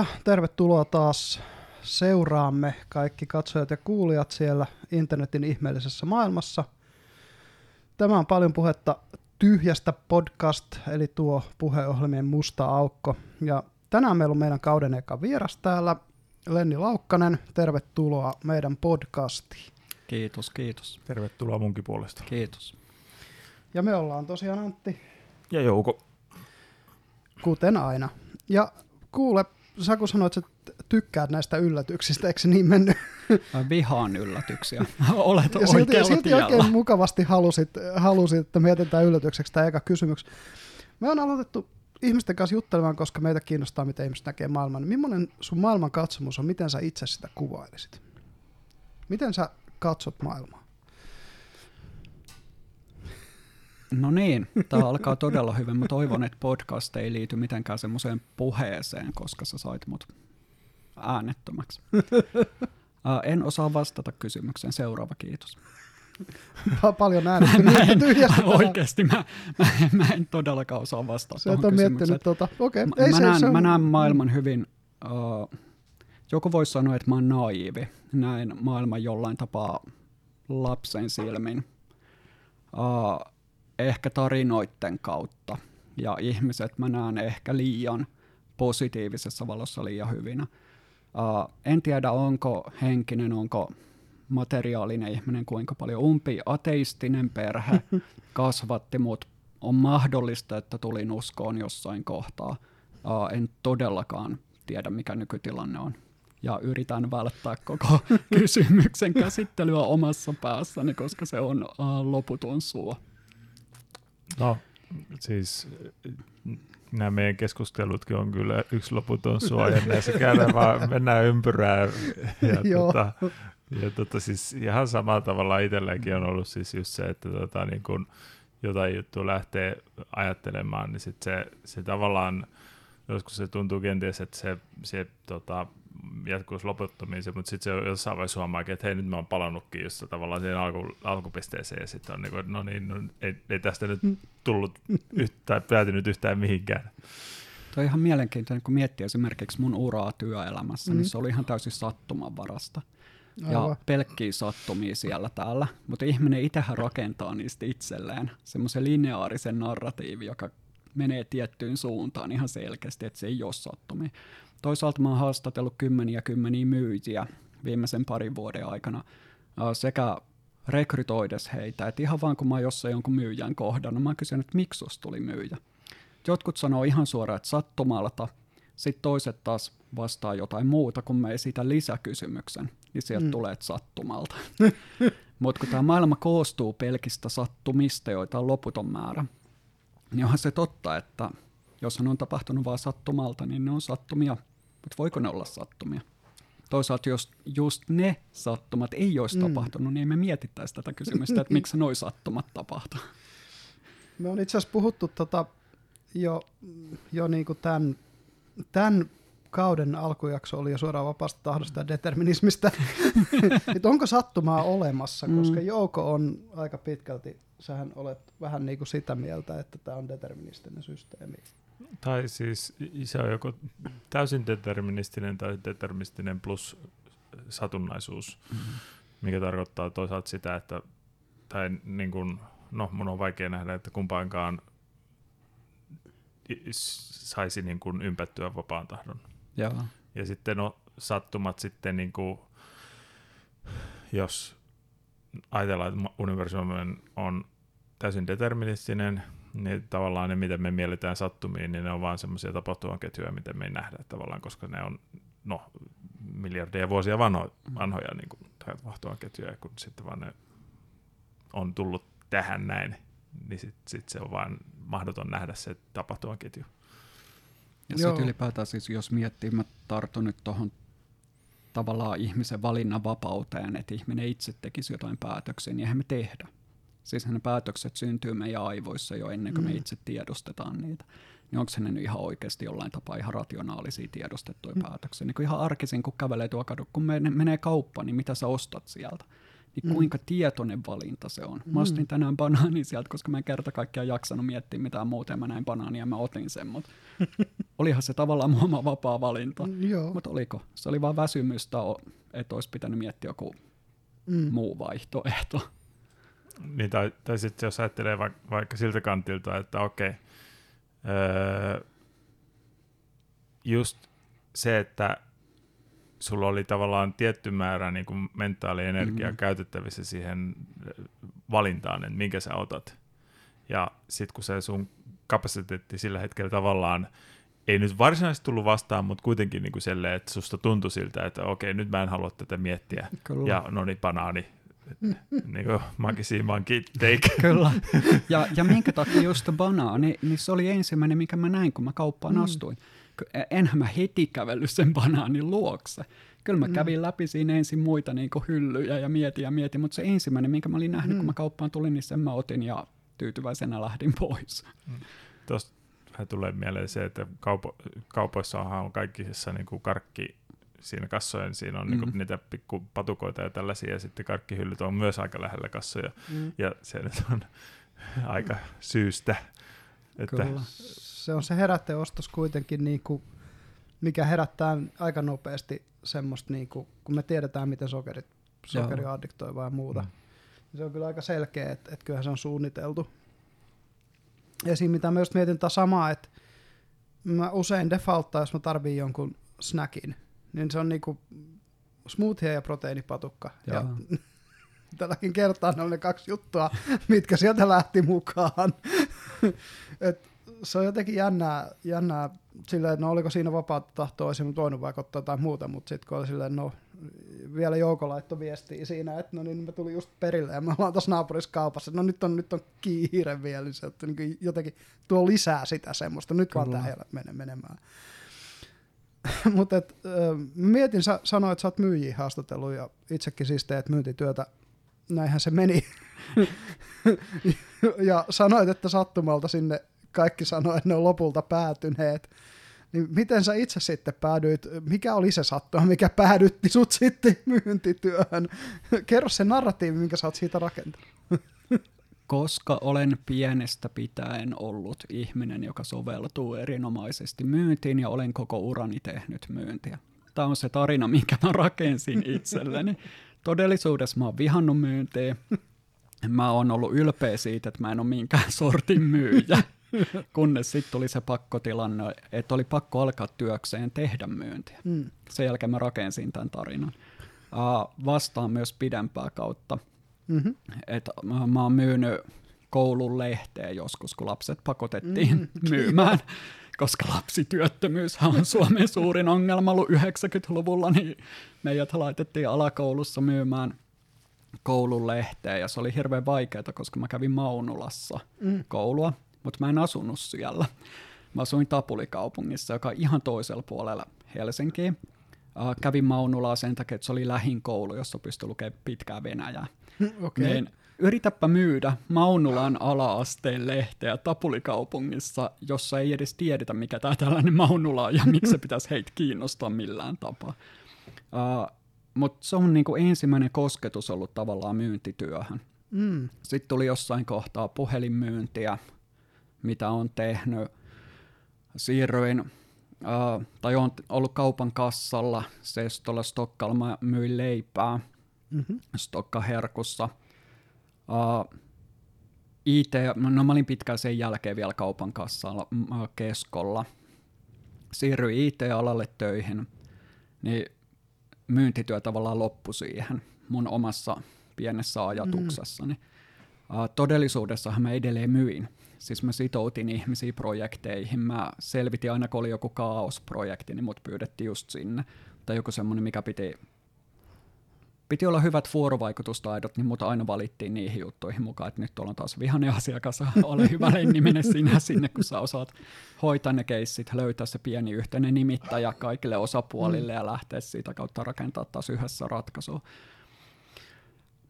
Ja tervetuloa taas seuraamme kaikki katsojat ja kuulijat siellä internetin ihmeellisessä maailmassa. Tämä on paljon puhetta tyhjästä podcast, eli tuo puheohjelmien musta aukko. Ja tänään meillä on meidän kauden eka vieras täällä, Lenni Laukkanen. Tervetuloa meidän podcastiin. Kiitos, kiitos. Tervetuloa munkin puolesta. Kiitos. Ja me ollaan tosiaan Antti, Ja Jouko. kuten aina. Ja kuule, sä kun sanoit, että tykkäät näistä yllätyksistä, eikö se niin mennyt? Mä vihaan yllätyksiä. Olet Ja silti, oikealla silti tiellä. oikein mukavasti halusit, halusit, että me jätetään yllätykseksi tämä eka kysymys. Me on aloitettu ihmisten kanssa juttelemaan, koska meitä kiinnostaa, miten ihmiset näkee maailman. Millainen sun maailman katsomus on, miten sä itse sitä kuvailisit? Miten sä katsot maailmaa? No niin, tämä alkaa todella hyvin. Mä toivon, että podcast ei liity mitenkään semmoiseen puheeseen, koska sä sait mut äänettömäksi. Ää, en osaa vastata kysymykseen. Seuraava, kiitos. Pa- paljon äänestä. Mä tyhjästä tähän. oikeasti, mä, mä, en- mä en todellakaan osaa vastata Sä et ole miettinyt tota. Okei, Mä, ei mä, se, näen, se on, mä näen maailman hyvin, uh, joku voisi sanoa, että mä oon naivi. Näen maailman jollain tapaa lapsen silmin. Uh, ehkä tarinoiden kautta. Ja ihmiset mä näen ehkä liian positiivisessa valossa liian hyvinä. Uh, en tiedä, onko henkinen, onko materiaalinen ihminen, kuinka paljon umpi ateistinen perhe kasvatti mut. On mahdollista, että tulin uskoon jossain kohtaa. Uh, en todellakaan tiedä, mikä nykytilanne on. Ja yritän välttää koko kysymyksen käsittelyä omassa päässäni, koska se on uh, loputon suo. No, siis nämä meidän keskustelutkin on kyllä yksi loputon suo, ja näissä käydään vaan, mennään ympyrää. Ja, tota, ja tota, siis ihan samalla tavalla itselläkin on ollut siis just se, että tota, niin kun jotain juttua lähtee ajattelemaan, niin sit se, se tavallaan, joskus se tuntuu kenties, että se, se tota, jatkuisi loputtomiin, se, mutta sitten se jossain vaiheessa huomaakin, että hei nyt mä oon palannutkin just tavallaan siihen alku, alkupisteeseen ja sitten on niin kuin, no niin, no, ei, ei tästä nyt tullut yhtään, päätynyt yhtään mihinkään. Tuo on ihan mielenkiintoinen, kun miettii esimerkiksi mun uraa työelämässä, mm. Mm. niin se oli ihan täysin sattumanvarasta. Aivan. Ja pelkkiä sattumia siellä täällä. Mutta ihminen itsehän rakentaa niistä itselleen semmoisen lineaarisen narratiivi, joka menee tiettyyn suuntaan ihan selkeästi, että se ei ole sattumia. Toisaalta mä oon haastatellut kymmeniä kymmeniä myyjiä viimeisen parin vuoden aikana sekä rekrytoides heitä, että ihan vaan kun mä oon jossain jonkun myyjän kohdannut, mä oon kysynyt, että miksi susta tuli myyjä. Jotkut sanoo ihan suoraan, että sattumalta, sitten toiset taas vastaa jotain muuta, kun mä esitän lisäkysymyksen, niin sieltä Mm. tulee sattumalta. Mutta kun tämä maailma koostuu pelkistä sattumista, joita on loputon määrä, niin onhan se totta, että jos ne on tapahtunut vain sattumalta, niin ne on sattumia. Mutta voiko ne olla sattumia? Toisaalta jos just ne sattumat ei olisi Mm. tapahtunut, niin me mietittäisi tätä kysymystä, että miksi noi sattumat tapahtuu. Me on itse asiassa puhuttu tota jo, jo niin kuin tämän, tämän kauden alkujakso oli jo suoraan vapaasta tahdosta ja determinismistä. että onko sattumaa olemassa, Mm. koska Jouko on aika pitkälti, sähän olet vähän niin kuin sitä mieltä, että tämä on deterministinen systeemi. Tai siis se on joko täysin deterministinen tai deterministinen plus satunnaisuus, mikä tarkoittaa toisaalta sitä, että tai niin kuin, no mun on vaikea nähdä, että kumpaankaan saisi niin kuin ympättyä vapaan tahdon. Joo. Ja sitten no, sattumat sitten, niin kuin, jos ajatellaan, että universumi on täysin deterministinen, niin tavallaan ne, miten me mielletään sattumiin, niin ne on vaan semmoisia tapahtumaketjuja, miten me ei nähdä tavallaan, koska ne on no, miljardeja vuosia vanho, vanhoja niin kuin, tapahtumaketjuja, kun sitten vaan ne on tullut tähän näin, niin sitten sit se on vaan mahdoton nähdä se tapahtumaketju. Ja sitten ylipäätään siis, jos miettii, mä tartun nyt tuohon tavallaan ihmisen valinnan vapauteen, että ihminen itse tekisi jotain päätöksiä, niin eihän me tehdä. Siis ne päätökset syntyy meidän aivoissa jo ennen kuin mm. me itse tiedostetaan niitä. Niin onko se ne nyt ihan oikeasti jollain tapaa ihan rationaalisia tiedostettuja mm. päätöksiä? Niin kuin ihan arkisin, kun kävelee tuo kadu, kun menee, menee kauppa, niin mitä sä ostat sieltä? Niin Mm. kuinka tietoinen valinta se on. Mm. Mä ostin tänään banaanin sieltä, koska mä en kerta kaikkiaan jaksanut miettiä mitään muuta, ja mä näin banaania ja mä otin sen, mutta olihan se tavallaan mun oma vapaa valinta. Mm, Joo. Mutta oliko? Se oli vaan väsymystä, että olisi pitänyt miettiä joku Mm. muu vaihtoehto. Niin, tai, tai sitten jos ajattelee vaikka, vaikka siltä kantilta, että okei, öö, just se, että sulla oli tavallaan tietty määrä niin kuin mentaalienergiaa mm. käytettävissä siihen ö, valintaan, että minkä sä otat. Ja sitten kun se sun kapasiteetti sillä hetkellä tavallaan ei nyt varsinaisesti tullut vastaan, mutta kuitenkin niin kuin selleen, että susta tuntui siltä, että okei, nyt mä en halua tätä miettiä. Kyllä. Ja no niin, banaani. niin kuin monkey monkey take. Kyllä. Ja, ja minkä takia just banaani, niin se oli ensimmäinen, mikä mä näin, kun mä kauppaan Mm. astuin. E, Enhän mä heti kävellyt sen banaanin luokse. Kyllä mä Mm. kävin läpi siinä ensin muita niin hyllyjä ja mietin ja mietin, mutta se ensimmäinen, minkä mä olin nähnyt, Mm. kun mä kauppaan tulin, niin sen mä otin ja tyytyväisenä lähdin pois. Tuosta vähän tulee mieleen se, että kaupo, kaupoissahan on kaikissa niin kuin karkki siinä kassojen, siinä on mm. niin Mm. kuin niitä pikku patukoita ja tällaisia, ja sitten karkkihyllyt on myös aika lähellä kassoja, Mm. ja se nyt on aika syystä. Että, Kyllä. Se on se heräteostos kuitenkin, niin kuin, mikä herättää aika nopeasti semmoista, niin kuin, kun me tiedetään, miten sokerit, sokeri Joo. addiktoi vai muuta. Mm. Se on kyllä aika selkeä, että, että kyllähän se on suunniteltu. Esim. mitä mä just mietin tätä samaa, että mä usein defaulttaa, jos mä tarviin jonkun snackin, niin se on niinku smoothie ja proteiinipatukka. Ja tälläkin kertaa ne oli ne kaksi juttua, mitkä sieltä lähti mukaan. Et se on jotenkin jännää, jännää silleen, että no oliko siinä vapaata tahtoa, olisin voinut vaikka ottaa jotain muuta, mutta sitten kun oli silleen, no vielä Jouko laittoi viestiä siinä, että no niin, mä tulin just perille ja me ollaan tuossa naapurissa kaupassa, no nyt on, nyt on kiire vielä, niin se että niin jotenkin tuo lisää sitä semmoista, nyt vaan Kyllä. tää ei ole mene, menemään. Mutta et, mietin, sä sanoit, että sä oot myyjiä haastatellut ja itsekin siis teet myyntityötä, näinhän se meni. ja sanoit, että sattumalta sinne kaikki sanoi, että ne on lopulta päätyneet. Niin miten sä itse sitten päädyit, mikä oli se sattuma, mikä päädytti sut sitten myyntityöhön? Kerro se narratiivi, minkä sä oot siitä rakentanut. Koska olen pienestä pitäen ollut ihminen, joka soveltuu erinomaisesti myyntiin ja olen koko urani tehnyt myyntiä. Tämä on se tarina, minkä mä rakensin itselleni. Todellisuudessa mä oon vihannut myyntiä. Mä oon ollut ylpeä siitä, että mä en ole minkään sortin myyjä. Kunnes sitten tuli se pakkotilanne, että oli pakko alkaa työkseen tehdä myyntiä. Mm. Sen jälkeen mä rakensin tämän tarinan. Uh, vastaan myös pidempää kautta. Mm-hmm. Et mä, mä oon myynyt koulun lehteen joskus, kun lapset pakotettiin Mm, mm, myymään, koska lapsityöttömyys on Suomen suurin ongelma ollut 90-luvulla, niin meidät laitettiin alakoulussa myymään koulun lehteen, ja se oli hirveän vaikeaa, koska mä kävin Maunulassa Mm. koulua, mutta mä en asunut siellä. Mä asuin Tapulikaupungissa, joka on ihan toisella puolella Helsinkiä. Uh, kävin Maunulaa sen takia, että se oli lähin koulu, jossa pystyi lukemaan pitkää Venäjää. Okay. Niin, yritäpä myydä Maunulan ala-asteen lehteä Tapulikaupungissa, jossa ei edes tiedetä, mikä tämä tällainen Maunula on ja miksi se pitäisi heitä kiinnostaa millään tapaa. Uh, Mutta se on niinku ensimmäinen kosketus ollut tavallaan myyntityöhön. Mm. Sitten tuli jossain kohtaa puhelinmyyntiä, mitä on tehnyt. Siirryin, uh, tai on ollut kaupan kassalla, Sestolla Stokkalma myin leipää Mm-hmm. Stokka Herkussa. Uh, IT, no mä olin pitkään sen jälkeen vielä kaupan kassalla mm, uh, keskolla. Siirryin IT-alalle töihin, niin myyntityö tavallaan loppui siihen mun omassa pienessä ajatuksessani. Uh, todellisuudessahan mä edelleen myin. Siis mä sitoutin ihmisiä projekteihin. Mä selvitin aina, kun oli joku kaosprojekti, niin mut pyydettiin just sinne. Tai joku semmoinen, mikä piti piti olla hyvät vuorovaikutustaidot, niin mut aina valittiin niihin juttuihin mukaan, että nyt tuolla on taas vihainen asiakas, ole hyvä Lenni, mene sinä sinne, kun sä osaat hoitaa ne keissit, löytää se pieni yhteinen nimittäjä kaikille osapuolille ja lähteä siitä kautta rakentaa taas yhdessä ratkaisua.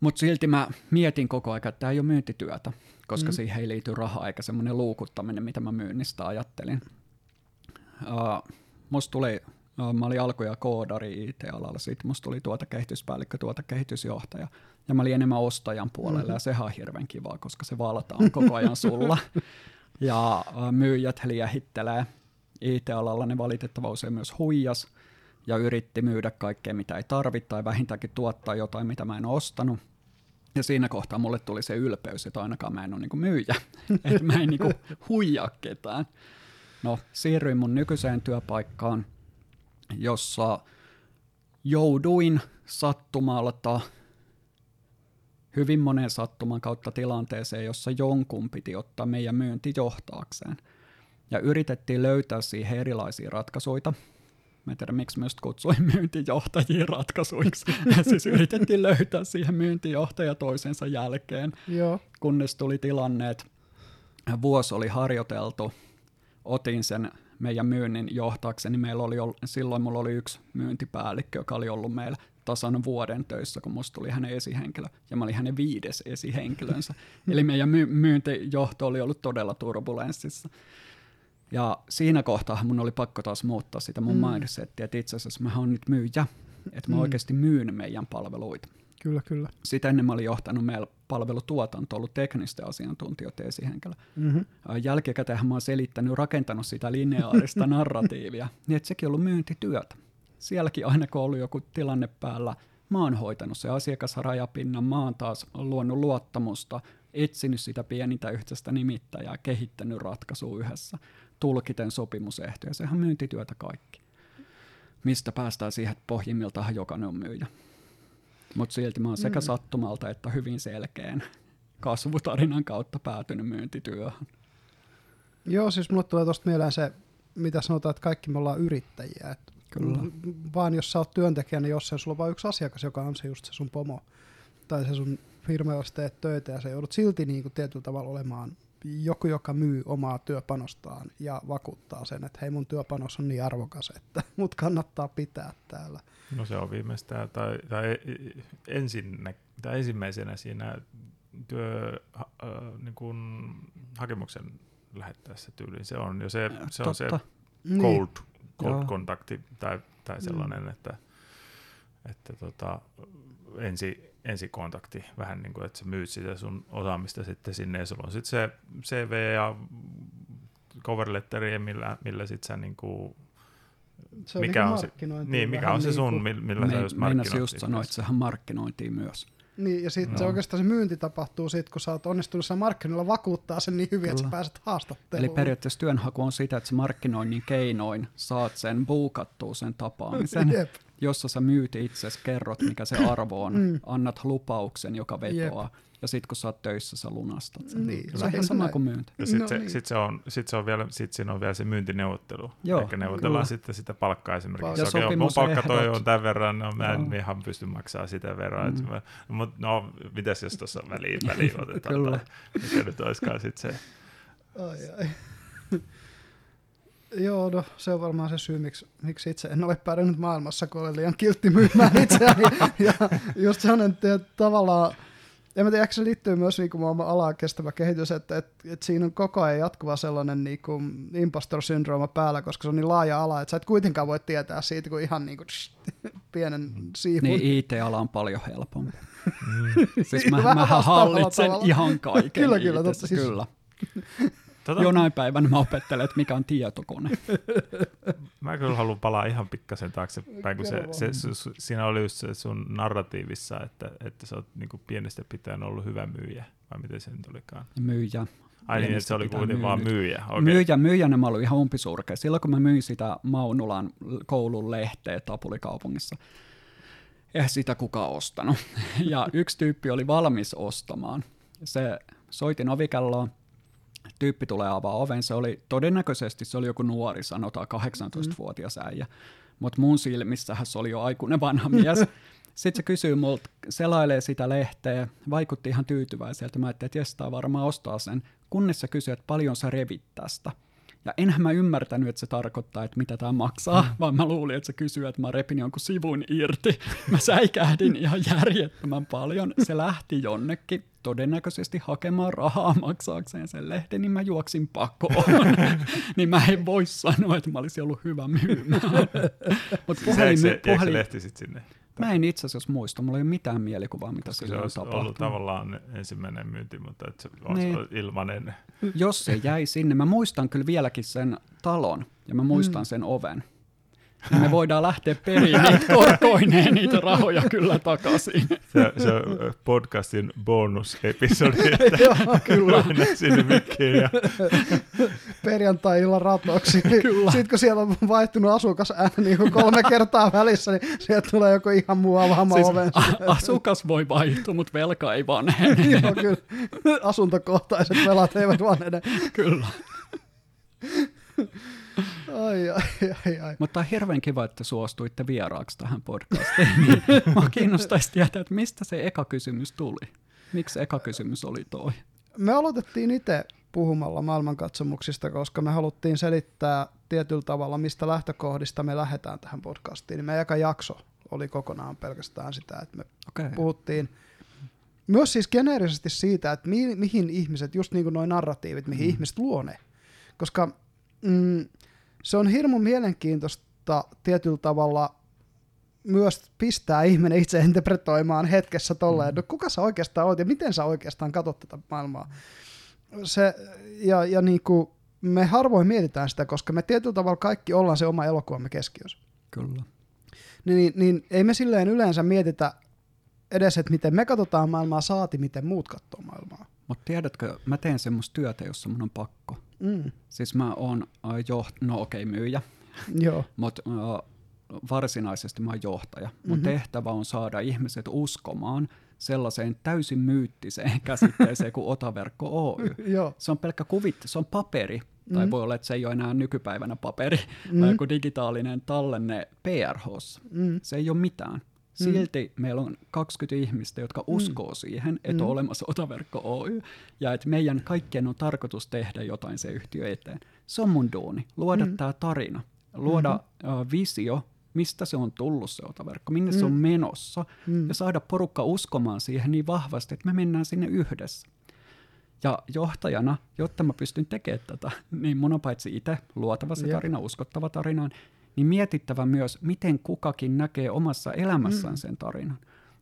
Mutta silti mä mietin koko ajan, että tämä ei ole myyntityötä, koska mm. siihen ei liity rahaa eikä semmoinen luukuttaminen, mitä mä myynnistä ajattelin. Uh, musta tuli Uh, mä olin alkuja koodari IT-alalla, sitten musta tuli tuota kehityspäällikkö, tuota kehitysjohtaja. Ja mä olin enemmän ostajan puolella, mm-hmm. ja sehän on hirveän kivaa, koska se valtaan koko ajan sulla. ja myyjät liehittelee. IT-alalla ne valitettava usein myös huijas, ja yritti myydä kaikkea, mitä ei tarvitse, tai vähintäänkin tuottaa jotain, mitä mä en ostanut. Ja siinä kohtaa mulle tuli se ylpeys, että ainakaan mä en ole niinku myyjä, että mä en niinku huijaa ketään. No, siirryin mun nykyiseen työpaikkaan, jossa jouduin sattumalta hyvin monen sattuman kautta tilanteeseen, jossa jonkun piti ottaa meidän myynti johtaakseen. Ja yritettiin löytää siihen erilaisia ratkaisuja. Mä en tiedä, miksi myös kutsuin myyntijohtajia ratkaisuiksi. siis yritettiin löytää siihen myyntijohtaja toisensa jälkeen, Joo. kunnes tuli tilanne, että vuosi oli harjoiteltu, otin sen meidän myynnin johtaakseni. Meillä oli, silloin mulla oli yksi myyntipäällikkö, joka oli ollut meillä tasan vuoden töissä, kun musta tuli hänen esihenkilö, ja mä olin hänen viides esihenkilönsä. Eli meidän my- myyntijohto oli ollut todella turbulenssissa. Ja siinä kohtaa mun oli pakko taas muuttaa sitä mun mm. mindsettiä, että itse asiassa mä oon nyt myyjä, että mä mm. oikeasti myyn meidän palveluita. Kyllä, kyllä. Sitä ennen mä olin johtanut meillä palvelutuotanto, ollut teknisten asiantuntijoiden esihenkilö. Mm-hmm. Jälkikäteen mä oon selittänyt, rakentanut sitä lineaarista narratiivia, niin että sekin on ollut myyntityötä. Sielläkin aina kun on ollut joku tilanne päällä, mä oon hoitanut se asiakasrajapinnan, mä oon taas luonut luottamusta, etsinyt sitä pienintä yhteistä nimittäjää, kehittänyt ratkaisua yhdessä tulkiten sopimusehtoja. Sehän on myyntityötä kaikki. Mistä päästään siihen, että pohjimmiltaan jokainen on myyjä. Mutta silti mä oon sekä mm. sattumalta että hyvin selkeän kasvutarinan kautta päätynyt myyntityöhön. Joo, siis mulle tulee tuosta mieleen se, mitä sanotaan, että kaikki me ollaan yrittäjiä. Et Kyllä. Vaan jos sä oot työntekijä, niin jos se sulla on vain yksi asiakas, joka on se just se sun pomo, tai se sun firma, jossa teet töitä, ja sä joudut silti niin kuin tietyllä tavalla olemaan joku, joka myy omaa työpanostaan ja vakuuttaa sen, että hei mun työpanos on niin arvokas, että mut kannattaa pitää täällä. No se on viimeistään, tai, tai, ensin, tai ensimmäisenä siinä työ, äh, niin kun hakemuksen lähettäessä tyyliin. Se on jo se, se, on se cold, niin. cold kontakti tai, tai sellainen, mm. että, että tota, ensi, ensikontakti, vähän niin kuin, että sä myyt sitä sun osaamista sitten sinne, ja sulla on sitten se CV ja cover letteri, millä, millä sitten sä niin kuin, se on mikä niin on se, niin, mikä on se sun, niin kuin, millä me, sä just markkinoit? just sanoa, että sehän markkinointiin myös. Niin, ja sitten no. se oikeastaan se myynti tapahtuu siitä, kun sä oot onnistunut sen markkinoilla vakuuttaa sen niin hyvin, Kyllä. että sä pääset haastatteluun. Eli periaatteessa työnhaku on sitä, että sä markkinoinnin keinoin saat sen buukattua sen tapaamisen. Jep jossa sä myyt itsesi, kerrot mikä se arvo on, mm. annat lupauksen, joka vetoaa, Jep. ja sitten kun sä oot töissä, sä lunastat sen. Niin, se on sama kuin myynti. Ja sitten no, se, niin. sit se on, sit se on vielä, sit siinä on vielä se myyntineuvottelu. Joo, Ehkä neuvotellaan kyllä. sitten sitä palkkaa esimerkiksi. Ja Okei, mun palkka toi on tämän verran, no mä en ihan pysty maksamaan sitä verran. Mm. Mä, no, no, mitäs jos tuossa väliin, väliin otetaan, kyllä. tai mikä nyt olisikaan sitten se. Ai, ai. Joo, no se on varmaan se syy, miksi, miksi itse en ole pärjännyt maailmassa, kun olen liian kiltti myymään itseäni. ja just sellainen, että tavallaan, en mä tiedä, se liittyy myös niin kuin alaan kestävä kehitys, että, että, että siinä on koko ajan jatkuva sellainen niin kuin impostor syndrooma päällä, koska se on niin laaja ala, että sä et kuitenkaan voi tietää siitä, kun ihan niin kuin, tsh, pienen siivun. Niin IT-ala on paljon helpompi. Mm. siis mä, mä hallitsen tavalla. ihan kaiken. kyllä, kyllä, totta. Siis, kyllä. Tota... Jonain päivänä mä opettelen, että mikä on tietokone. mä kyllä haluan palaa ihan pikkasen taaksepäin, kun se, se, se, siinä oli just se sun narratiivissa, että, että sä oot niin kuin pienestä pitäen ollut hyvä myyjä, vai miten se nyt olikaan? Myyjä. Ai niin, että se oli kuitenkin vaan myyjä. Okay. Myyjä, myyjänä mä olin ihan umpisurkea. Silloin kun mä myin sitä Maunulan koulun lehteä Tapulikaupungissa, eihän sitä kukaan ostanut. Ja yksi tyyppi oli valmis ostamaan. Se soitin ovikelloon, tyyppi tulee avaa oven, se oli todennäköisesti se oli joku nuori, sanotaan 18-vuotias mm. äijä, mutta mun silmissähän se oli jo aikuinen vanha mies. Sitten se kysyy multa, selailee sitä lehteä, vaikutti ihan tyytyväiseltä. Mä ajattelin, että jes, varmaan ostaa sen, kunnes se kysyy, että paljon sä revit tästä. Ja enhän mä ymmärtänyt, että se tarkoittaa, että mitä tämä maksaa, mm. vaan mä luulin, että se kysyy, että mä repin jonkun sivun irti. Mä säikähdin ihan järjettömän paljon. Se lähti jonnekin todennäköisesti hakemaan rahaa maksaakseen sen lehden, niin mä juoksin pakoon. niin mä en voi sanoa, että mä olisin ollut hyvä myymään. Mut puhelin, se, puhelin, se lehti sitten sinne? Mä en itse asiassa muista, mulla ei ole mitään mielikuvaa, mitä Koska se on olisi ollut tapahtunut. tavallaan ensimmäinen myynti, mutta että se olisi Niin. ollut ilmanen. Jos se jäi sinne, mä muistan kyllä vieläkin sen talon ja mä muistan mm. sen oven. Ja me voidaan lähteä periin niitä korkoineen niitä rahoja kyllä takaisin. Se, se podcastin bonusepisodi, että Joo, kyllä sinne mikkiin ja perjantai-illan ratoksi. Kyllä. Sitten kun siellä on vaihtunut asukas ääni niin kuin kolme kertaa välissä, niin sieltä tulee joku ihan muu avaama Siis oven. a- asukas voi vaihtua, mutta velka ei vanhene. Joo, kyllä. Asuntokohtaiset velat eivät vanhene. kyllä. Ai, ai, ai, ai. Mutta on hirveän kiva, että suostuitte vieraaksi tähän podcastiin. Niin Mua kiinnostaisi tietää, että mistä se eka kysymys tuli. Miksi eka kysymys oli toi? Me aloitettiin itse puhumalla maailmankatsomuksista, koska me haluttiin selittää tietyllä tavalla, mistä lähtökohdista me lähdetään tähän podcastiin. Niin meidän eka jakso oli kokonaan pelkästään sitä, että me. Okay. puhuttiin myös siis geneerisesti siitä, että mi- mihin ihmiset, just niin kuin noin narratiivit, mihin mm. ihmiset luo ne. Koska mm, se on hirmu mielenkiintoista tietyllä tavalla myös pistää ihminen itse interpretoimaan hetkessä tolleen, mm. no kuka sä oikeastaan oot ja miten sä oikeastaan katsot tätä maailmaa. Se, ja, ja niin kuin me harvoin mietitään sitä, koska me tietyllä tavalla kaikki ollaan se oma elokuvamme keskiössä Kyllä. niin, niin ei me silleen yleensä mietitä edes, että miten me katsotaan maailmaa, saati miten muut katsoo maailmaa. Mutta tiedätkö, mä teen semmoista työtä, jossa mun on pakko. Mm. Siis mä oon äh, joht... no okei, okay, myyjä, Joo. mutta äh, varsinaisesti mä oon johtaja. Mun Mhm. tehtävä on saada ihmiset uskomaan sellaiseen täysin myyttiseen käsitteeseen kuin Otaverkko Oy. Joo. Se on pelkkä kuvitte, se on paperi, tai Mhm. voi olla, että se ei ole enää nykypäivänä paperi, Mhm. vai joku digitaalinen tallenne PRHs. Mm. Se ei ole mitään. Silti meillä on 20 ihmistä, jotka uskoo siihen, että on Mm. olemassa Otaverkko Oy, ja että meidän kaikkien on tarkoitus tehdä jotain se yhtiö eteen. Se on mun duuni, luoda Mm. tämä tarina, luoda uh, visio, mistä se on tullut se Otaverkko, minne se on Mm. menossa, Mm. ja saada porukka uskomaan siihen niin vahvasti, että me mennään sinne yhdessä. Ja johtajana, jotta mä pystyn tekemään tätä, niin mun on paitsi itse luotava se tarina, uskottava tarinaan, niin mietittävä myös, miten kukakin näkee omassa elämässään Mm. sen tarinan.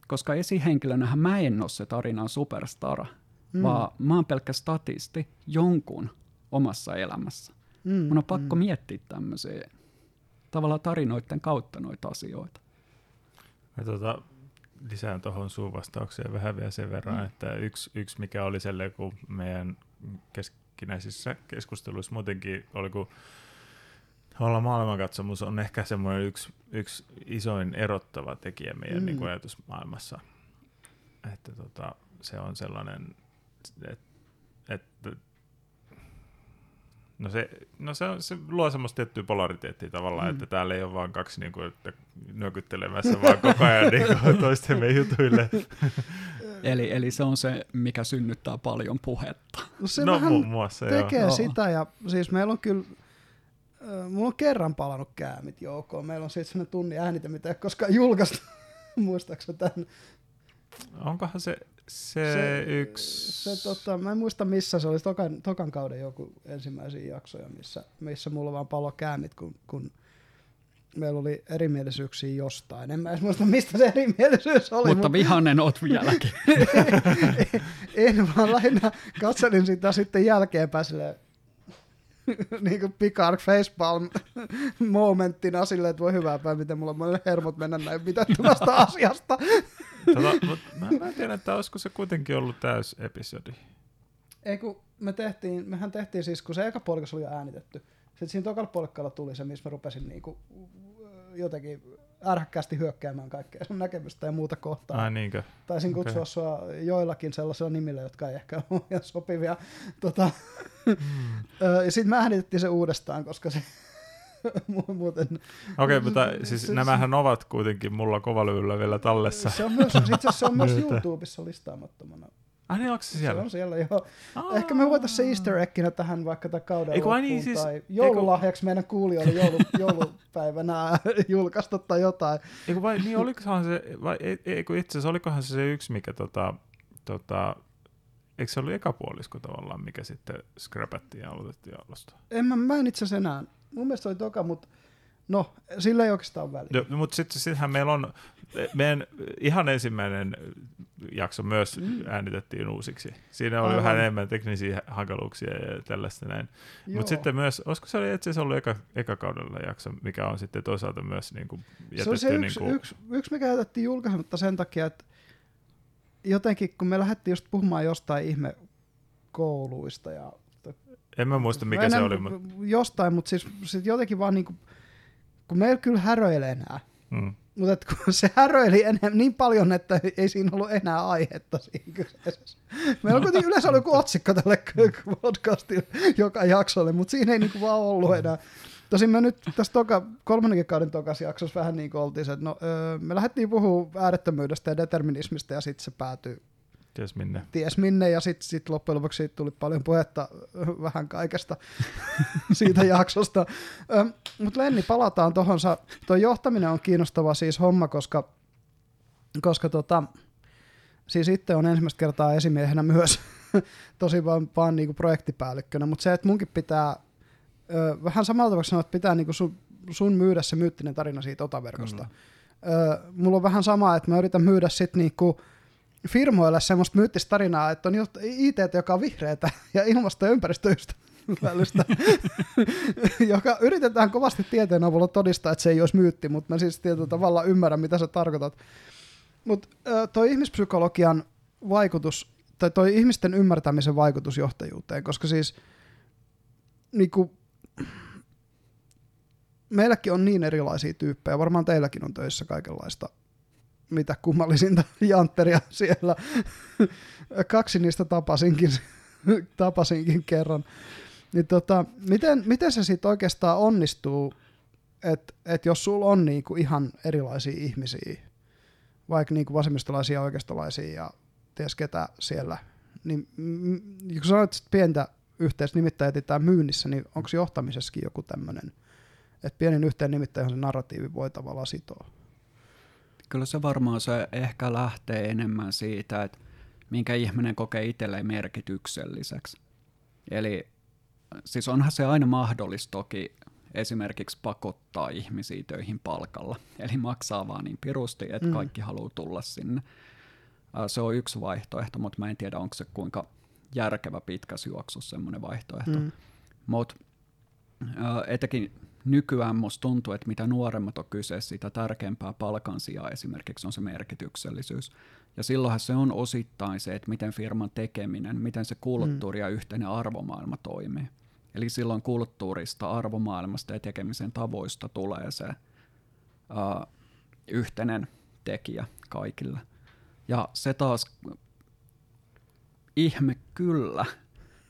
Koska esihenkilönähän mä en ole se tarinan superstara, Mm. vaan mä oon pelkkä statisti jonkun omassa elämässä. Mm. Mun on pakko miettiä tämmöisiä tavallaan tarinoiden kautta noita asioita. Mä tota, lisään tuohon sun vastaukseen vähän vielä sen verran, Mm. että yksi, yksi mikä oli sellainen, kun meidän keskinäisissä keskusteluissa muutenkin oli, kun olla maailmankatsomus on ehkä semmoinen yksi, yksi isoin erottava tekijä meidän Mm. niin kuin ajatusmaailmassa. Että tota, se on sellainen, että, että No se, no se, on, se luo semmoista tiettyä polariteettia tavallaan, Mm. että täällä ei ole vaan kaksi niin kuin, että nyökyttelemässä vaan koko ajan niin kuin, toistemme jutuille. Eli, eli se on se, mikä synnyttää paljon puhetta. No se no vähän muun muassa, tekee joo. Sitä ja siis meillä on kyllä Mulla on kerran palannut käämit joukkoon. Meillä on siitä sellainen tunnin äänite, mitä ei koskaan julkaistu. Muistaakseni tämän? Onkohan se, se, se yksi... Se, tota, mä en muista missä se oli, tokan, tokan kauden joku ensimmäisiä jaksoja, missä, missä mulla vaan palo käämit, kun, kun meillä oli erimielisyyksiä jostain. En mä edes muista, mistä se erimielisyys oli. Mutta vihanen oot vieläkin. en vaan lähinnä katselin sitä sitten jälkeenpäin silleen, niin kuin Picard facepalm momenttina silleen, että voi hyvää päin, miten mulla on hermot mennä näin mitättömästä asiasta. Tota, mut mä, mä en tiedä, että olisiko se kuitenkin ollut täys episodi. Ei kun me tehtiin, mehän tehtiin siis, kun se eka puolikas oli jo äänitetty. Sitten siinä tokalla puolikkaalla tuli se, missä mä rupesin niinku jotenkin ärhäkkäästi hyökkäämään kaikkea sun näkemystä ja muuta kohtaa. Ai niinkö? Taisin kutsua sua joillakin sellaisilla nimillä, jotka ei ehkä ole ihan sopivia. Tota, Hmm. ö, ja sitten me äänitettiin se uudestaan, koska se mu- muuten... Okei, okay, mutta siis Se- nämähän ovat kuitenkin mulla kovalyvyllä vielä tallessa. Se on myös, itse asiassa se on myös. YouTubessa listaamattomana. Ai niin, onko se Se siellä? on siellä joo. Ehkä me voitaisiin se easter egginä tähän vaikka tämän kauden Eiku, ai loppuun, niin, siis- tai joululahjaksi meidän kuulijoille joulu, joulupäivänä julkaista tai jotain. Eiku vai, niin olikohan se, vai ei, ei kun itse asiassa olikohan se se yksi, mikä tota, tota, eikö se ollut ekapuolisko tavallaan, mikä sitten scrapattiin ja aloitettiin alusta? En mä, mä en itse asiassa enää. Mun mielestä se oli toka, mutta no, sillä ei oikeastaan väliä. No, mutta sitten sittenhän meillä on meidän ihan ensimmäinen jakso myös mm. äänitettiin uusiksi. Siinä oli Aivan. vähän enemmän teknisiä hankaluuksia ja tällaista näin. Mutta sitten myös, olisiko se oli itse asiassa ollut eka, eka kaudella jakso, mikä on sitten toisaalta myös niin kuin jätetty se oli se niin yksi, kuin, yksi, yksi, mikä jätettiin julkaisematta sen takia, että jotenkin kun me lähdettiin just puhumaan jostain ihme kouluista ja en mä muista mikä Mä se oli, mutta Jostain, mutta siis sit jotenkin vaan niinku, kun meillä kyllä häröilee enää, mm. Mutta kun se häröili enemmän niin paljon, että ei siinä ollut enää aihetta siinä kyseessä. Meillä on kuitenkin yleensä ollut joku otsikko tälle podcastille joka jaksolle, mutta siinä ei niinku vaan ollut enää. Tosin me nyt tässä toka, kolmannenkin kauden tokas jaksossa vähän niin kuin oltiin se, että no, öö, me lähdettiin puhumaan äärettömyydestä ja determinismista ja sitten se päätyi ties minne. ties minne, ja sitten sit loppujen lopuksi siitä tuli paljon puhetta vähän kaikesta siitä jaksosta. Mutta Lenni, palataan tuohon. Tuo johtaminen on kiinnostava siis homma, koska, koska tota, siis itse on ensimmäistä kertaa esimiehenä myös, tosi vaan, vaan niinku projektipäällikkönä, mutta se, että munkin pitää, ö, vähän samalla tavalla sanoa, että pitää niinku sun, sun myydä se myyttinen tarina siitä otaverkosta. Ö, mulla on vähän sama, että mä yritän myydä sitten niinku, firmoille semmoista myyttistä tarinaa, että on IT, joka on vihreätä ja ilmasto- ja ympäristöystävällistä, joka yritetään kovasti tieteen avulla todistaa, että se ei olisi myytti, mutta mä siis tietyllä tavalla ymmärrän, mitä sä tarkoitat. Mutta toi ihmispsykologian vaikutus, tai toi ihmisten ymmärtämisen vaikutus johtajuuteen, koska siis niinku, meilläkin on niin erilaisia tyyppejä, varmaan teilläkin on töissä kaikenlaista mitä kummallisinta jantteria siellä. Kaksi niistä tapasinkin, tapasinkin kerran. Niin tota, miten, miten se sitten oikeastaan onnistuu, että et jos sulla on niinku ihan erilaisia ihmisiä, vaikka niinku vasemmistolaisia ja oikeistolaisia ja ties ketä siellä, niin kun sanoit, että pientä yhteistä nimittäjä etsitään myynnissä, niin onko johtamisessakin joku tämmöinen, että pienin yhteen nimittäjä se narratiivi voi tavallaan sitoa? Kyllä se varmaan se ehkä lähtee enemmän siitä, että minkä ihminen kokee itselleen merkitykselliseksi. Eli siis onhan se aina mahdollista toki esimerkiksi pakottaa ihmisiä töihin palkalla. Eli maksaa vaan niin pirusti, että Mm. kaikki haluaa tulla sinne. Se on yksi vaihtoehto, mutta mä en tiedä, onko se kuinka järkevä pitkässä juoksussa semmoinen vaihtoehto. Mm. Mutta etenkin nykyään musta tuntuu, että mitä nuoremmat on kyse, sitä tärkeämpää palkan sijaan esimerkiksi on se merkityksellisyys. Ja silloinhan se on osittain se, että miten firman tekeminen, miten se kulttuuri ja yhteinen arvomaailma toimii. Eli silloin kulttuurista, arvomaailmasta ja tekemisen tavoista tulee se uh, yhteinen tekijä kaikille. Ja se taas ihme kyllä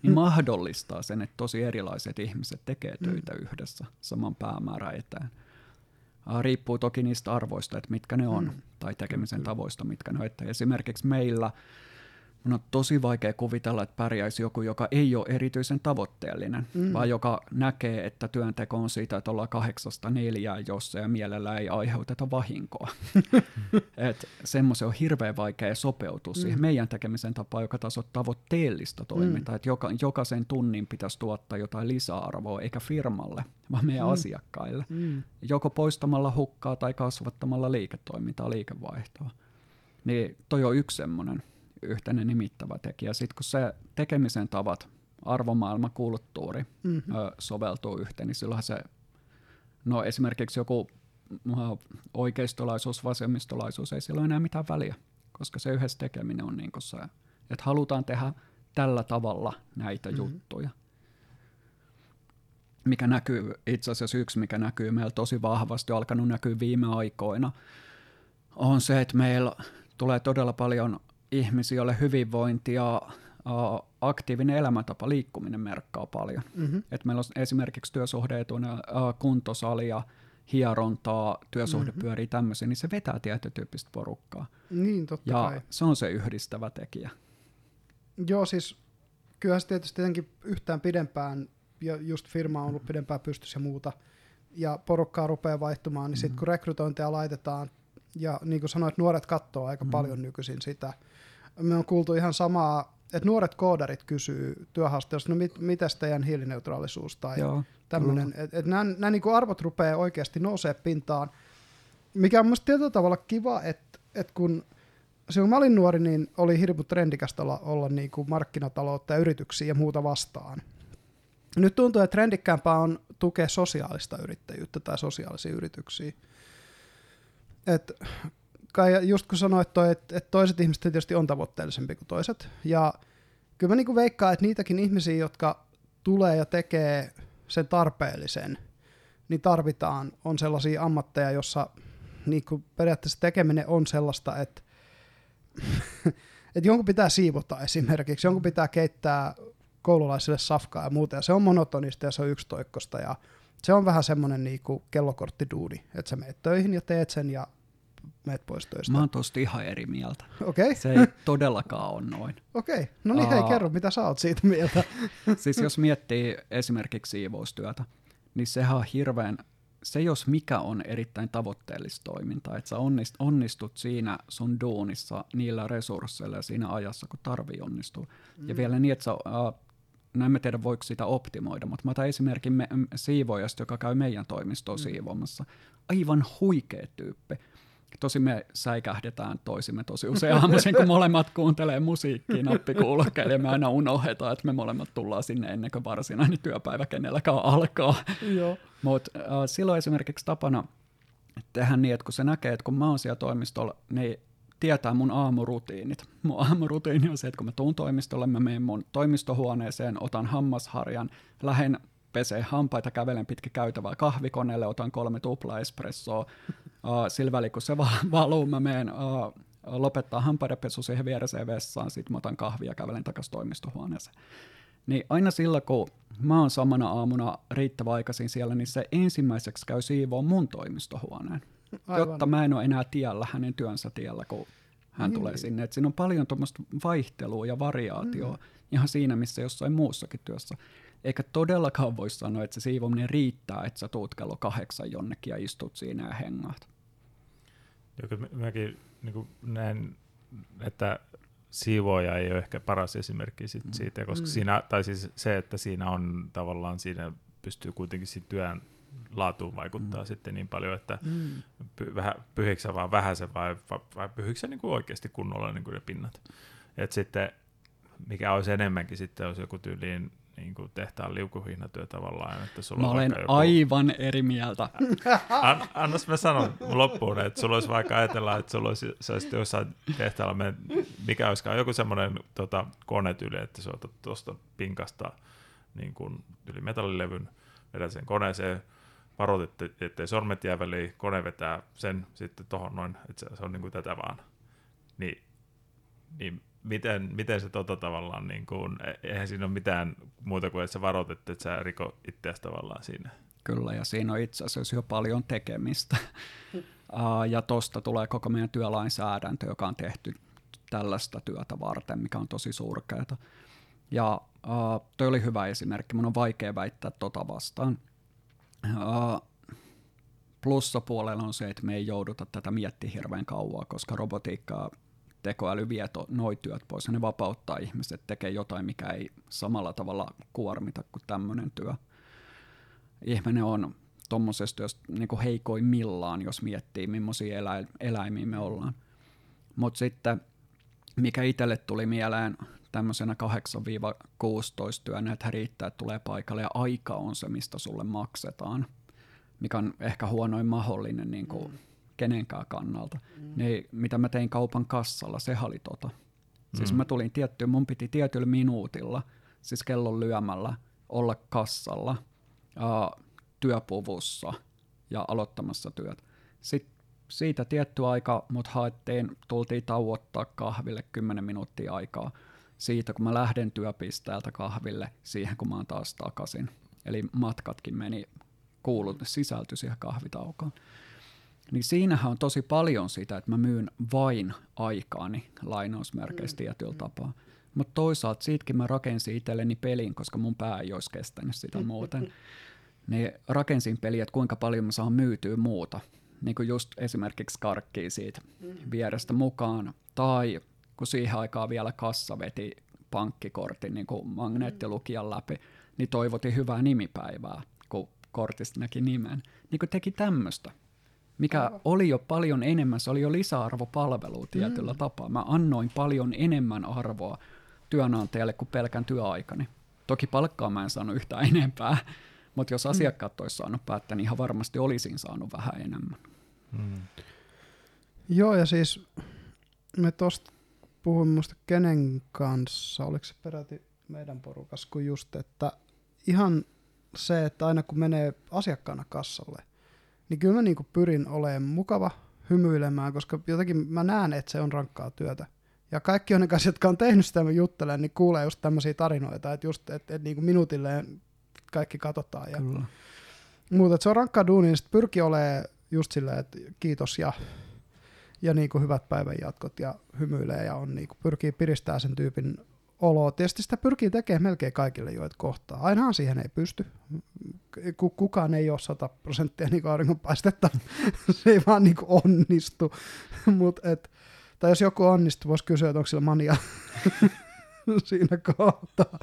niin Mm. mahdollistaa sen, että tosi erilaiset ihmiset tekee Mm. töitä yhdessä saman päämäärän eteen. Riippuu toki niistä arvoista, että mitkä ne on, Mm. tai tekemisen tavoista, mitkä ne on. Että esimerkiksi meillä mun on tosi vaikea kuvitella, että pärjäisi joku, joka ei ole erityisen tavoitteellinen, Mm. vaan joka näkee, että työnteko on siitä, että ollaan kahdeksasta neljään jossa ja mielellä ei aiheuteta vahinkoa. Et semmoisen on hirveän vaikea sopeutua Mm. siihen meidän tekemisen tapaan, joka taas on tavoitteellista toimintaa. Mm. Että joka, jokaisen tunnin pitäisi tuottaa jotain lisäarvoa, eikä firmalle, vaan meidän Mm. asiakkaille. Mm. Joko poistamalla hukkaa tai kasvattamalla liiketoimintaa, liikevaihtoa. Niin toi on yksi semmoinen yhteinen nimittävä tekijä. Sitten kun se tekemisen tavat, arvomaailma, kulttuuri Mm. ö, soveltuu yhteen, niin silloinhan se, no esimerkiksi joku oikeistolaisuus, vasemmistolaisuus, ei sillä ole enää mitään väliä, koska se yhdessä tekeminen on niin kuin se, että halutaan tehdä tällä tavalla näitä Mhm. mm-hmm. juttuja. Mikä näkyy, itse asiassa yksi, mikä näkyy meillä tosi vahvasti, on alkanut näkyä viime aikoina, on se, että meillä tulee todella paljon ihmisiä, joille hyvinvointi ja uh, aktiivinen elämäntapa, liikkuminen merkkaa paljon. Mm-hmm. Et meillä on esimerkiksi työsuhdeetuna uh, kuntosalia, hierontaa, työsuhde Mhm. pyörii tämmöisiä, niin se vetää tietyn tyyppistä porukkaa. Niin, totta Ja kai. se on se yhdistävä tekijä. Joo, siis kyllähän se tietysti tietenkin yhtään pidempään, ja just firma on ollut pidempään pystyssä ja muuta, ja porukkaa rupeaa vaihtumaan, niin sitten Mhm. kun rekrytointeja laitetaan, ja niin kuin sanoit, nuoret katsoo aika Mhm. paljon nykyisin sitä. Me on kuultu ihan samaa, että nuoret koodarit kysyy työhaastattelussa, no mit, mitäs teidän hiilineutraalisuus tai Joo, tämmöinen, että et nämä, nämä niin arvot rupeaa oikeasti nousee pintaan. mikä on musta tietyllä tavalla kiva, että, että kun silloin kun mä olin nuori, niin oli hirveän trendikästä olla, olla niin kuin markkinataloutta ja yrityksiä ja muuta vastaan. Nyt tuntuu, että trendikkäämpää on tukea sosiaalista yrittäjyyttä tai sosiaalisia yrityksiä. Et, kai just kun sanoit, toi, että, että toiset ihmiset tietysti on tavoitteellisempi kuin toiset. Ja kyllä mä niin kuin veikkaan, että niitäkin ihmisiä, jotka tulee ja tekee sen tarpeellisen, niin tarvitaan, on sellaisia ammatteja, jossa niin kuin periaatteessa tekeminen on sellaista, että, että jonkun pitää siivota esimerkiksi, jonkun pitää keittää koululaisille safkaa ja muuta, ja se on monotonista ja se on yksitoikkosta, ja se on vähän semmoinen niin kuin kellokorttiduuni, että sä meet töihin ja teet sen ja meet pois töistä. Mä oon tosta ihan eri mieltä. Okei. Okay. Se ei todellakaan ole noin. Okei, okay. no niin hei, Aa. kerro, mitä sä oot siitä mieltä. Siis jos miettii esimerkiksi siivoustyötä, niin sehän on hirveän, se jos mikä on erittäin tavoitteellista toimintaa, että sä onnist, onnistut siinä sun duunissa niillä resursseilla ja siinä ajassa, kun tarvii onnistua. Mm. Ja vielä niin, että sä, äh, no en mä tiedä voiko sitä optimoida, mutta mä otan esimerkin me, siivoojasta, joka käy meidän toimistoon mm. siivoamassa. Aivan huikea tyyppi. Tosi me säikähdetään toisimme tosi usein aamuisin, kun molemmat kuuntelee musiikkia nappikuulokkeilla ja me aina unohdetaan, että me molemmat tullaan sinne ennen kuin varsinainen työpäivä kenelläkään alkaa. Mutta äh, silloin esimerkiksi tapana tehdä niin, että kun se näkee, että kun mä oon siellä toimistolla, niin tietää mun aamurutiinit. Mun aamurutiini on se, että kun mä tuun toimistolle, mä menen mun toimistohuoneeseen, otan hammasharjan, lähden pesee hampaita, kävelen pitkin käytävää kahvikoneelle, otan kolme tupla espressoa. Uh, sillä välin, kun se va- valuu, mä menen uh, lopettaa hampaidenpesu siihen viereseen vessaan, sitten mä otan kahvia ja kävelen takaisin toimistohuoneeseen. Niin aina silloin, kun mä oon samana aamuna riittävän aikaisin siellä, niin se ensimmäiseksi käy siivoon mun toimistohuoneen. Aivan. Jotta mä en ole enää tiellä hänen työnsä tiellä, kun hän Niin. tulee sinne. Et siinä on paljon tuommoista vaihtelua ja variaatioa mm. ihan siinä, missä jossain muussakin työssä. Eikä todellakaan voi sanoa, että se siivominen riittää, että sä tuut kello kahdeksan jonnekin ja istut siinä ja hengaat. Joka mä- mäkin niin näen, että siivooja ei ole ehkä paras esimerkki sit siitä, koska Mm. siinä, tai siis se, että siinä on tavallaan siinä pystyy kuitenkin siinä työn laatuun vaikuttaa mm. sitten niin paljon, että Mm. py, vähän, pyhikö sä vaan vähäsen vai, vai, vai pyhikö sä niin kuin oikeasti kunnolla niin kuin ne pinnat. Et sitten, mikä olisi enemmänkin sitten, olisi joku tyyliin niin kuin tehtaan liukuhihnatyö tavallaan, että sulla Mä olen joku, aivan eri mieltä. An, annas mä sanon loppuun, että sulla olisi vaikka ajatella, että sulla olisi, sä olisit jossain tehtaalla, men- mikä olisikaan joku semmoinen tota, konetyyli, että sä otat tuosta pinkasta niin kuin, yli metallilevyn, vedät sen koneeseen, varot, että, ettei sormet jää väliin, kone vetää sen sitten tuohon noin, että se, se on niin kuin tätä vaan. Niin, niin miten, miten se tota tavallaan, niin kuin, e- eihän siinä ole mitään muuta kuin, että sä varot, että et sä riko itseäsi tavallaan siinä. Kyllä, ja siinä on itse asiassa jo paljon tekemistä. Ja tosta tulee koko meidän työlainsäädäntö, joka on tehty tällaista työtä varten, mikä on tosi surkeata. Ja uh, toi oli hyvä esimerkki, mun on vaikea väittää tota vastaan. Uh, plussapuolella on se, että me ei jouduta tätä miettiä hirveän kauan, koska robotiikka tekoäly vie to, noi työt pois ja ne vapauttaa ihmiset tekee jotain, mikä ei samalla tavalla kuormita kuin tämmöinen työ. Ihminen on tuommoisesta työstä niin heikoimmillaan, jos miettii, millaisia elä, eläimiä me ollaan. Mutta sitten, mikä itselle tuli mieleen tämmöisenä 8-16 työnä, että riittää, että tulee paikalle ja aika on se, mistä sulle maksetaan, mikä on ehkä huonoin mahdollinen niin kuin mm. Kenenkään kannalta. Mm. Niin, mitä mä tein kaupan kassalla, se oli tota. Siis Mm. mä tulin tiettyyn, mun piti tietyllä minuutilla, siis kellon lyömällä, olla kassalla, uh, työpuvussa ja aloittamassa työt. Sitten siitä tietty aika mut haettiin, tultiin tauottaa kahville 10 minuuttia aikaa siitä, kun mä lähden työpisteeltä kahville siihen, kun mä oon taas takaisin. Eli matkatkin meni, kuulut, sisältyi siihen kahvitaukoon. Niin siinähän on tosi paljon sitä, että mä myyn vain aikaani lainausmerkeissä mm. tietyllä tapaa. Mutta toisaalta siitäkin mä rakensin itselleni pelin, koska mun pää ei olisi kestänyt sitä muuten. Niin rakensin peliä, että kuinka paljon mä saan myytyä muuta. Niin kuin just esimerkiksi karkkia siitä vierestä mukaan. Tai kun siihen aikaan vielä kassa veti pankkikortin niin kuin magneettilukijan läpi, niin toivotin hyvää nimipäivää, kun kortista näki nimen. Niin kuin teki tämmöistä. Mikä oli jo paljon enemmän, se oli jo lisäarvopalvelu tietyllä mm. tapaa. Mä annoin paljon enemmän arvoa työnantajalle kuin pelkän työaikani. Toki palkkaa mä en saanut yhtään enempää, mutta jos mm. asiakkaat olisi saanut päättää, niin ihan varmasti olisin saanut vähän enemmän. Mm. Joo, ja siis me tuosta puhuin muista kenen kanssa, oliko se peräti meidän porukas, kun just, että ihan se, että aina kun menee asiakkaana kassalle, niin kyllä mä niinku pyrin olemaan mukava, hymyilemään, koska jotenkin mä näen, että se on rankkaa työtä. Ja kaikki on ne kanssa, jotka on tehnyt sitä, mä juttelen, niin kuulee just tämmöisiä tarinoita, että just, että, että niinku minuutilleen kaikki katsotaan. Ja Kyllä. Mutta se on rankkaa duuni, niin pyrkii olemaan just silleen, että kiitos ja, ja niinku hyvät päivänjatkot ja hymyilee ja on niinku, pyrkii piristää sen tyypin sitä pyrkii tekemään melkein kaikille, joita kohtaa. Ainahan siihen ei pysty. Kukaan ei ole 100 prosenttia niin auringonpaistetta. se ei vaan niin onnistu. Mut et, tai jos joku onnistuu, voisi kysyä, että onko sillä mania siinä kohtaa.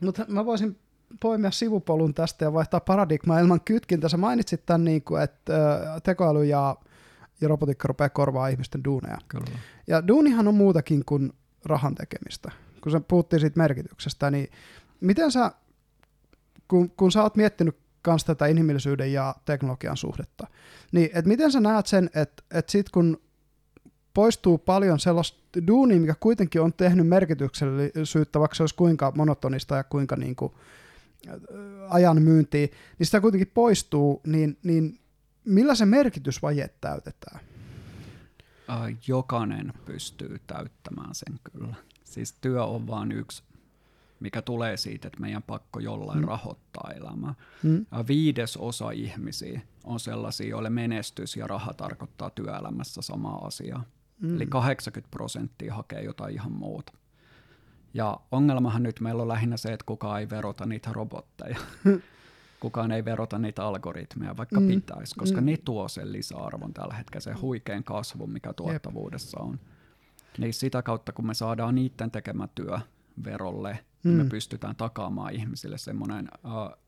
Mutta mä voisin poimia sivupolun tästä ja vaihtaa paradigmaa ilman kytkintä. Sä mainitsit tämän, niin kuin, että tekoäly ja, ja robotiikka rupeaa korvaa ihmisten duuneja. Kyllä. Ja duunihan on muutakin kuin rahan tekemistä. Kun sä puhuttiin siitä merkityksestä, niin miten sä, kun, kun sä oot miettinyt kans tätä inhimillisyyden ja teknologian suhdetta, niin et miten sä näet sen, että et sit kun poistuu paljon sellaista duunia, mikä kuitenkin on tehnyt merkityksellisyyttä, vaikka se olisi kuinka monotonista ja kuinka niin kuin, ajan myyntiä, niin sitä kuitenkin poistuu, niin, niin millä se merkitysvaje täytetään? Jokainen pystyy täyttämään sen kyllä. Siis työ on vain yksi, mikä tulee siitä, että meidän pakko jollain mm. rahoittaa elämää. Mm. Viides osa ihmisiä on sellaisia, joille menestys ja raha tarkoittaa työelämässä samaa asiaa. Mm. Eli 80 prosenttia hakee jotain ihan muuta. Ja ongelmahan nyt meillä on lähinnä se, että kukaan ei verota niitä robotteja. kukaan ei verota niitä algoritmeja, vaikka mm. pitäisi, koska mm. ne tuo sen lisäarvon tällä hetkellä, se huikean kasvu, mikä tuottavuudessa on. Niin sitä kautta, kun me saadaan niiden tekemä työ verolle, mm. niin me mm. pystytään takaamaan ihmisille semmoinen uh,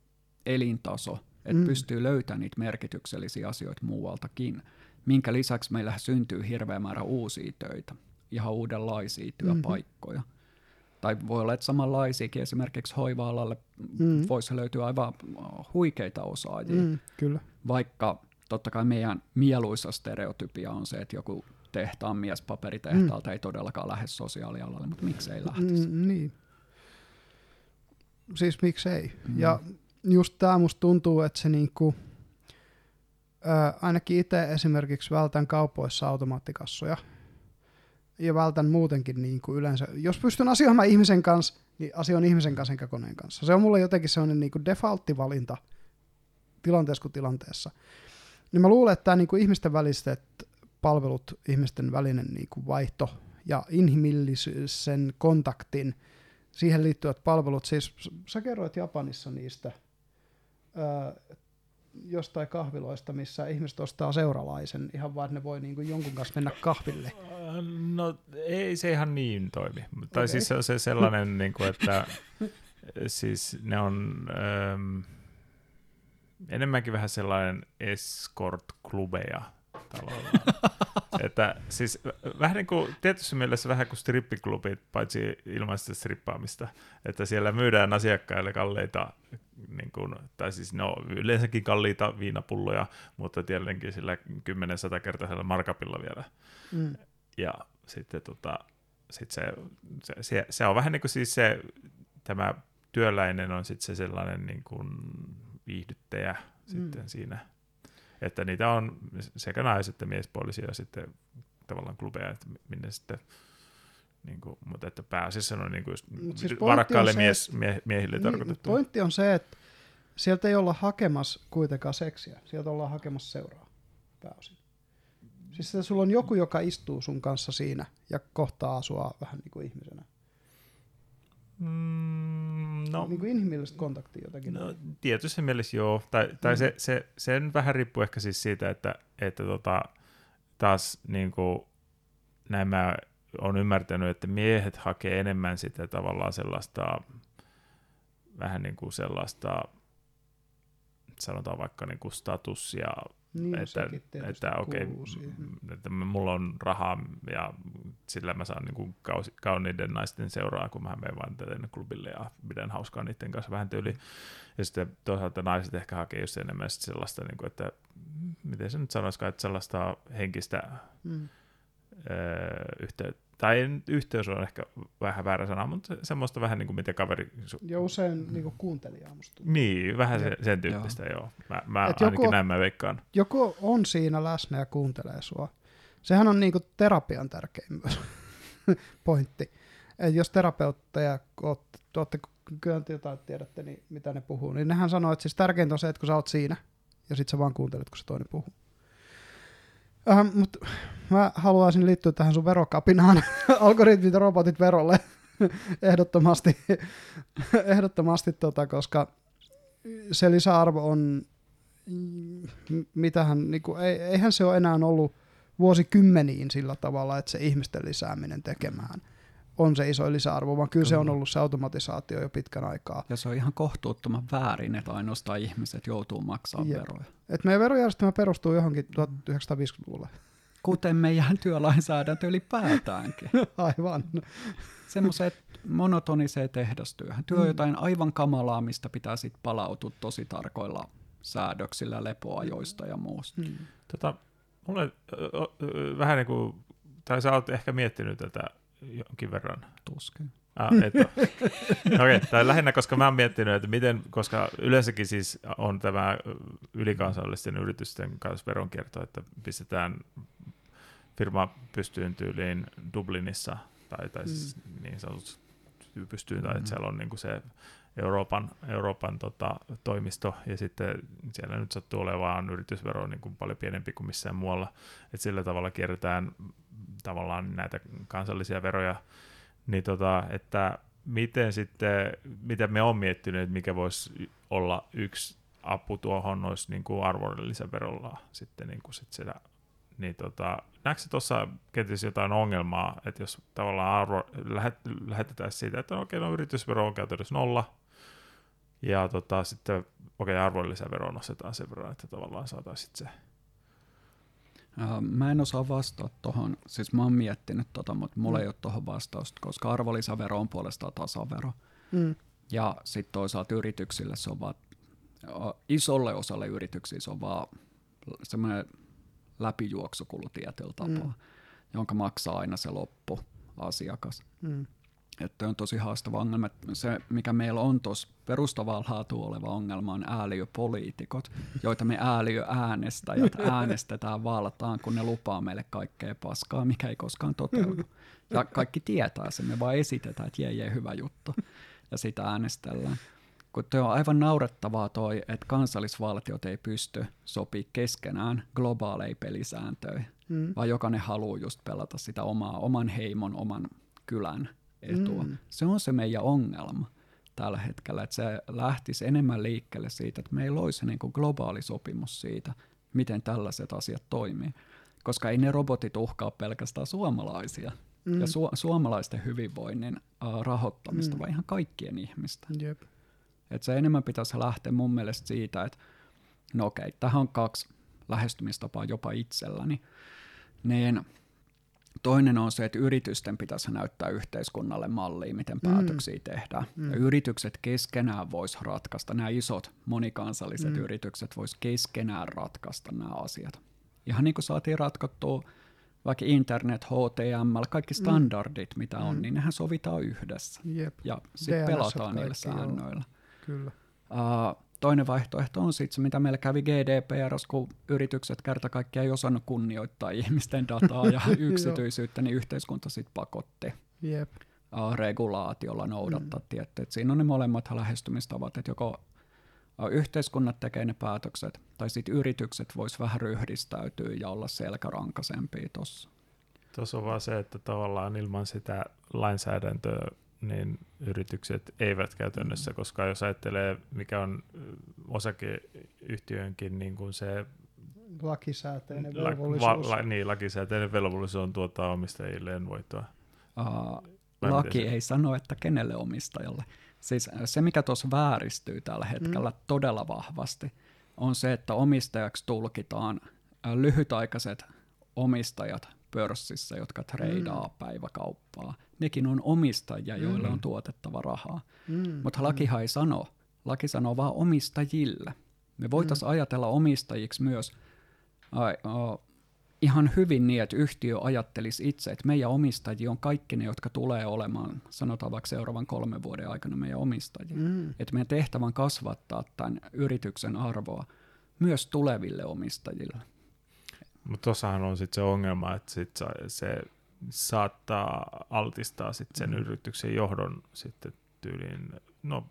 elintaso, että mm. pystyy löytämään niitä merkityksellisiä asioita muualtakin, minkä lisäksi meillä syntyy hirveä määrä uusia töitä, ihan uudenlaisia mm-hmm. työpaikkoja. Mm-hmm tai voi olla, että samanlaisiakin esimerkiksi hoiva-alalle mm. voisi löytyä aivan huikeita osaajia. Mm, kyllä. Vaikka totta kai meidän mieluisa stereotypia on se, että joku tehtaan mies paperitehtaalta mm. ei todellakaan lähde sosiaalialalle, mutta miksei lähtisi? Mm, niin. Siis miksei. Mm. Ja just tämä musta tuntuu, että se niinku, ää, ainakin itse esimerkiksi vältän kaupoissa automaattikassoja, ja vältän muutenkin niin kuin yleensä. Jos pystyn asioimaan ihmisen kanssa, niin asioin ihmisen kanssa enkä koneen kanssa. Se on mulle jotenkin sellainen niin kuin defaulttivalinta tilanteessa kuin tilanteessa. Niin mä luulen, että tämä niin kuin ihmisten väliset palvelut, ihmisten välinen niin kuin vaihto ja inhimillisen kontaktin, siihen liittyvät palvelut, siis sä kerroit Japanissa niistä, jostain kahviloista, missä ihmiset ostaa seuralaisen ihan vaan, että ne voi niin kuin jonkun kanssa mennä kahville? No ei se ihan niin toimi. Okay. Tai siis se on se sellainen, niin kuin, että siis ne on ähm, enemmänkin vähän sellainen escort-klubeja tavallaan. että siis vähän niin kuin, tietyssä mielessä vähän kuin strippiklubit, paitsi ilmaista strippaamista, että siellä myydään asiakkaille kalleita, niin kuin, tai siis no yleensäkin kalliita viinapulloja, mutta tietenkin sillä 10-100 kertaisella markapilla vielä. Mm. Ja sitten tota, sit se, se, se, se, on vähän niin kuin siis se, tämä työläinen on sitten se sellainen niin kuin viihdyttäjä mm. sitten siinä että niitä on sekä nais- että miespuolisia ja sitten tavallaan klubeja, että minne sitten niin kuin, mutta että pääasiassa on niin kuin siis varakkaille mies, mie, miehille niin, tarkoitettu. Pointti on se, että sieltä ei olla hakemassa kuitenkaan seksiä, sieltä ollaan hakemassa seuraa pääosin. Siis että sulla on joku, joka istuu sun kanssa siinä ja kohtaa sua vähän niin kuin ihmisenä. Mm, no, niin kuin inhimillistä kontaktia jotakin. No, tietyssä mielessä joo. Tai, tai mm. se, se, se nyt vähän riippuu ehkä siis siitä, että, että tota, taas niin kuin, näin mä olen ymmärtänyt, että miehet hakee enemmän sitä tavallaan sellaista, vähän niin kuin sellaista, sanotaan vaikka niin kuin status ja Niin, että, että okei, mm, että mulla on rahaa ja sillä mä saan niin kausi, kauniiden naisten seuraa, kun mä menen vaan tänne klubille ja pidän hauskaa niiden kanssa vähän tyyli. Ja sitten toisaalta naiset ehkä hakee just enemmän sit sellaista, niin kuin, että miten se nyt sanoisikaan, että sellaista henkistä Mm. öö, yhteyttä, tai en- yhteys on ehkä vähän väärä sana, mutta se- semmoista vähän niin kuin miten kaveri... Su- Ja usein niin kuuntelijaa musta niin, vähän se, sen tyyppistä, joo. joo. Mä, mä Et ainakin joku- näin mä veikkaan. Joku on siinä läsnä ja kuuntelee sua. Sehän on niinku terapian tärkein myös pointti. Et jos terapeutteja olette, olette kyllä jotain tiedätte, niin mitä ne puhuu, niin nehän sanoo, että siis tärkeintä on se, että kun sä oot siinä, ja sit sä vaan kuuntelet, kun se toinen puhuu. Ähm, mutta mä haluaisin liittyä tähän sun verokapinaan, algoritmit ja robotit verolle, ehdottomasti, ehdottomasti tota, koska se lisäarvo on, mitähän, niin kuin, ei, eihän se ole enää ollut vuosikymmeniin sillä tavalla, että se ihmisten lisääminen tekemään on se iso lisäarvo, vaan kyllä se on Kyllä. ollut se automatisaatio jo pitkän aikaa. Ja se on ihan kohtuuttoman väärin, että ainoastaan ihmiset joutuu maksamaan Jep. veroja. Et meidän verojärjestelmä perustuu johonkin 1950-luvulle. Kuten meidän työlainsäädäntö ylipäätäänkin. Aivan. Semmoiseen monotoniseen tehdastyöhön. Työ on Mm. jotain aivan kamalaa, mistä pitää sitten palautua tosi tarkoilla säädöksillä, lepoajoista ja muusta. Hmm. Tota, mulle ö, ö, vähän niin kuin, tai sä oot ehkä miettinyt tätä jonkin verran. Tuskin. Ah. Okei, okay, lähinnä, koska mä oon miettinyt, että miten, koska yleensäkin siis on tämä ylikansallisten yritysten kanssa veronkierto, että pistetään firma pystyyn tyyliin Dublinissa, tai, tai siis niin sanotut pystyyn, tai Mm. että siellä on niin kuin se Euroopan, Euroopan tota, toimisto, ja sitten siellä nyt sattuu olemaan yritysvero niin kuin paljon pienempi kuin missään muualla, että sillä tavalla kierretään tavallaan näitä kansallisia veroja, niin tota, että miten sitten, mitä me on miettinyt, että mikä voisi olla yksi apu tuohon olisi niin kuin arvonlisäverolla sitten niin kuin sit sitä, niin tota, näetkö tuossa kenties jotain ongelmaa, että jos tavallaan arvo, lähet, lähetetään siitä, että okei, no yritysvero on käytännössä nolla, ja tota, sitten okei, arvonlisävero nostetaan sen verran, että tavallaan saataisiin se. Ää, Mä en osaa vastata tuohon, siis mä oon miettinyt tota, mutta mulla Mm. ei ole tuohon vastausta, koska arvonlisävero on puolestaan tasavero. Mm. Ja sitten toisaalta yrityksille se on vaan, isolle osalle yrityksiä se on vaan semmoinen läpijuoksukulu tietyllä tapaa, Mm. jonka maksaa aina se loppuasiakas. Mm. Että on tosi haastava ongelma. Se, mikä meillä on tuossa perustavaa laatua oleva ongelma, on ääliöpoliitikot, joita me ääliöäänestäjät äänestetään valtaan, kun ne lupaa meille kaikkea paskaa, mikä ei koskaan toteudu. Ja kaikki tietää sen, me vaan esitetään, että jee, jee, hyvä juttu, ja sitä äänestellään. Kun toi on aivan naurettavaa toi, että kansallisvaltiot ei pysty sopii keskenään globaaleja pelisääntöjä, Mm. vaan jokainen haluaa just pelata sitä omaa, oman heimon, oman kylän etua. Mm. Se on se meidän ongelma tällä hetkellä, että se lähtisi enemmän liikkeelle siitä, että meillä olisi niin kuin globaali sopimus siitä, miten tällaiset asiat toimii. Koska ei ne robotit uhkaa pelkästään suomalaisia Mm. ja su- suomalaisten hyvinvoinnin uh, rahoittamista, Mm. mm. vaan ihan kaikkien ihmisten. Jep. Et se enemmän pitäisi lähteä mun mielestä siitä, että no okei, tähän on kaksi lähestymistapaa jopa itselläni. Niin toinen on se, että yritysten pitäisi näyttää yhteiskunnalle mallia, miten Mm. päätöksiä tehdään. Mm. Ja yritykset keskenään vois ratkaista, nämä isot monikansalliset Mm. yritykset vois keskenään ratkaista nämä asiat. Ihan niin kuin saatiin ratkottua vaikka internet, HTML, kaikki standardit, mitä on, Mm. niin nehän sovitaan yhdessä. Jep. Ja sitten pelataan niillä kaikki, joo. säännöillä. Kyllä. Uh, toinen vaihtoehto on sitten se, mitä meillä kävi GDPR, kun yritykset kerta kaikkiaan ei osannut kunnioittaa ihmisten dataa ja yksityisyyttä, niin yhteiskunta sitten pakotti Jep. uh, regulaatiolla noudattaa mm. tiettyä. Et siinä on ne molemmat lähestymistavat, että joko yhteiskunnat tekee ne päätökset, tai sitten yritykset vois vähän ryhdistäytyä ja olla selkärankaisempia tuossa. Tuossa on vaan se, että tavallaan ilman sitä lainsäädäntöä niin yritykset eivät käytännössä, koska jos ajattelee, mikä on osakeyhtiönkin niin kuin se Lakisääteinen la, velvollisuus. va, la, niin, lakisääteinen velvollisuus on tuottaa omistajilleen voittoa. Uh, laki ei sano, että kenelle omistajalle. Siis se, mikä tuossa vääristyy tällä hetkellä mm. todella vahvasti, on se, että omistajaksi tulkitaan lyhytaikaiset omistajat pörssissä, jotka treidaa mm. päiväkauppaa. Nekin on omistajia, joille mm. on tuotettava rahaa. Mm. Mutta lakihan ei sano. Laki sanoo vaan omistajille. Me voitaisiin mm. ajatella omistajiksi myös uh, uh, ihan hyvin niin, että yhtiö ajattelisi itse, että meidän omistajia on kaikki ne, jotka tulee olemaan, sanotaan vaikka seuraavan kolmen vuoden aikana meidän omistajia. Mm. Että meidän tehtävä on kasvattaa tämän yrityksen arvoa myös tuleville omistajille. Mutta tuossahan on sitten se ongelma, että sit se saattaa altistaa sit sen mm. yrityksen johdon sitten tyyliin, no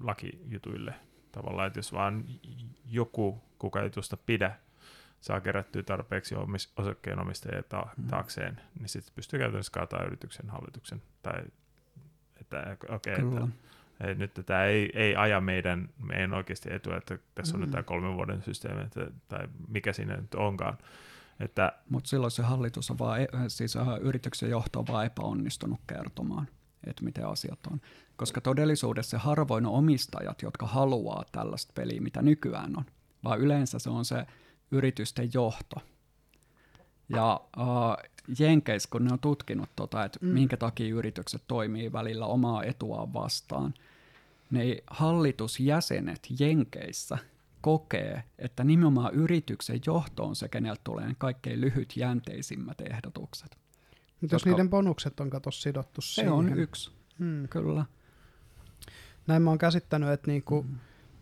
lakijutuille tavallaan, että jos vaan joku, kuka ei tuosta pidä, saa kerättyä tarpeeksi omis, osakkeenomistajia ta- mm. taakseen, niin sitten pystyy käytännössä kaataa yrityksen hallituksen. Tai että okei, okay, että, että nyt tämä ei, ei aja meidän, meidän oikeasti etua, että tässä on mm. nyt tämä kolmen vuoden systeemi, että, tai mikä siinä nyt onkaan. Että, Mutta silloin se hallitus on vaan, e, siis äh, yrityksen johto on vaan epäonnistunut kertomaan, että miten asiat on. Koska todellisuudessa harvoin on omistajat, jotka haluaa tällaista peliä, mitä nykyään on, vaan yleensä se on se yritysten johto. Ja uh, Jenkeissä, kun ne on tutkinut, tota, että mm. minkä takia yritykset toimii välillä omaa etuaan vastaan, ne hallitusjäsenet Jenkeissä kokee, että nimenomaan yrityksen johto on se, keneltä tulee ne kaikkein lyhytjänteisimmät ehdotukset. Mutta jos niiden bonukset on kato sidottu se siihen. on yksi, hmm. kyllä. Näin mä oon käsittänyt, että niinku, hmm.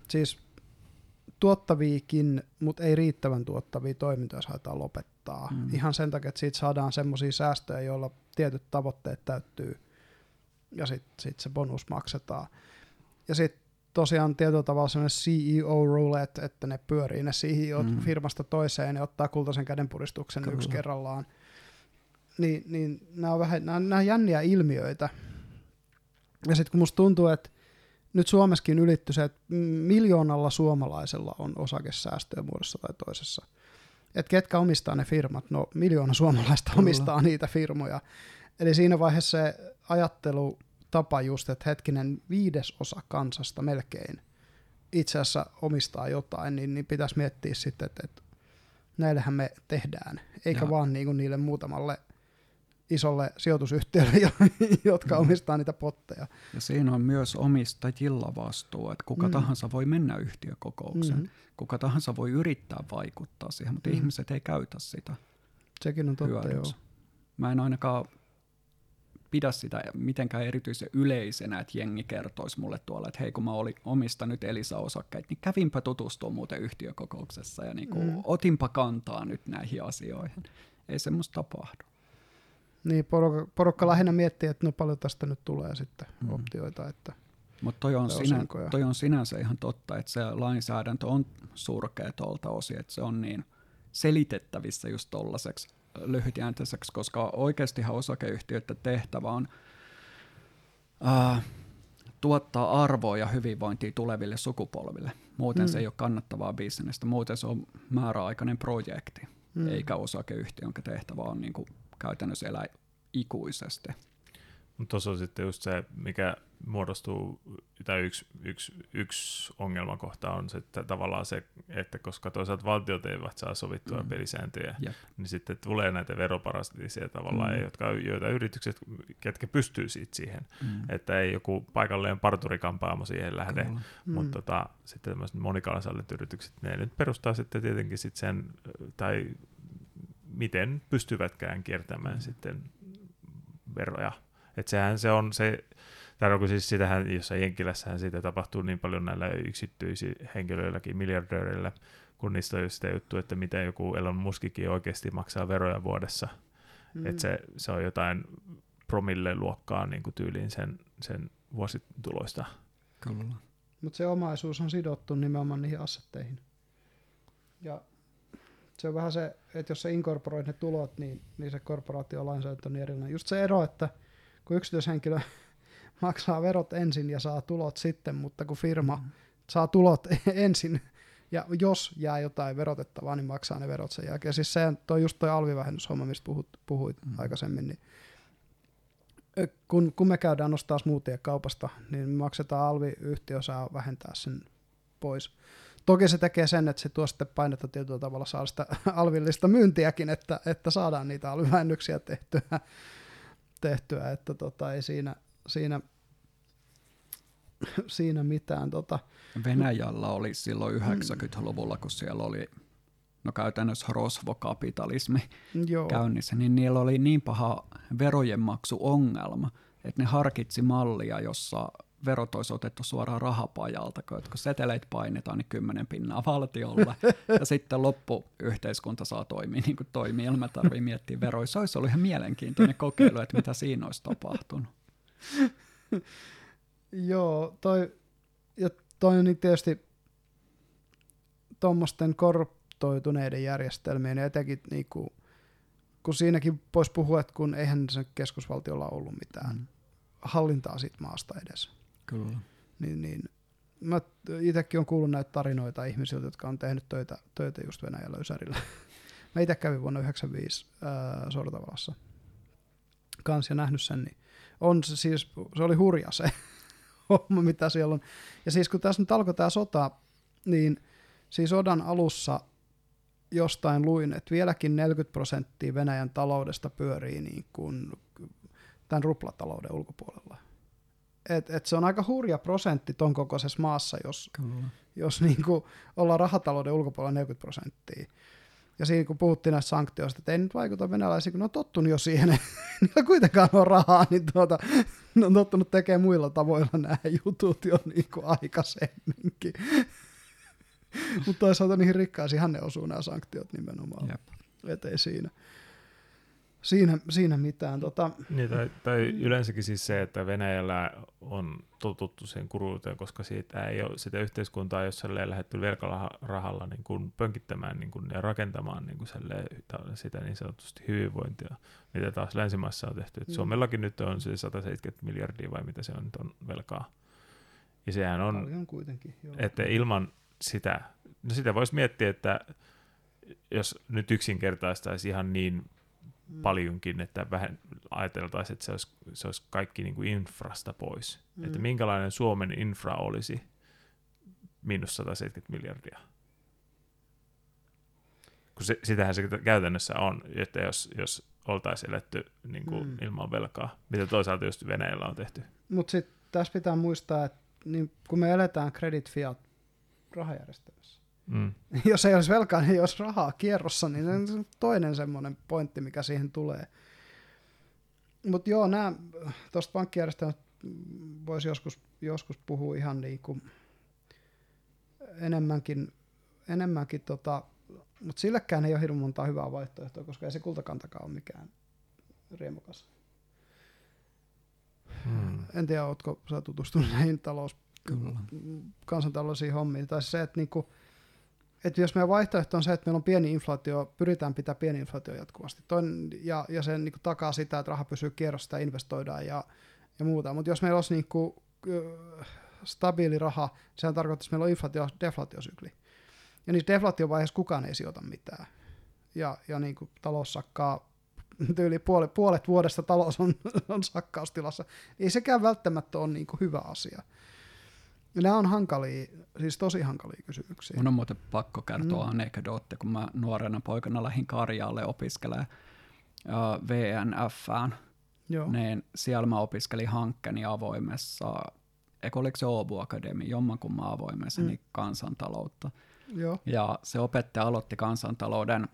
siis tuottaviikin, mutta ei riittävän tuottavia toimintoja saadaan lopettaa. Mm. Ihan sen takia, että siitä saadaan semmoisia säästöjä, joilla tietyt tavoitteet täyttyy ja sitten sit se bonus maksetaan. Ja sitten tosiaan tietyllä tavalla sellainen CEO rule, että, että ne pyörii ne CEO mm. firmasta toiseen ja ottaa kultaisen kädenpuristuksen Kyllä. yksi kerrallaan. Niin, niin nämä on vähän nämä, nämä on jänniä ilmiöitä. Ja sitten kun musta tuntuu, että nyt Suomessakin ylitty se, että miljoonalla suomalaisella on osakesäästöjä muodossa tai toisessa. Et ketkä omistaa ne firmat? No miljoona suomalaista Kyllä. omistaa niitä firmoja. Eli siinä vaiheessa se ajattelutapa just, että hetkinen viidesosa kansasta melkein itse asiassa omistaa jotain, niin, niin pitäisi miettiä sitten, että, että näillehän me tehdään, eikä ja. vaan niin kuin niille muutamalle – isolle sijoitusyhtiölle, jotka mm. omistaa niitä potteja. Ja siinä on myös omistajilla vastuu, että kuka mm. tahansa voi mennä yhtiökokoukseen, mm. kuka tahansa voi yrittää vaikuttaa siihen, mutta mm. ihmiset ei käytä sitä. Sekin on totta, joo. Mä en ainakaan pidä sitä mitenkään erityisen yleisenä, että jengi kertoisi mulle tuolla, että hei kun mä olin omista nyt Elisa-osakkeet, niin kävinpä tutustua muuten yhtiökokouksessa ja niin kuin mm. otinpa kantaa nyt näihin asioihin. Ei semmoista tapahdu. Niin, porukka, porukka lähinnä miettii, että no paljon tästä nyt tulee sitten mm. optioita. Että Mutta toi, on sinä, toi on sinänsä ihan totta, että se lainsäädäntö on surkea tuolta osin, että se on niin selitettävissä just tollaiseksi lyhytjänteiseksi, koska oikeastihan osakeyhtiöiden tehtävä on äh, tuottaa arvoa ja hyvinvointia tuleville sukupolville. Muuten mm. se ei ole kannattavaa bisnestä, muuten se on määräaikainen projekti, mm. eikä osakeyhtiö, jonka tehtävä on niin kuin käytännössä elää ikuisesti. Mutta tuossa on sitten just se, mikä muodostuu, tai yksi, yksi, yksi ongelmakohta on se, että tavallaan se, että koska toisaalta valtiot eivät saa sovittua mm. pelisääntöjä, Jep. niin sitten tulee näitä veroparastisia tavallaan, mm. jotka, joita yritykset, ketkä pystyy siitä siihen, mm. että ei joku paikalleen parturikampaamo siihen lähde, mm. mutta tota, sitten tämmöiset monikansalliset yritykset, ne nyt perustaa sitten tietenkin sit sen, tai miten pystyvätkään kiertämään mm. sitten veroja. Että sehän se on se, tai siis sitähän, jossain Jenkilässähän siitä tapahtuu niin paljon näillä yksityisillä henkilöilläkin, miljardööreillä, kun niistä on sitä juttu, että miten joku Elon Muskikin oikeasti maksaa veroja vuodessa. Mm. Että se, se on jotain promille luokkaa niin kuin tyyliin sen, sen vuosituloista. Kyllä. Mutta se omaisuus on sidottu nimenomaan niihin assetteihin. Ja se on vähän se, että jos sä inkorporoit ne tulot, niin, niin se korporaatiolainsäädäntö on niin erilainen. Just se ero, että kun yksityishenkilö maksaa verot ensin ja saa tulot sitten, mutta kun firma mm. saa tulot ensin, ja jos jää jotain verotettavaa, niin maksaa ne verot sen jälkeen. Siis se on just toi alvivähennyshomma, mistä puhut, puhuit mm. aikaisemmin, niin kun, kun me käydään nostaa smoothie kaupasta, niin me maksetaan alvi, yhtiö saa vähentää sen pois Toki se tekee sen, että se tuo sitten painetta tietyllä tavalla saa sitä alvillista myyntiäkin, että, että saadaan niitä alvivähennyksiä tehtyä, tehtyä että tota, ei siinä, siinä, siinä mitään. Tota. Venäjällä oli silloin 90-luvulla, kun siellä oli no käytännössä rosvokapitalismi Joo. käynnissä, niin niillä oli niin paha verojen maksuongelma, että ne harkitsi mallia, jossa verot olisi otettu suoraan rahapajalta, kun seteleitä painetaan, niin kymmenen pinnaa valtiolle, ja sitten loppu yhteiskunta saa toimia niin kuin toimii, ilman tarvii miettiä veroja. Se olisi ollut ihan mielenkiintoinen kokeilu, että mitä siinä olisi tapahtunut. Joo, toi, ja toi on niin tietysti tuommoisten korruptoituneiden järjestelmien, ja etenkin niin kuin, kun siinäkin voisi puhua, että kun eihän se keskusvaltiolla ollut mitään mm. hallintaa siitä maasta edes. Kyllä. Niin, niin mä itsekin olen kuullut näitä tarinoita ihmisiltä, jotka on tehnyt töitä, töitä just Venäjällä Ysärillä. mä itse kävin vuonna 1995 äh, Sortavalassa kans ja nähnyt sen, niin on se siis, se oli hurja se homma, mitä siellä on. Ja siis kun tässä nyt alkoi tämä sota, niin siis sodan alussa jostain luin, että vieläkin 40 prosenttia Venäjän taloudesta pyörii niin kuin tämän ruplatalouden ulkopuolella et, et se on aika hurja prosentti ton kokoisessa maassa, jos, Kyllä. jos niin kuin ollaan rahatalouden ulkopuolella 40 prosenttia. Ja siinä kun puhuttiin näistä sanktioista, että ei nyt vaikuta venäläisiin, kun ne on tottunut jo siihen, niillä kuitenkaan on rahaa, niin tuota, ne on tottunut tekemään muilla tavoilla nämä jutut jo niin kuin aikaisemminkin. Mutta toisaalta niihin rikkaisiinhan ne osuu nämä sanktiot nimenomaan. Jep. Et ei siinä siinä, siinä mitään. Tota... Niin, tai, tai yleensäkin siis se, että Venäjällä on totuttu sen kuruuteen, koska siitä ei ole sitä yhteiskuntaa, jos ei lähdetty velkarahalla niin kuin pönkittämään niin kuin, ja rakentamaan niin kuin sitä niin sanotusti hyvinvointia, mitä taas länsimaissa on tehty. Et mm. Suomellakin nyt on se 170 miljardia vai mitä se on nyt on velkaa. Ja sehän on, Paljon kuitenkin, joo. että ilman sitä, no sitä voisi miettiä, että jos nyt yksinkertaistaisi ihan niin mm. paljonkin, että vähän ajateltaisiin, että se olisi, se olisi kaikki niin kuin infrasta pois. Mm. Että minkälainen Suomen infra olisi miinus 170 miljardia. Kun se, sitähän se käytännössä on, että jos, jos oltaisiin eletty niin kuin mm. ilman velkaa, mitä toisaalta just Venäjällä on tehty. Mutta sitten tässä pitää muistaa, että niin kun me eletään credit fiat rahajärjestelmässä, Mm. Jos ei olisi velkaa, niin olisi rahaa kierrossa, niin se on toinen semmoinen pointti, mikä siihen tulee. Mutta joo, nämä tuosta pankkijärjestelmästä voisi joskus, joskus puhua ihan niin kuin enemmänkin, enemmänkin tota, mutta sillekään ei ole hirveän monta hyvää vaihtoehtoa, koska ei se kultakantakaan ole mikään riemukas. Hmm. En tiedä, oletko sä tutustunut näihin talous, Kyllä. kansantaloudellisiin hommiin. Tai se, että niinku, että jos meidän vaihtoehto on se, että meillä on pieni inflaatio, pyritään pitää pieni inflaatio jatkuvasti, Toin, ja, ja se niin kuin, takaa sitä, että raha pysyy kierrossa ja investoidaan ja, ja muuta. Mutta jos meillä olisi niin kuin, stabiili raha, sehän tarkoittaa, että meillä on inflaatio deflaatiosykli. Ja niissä deflaatiovaiheissa kukaan ei sijoita mitään. Ja, ja niin kuin talous sakkaa tyyli puolet, puolet vuodesta talous on, on sakkaustilassa. Ei sekään välttämättä ole niin kuin hyvä asia. Nämä on hankalia, siis tosi hankalia kysymyksiä. Mun on muuten pakko kertoa mm. anekdootti, kun mä nuorena poikana lähdin Karjaalle opiskelemaan uh, VNFään. Joo. Niin siellä mä opiskelin hankkeni avoimessa, eikö oliko se Åbo Akademi, jommankumman avoimessa, mm. niin kansantaloutta. Joo. Ja se opettaja aloitti kansantalouden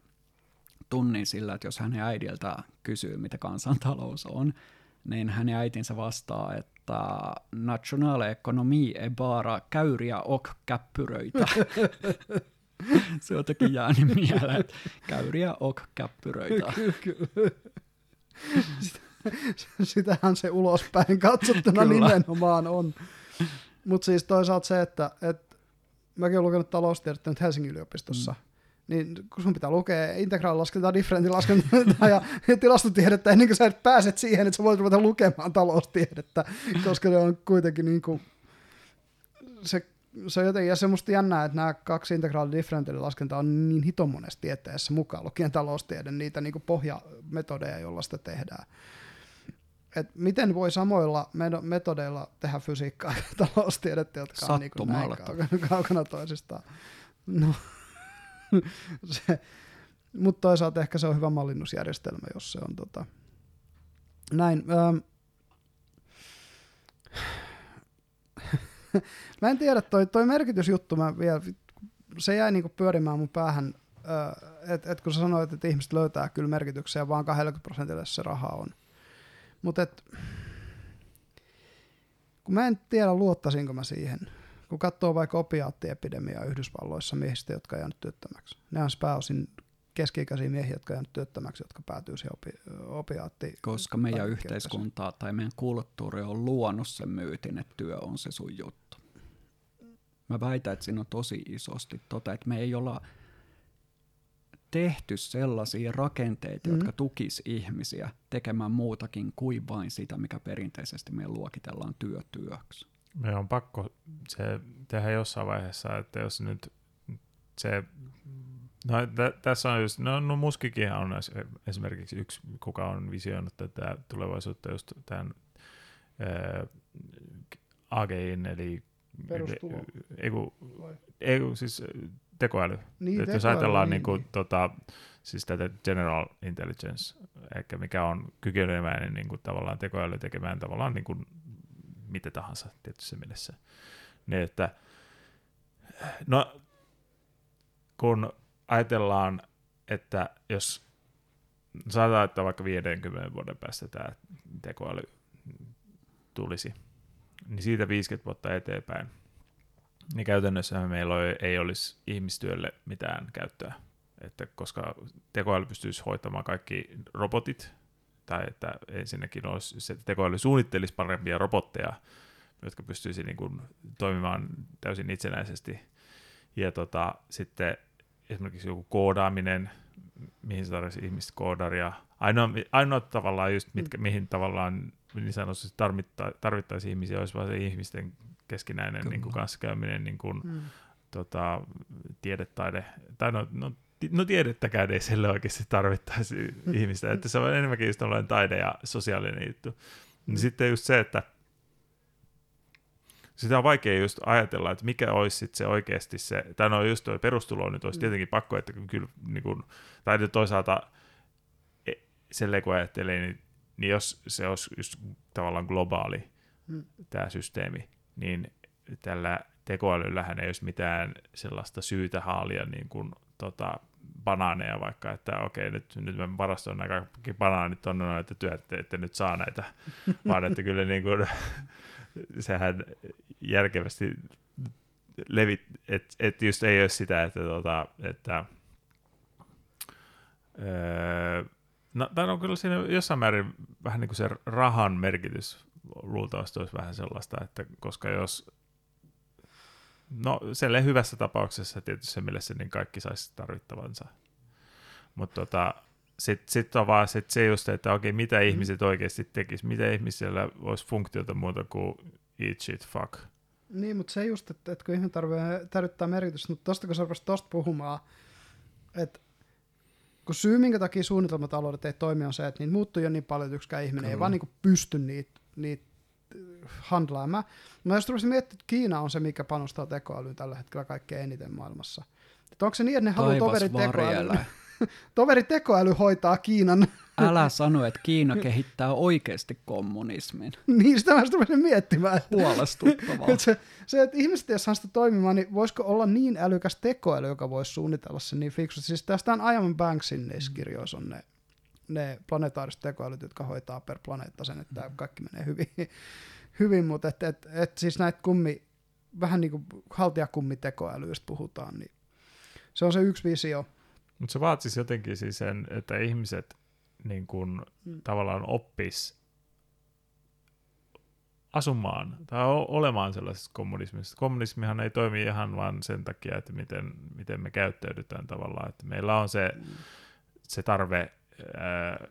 tunnin sillä, että jos hänen äidiltä kysyy, mitä kansantalous on, niin hänen äitinsä vastaa, että nationalekonomi ei bara käyriä ok käppyröitä. Se on jotenkin jäänyt mieleen, että käyriä ok käppyröitä. Sitähän se ulospäin katsottuna Kyllä. nimenomaan on. Mutta siis toisaalta se, että, että mäkin olen lukenut taloustiedettä nyt Helsingin yliopistossa, mm niin kun sun pitää lukea integraalilaskentaa, differentilaskentaa ja, ja tilastotiedettä ennen kuin sä et pääset siihen, että sä voit ruveta lukemaan taloustiedettä, koska ne on kuitenkin niin kuin, se, se on jotenkin, ja semmoista jännää, että nämä kaksi integraali differentiaalilaskentaa on niin hiton monessa tieteessä mukaan lukien taloustiede, niitä niin kuin pohjametodeja, joilla sitä tehdään. Et miten voi samoilla metodeilla tehdä fysiikkaa ja taloustiedettä, jotka on niin kuin näin kaukana, kaukana toisistaan. No, se, mutta toisaalta ehkä se on hyvä mallinnusjärjestelmä, jos se on tota, näin. Ähm, mä en tiedä, toi, toi merkitysjuttu, mä vielä, se jäi niinku pyörimään mun päähän, äh, että et kun sä sanoit, että ihmiset löytää kyllä merkityksiä, vaan 20 prosentille se raha on. Mutta kun mä en tiedä, luottaisinko mä siihen. Kun katsoo vaikka opiaattiepidemiaa Yhdysvalloissa miehistä, jotka on jäänyt työttömäksi. Ne on pääosin keski-ikäisiä miehiä, jotka on jäänyt työttömäksi, jotka päätyy siihen opi, opiaatti. Koska meidän yhteiskunta tai meidän kulttuuri on luonut sen myytin, että työ on se sun juttu. Mä väitän, että siinä on tosi isosti tota, että me ei olla tehty sellaisia rakenteita, mm. jotka tukis ihmisiä tekemään muutakin kuin vain sitä, mikä perinteisesti me luokitellaan työtyöksi. Me on pakko se tehdä jossain vaiheessa, että jos nyt se No, t- tässä on just, no, no Muskikin on esimerkiksi yksi, kuka on visioinut tätä tulevaisuutta just tämän ää, AGIin, eli Perustulo. Ei, ei, siis tekoäly. Niin, tekoäly, jos ajatellaan niin. Niin kuin, tota, siis tätä general intelligence, ehkä mikä on kykeneväinen niin kuin, tavallaan tekoäly tekemään tavallaan niin kuin, mitä tahansa tietyssä mielessä. Niin, että, no, kun ajatellaan, että jos saadaan, että vaikka 50 vuoden päästä tämä tekoäly tulisi, niin siitä 50 vuotta eteenpäin, niin käytännössä meillä ei olisi ihmistyölle mitään käyttöä. Että koska tekoäly pystyisi hoitamaan kaikki robotit, tai että ensinnäkin olisi, se tekoäly suunnittelisi parempia robotteja, jotka pystyisi niin kuin toimimaan täysin itsenäisesti. Ja tota, sitten esimerkiksi joku koodaaminen, mihin se tarvitsisi ihmistä koodaria. Ainoa, ainoa tavallaan just, mitkä, mm. mihin tavallaan niin sanotusti tarvittaisiin ihmisiä, olisi vain se ihmisten keskinäinen niin kuin kanssakäyminen, niin kuin, mm. tota, tiedetaide, tai no, no, no tiedettäkään ei sille oikeasti tarvittaisi mm. ihmistä, että se on enemmänkin just taide ja sosiaalinen juttu. Mm. Niin sitten just se, että sitä on vaikea just ajatella, että mikä olisi sit se oikeasti se, tai no just tuo perustulo nyt olisi mm. tietenkin pakko, että kyllä, niin kuin, tai toisaalta silleen kun ajattelee, niin, niin jos se olisi just tavallaan globaali mm. tämä systeemi, niin tällä tekoälyllähän ei olisi mitään sellaista syytä haalia niin kuin, tota, banaaneja vaikka, että okei, nyt, nyt mä varastoin nämä kaikki banaanit on noin, että työt ette nyt saa näitä, vaan että kyllä niin kuin, sehän järkevästi levit, että et just ei ole sitä, että, tota, että öö, no, tai on kyllä siinä jossain määrin vähän niin kuin se rahan merkitys luultavasti olisi vähän sellaista, että koska jos no selle hyvässä tapauksessa tietysti mielessä niin kaikki saisi tarvittavansa. Mutta tota, sitten sit on vaan sit se just, että okei, mitä mm. ihmiset oikeasti tekis, mitä ihmisillä olisi funktiota muuta kuin eat shit, fuck. Niin, mutta se just, että, että kun ihminen tarvitsee merkitystä, mutta tosta kun sä tosta puhumaan, että kun syy, minkä takia suunnitelmataloudet ei toimi, on se, että niitä muuttuu jo niin paljon, että yksikään ihminen Kyllä. ei vaan niin pysty niitä, niitä handlaamaan. Mä jos rupesin miettimään, että Kiina on se, mikä panostaa tekoälyyn tällä hetkellä kaikkein eniten maailmassa. Että onko se niin, että ne haluaa toverit tekoäly? toveri tekoäly hoitaa Kiinan. Älä sano, että Kiina kehittää oikeasti kommunismin. niin, sitä mä rupesin miettimään. Huolestuttavaa. että se, se, että ihmiset ei saa sitä toimimaan, niin voisiko olla niin älykäs tekoäly, joka voisi suunnitella sen niin fiksusti. Siis tästä on Ian Banksin niissä kirjoissa on ne, ne planetaariset tekoälyt, jotka hoitaa per planeetta sen, että kaikki menee hyvin, hyvin mutta et, et, et, siis näitä kummi, vähän niin kuin haltijakummitekoälyistä puhutaan, niin se on se yksi visio, mutta se vaatisi jotenkin siis sen, että ihmiset niin kun, mm. tavallaan oppis asumaan tai olemaan sellaisessa kommunismissa. Kommunismihan ei toimi ihan vain sen takia, että miten, miten me käyttäydytään tavallaan. Että meillä on se, mm. se tarve... Ää,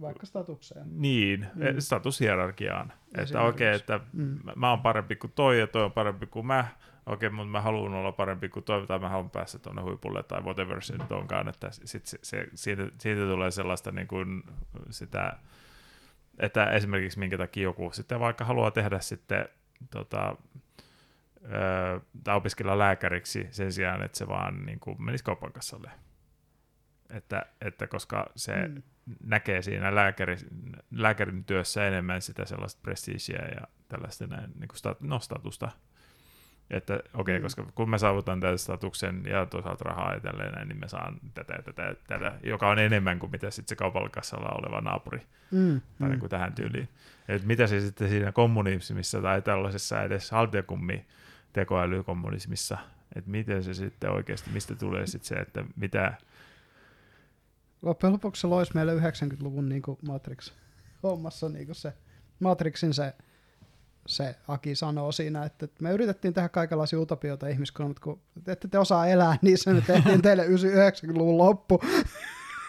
Vaikka statukseen. Niin, mm. statushierarkiaan. Että okei, okay, että mm. mä oon parempi kuin toi ja toi on parempi kuin mä, okei, okay, mutta mä haluan olla parempi kuin toi, tai mä haluan päästä tuonne huipulle, tai whatever se nyt onkaan, että sit se, se, siitä, siitä tulee sellaista niin kuin sitä, että esimerkiksi minkä takia joku sitten vaikka haluaa tehdä sitten tota, öö, tai opiskella lääkäriksi sen sijaan, että se vaan niin kuin menisi kaupan kassalle. Että, että koska se mm. näkee siinä lääkäri, lääkärin työssä enemmän sitä sellaista prestiisiä ja tällaista näin, niin kuin stat, no, statusta, että okei, okay, mm. koska kun mä saavutan tämän statuksen ja toisaalta rahaa ja tälleen näin, niin mä saan tätä ja tätä, tätä, joka on enemmän kuin mitä sitten se kaupallikassalla oleva naapuri, mm. tai mm. niin kuin tähän tyyliin. Että mitä se sitten siinä kommunismissa tai tällaisessa edes haltiakummi tekoälykommunismissa, että miten se sitten oikeasti, mistä tulee sitten se, että mitä... Loppujen lopuksi se loisi meille 90-luvun niin Matrix-hommassa niin se Matrixin se se Aki sanoo siinä, että me yritettiin tehdä kaikenlaisia utopioita ihmiskunnan, mutta kun ette te osaa elää niissä, me tehtiin teille 90-luvun loppu.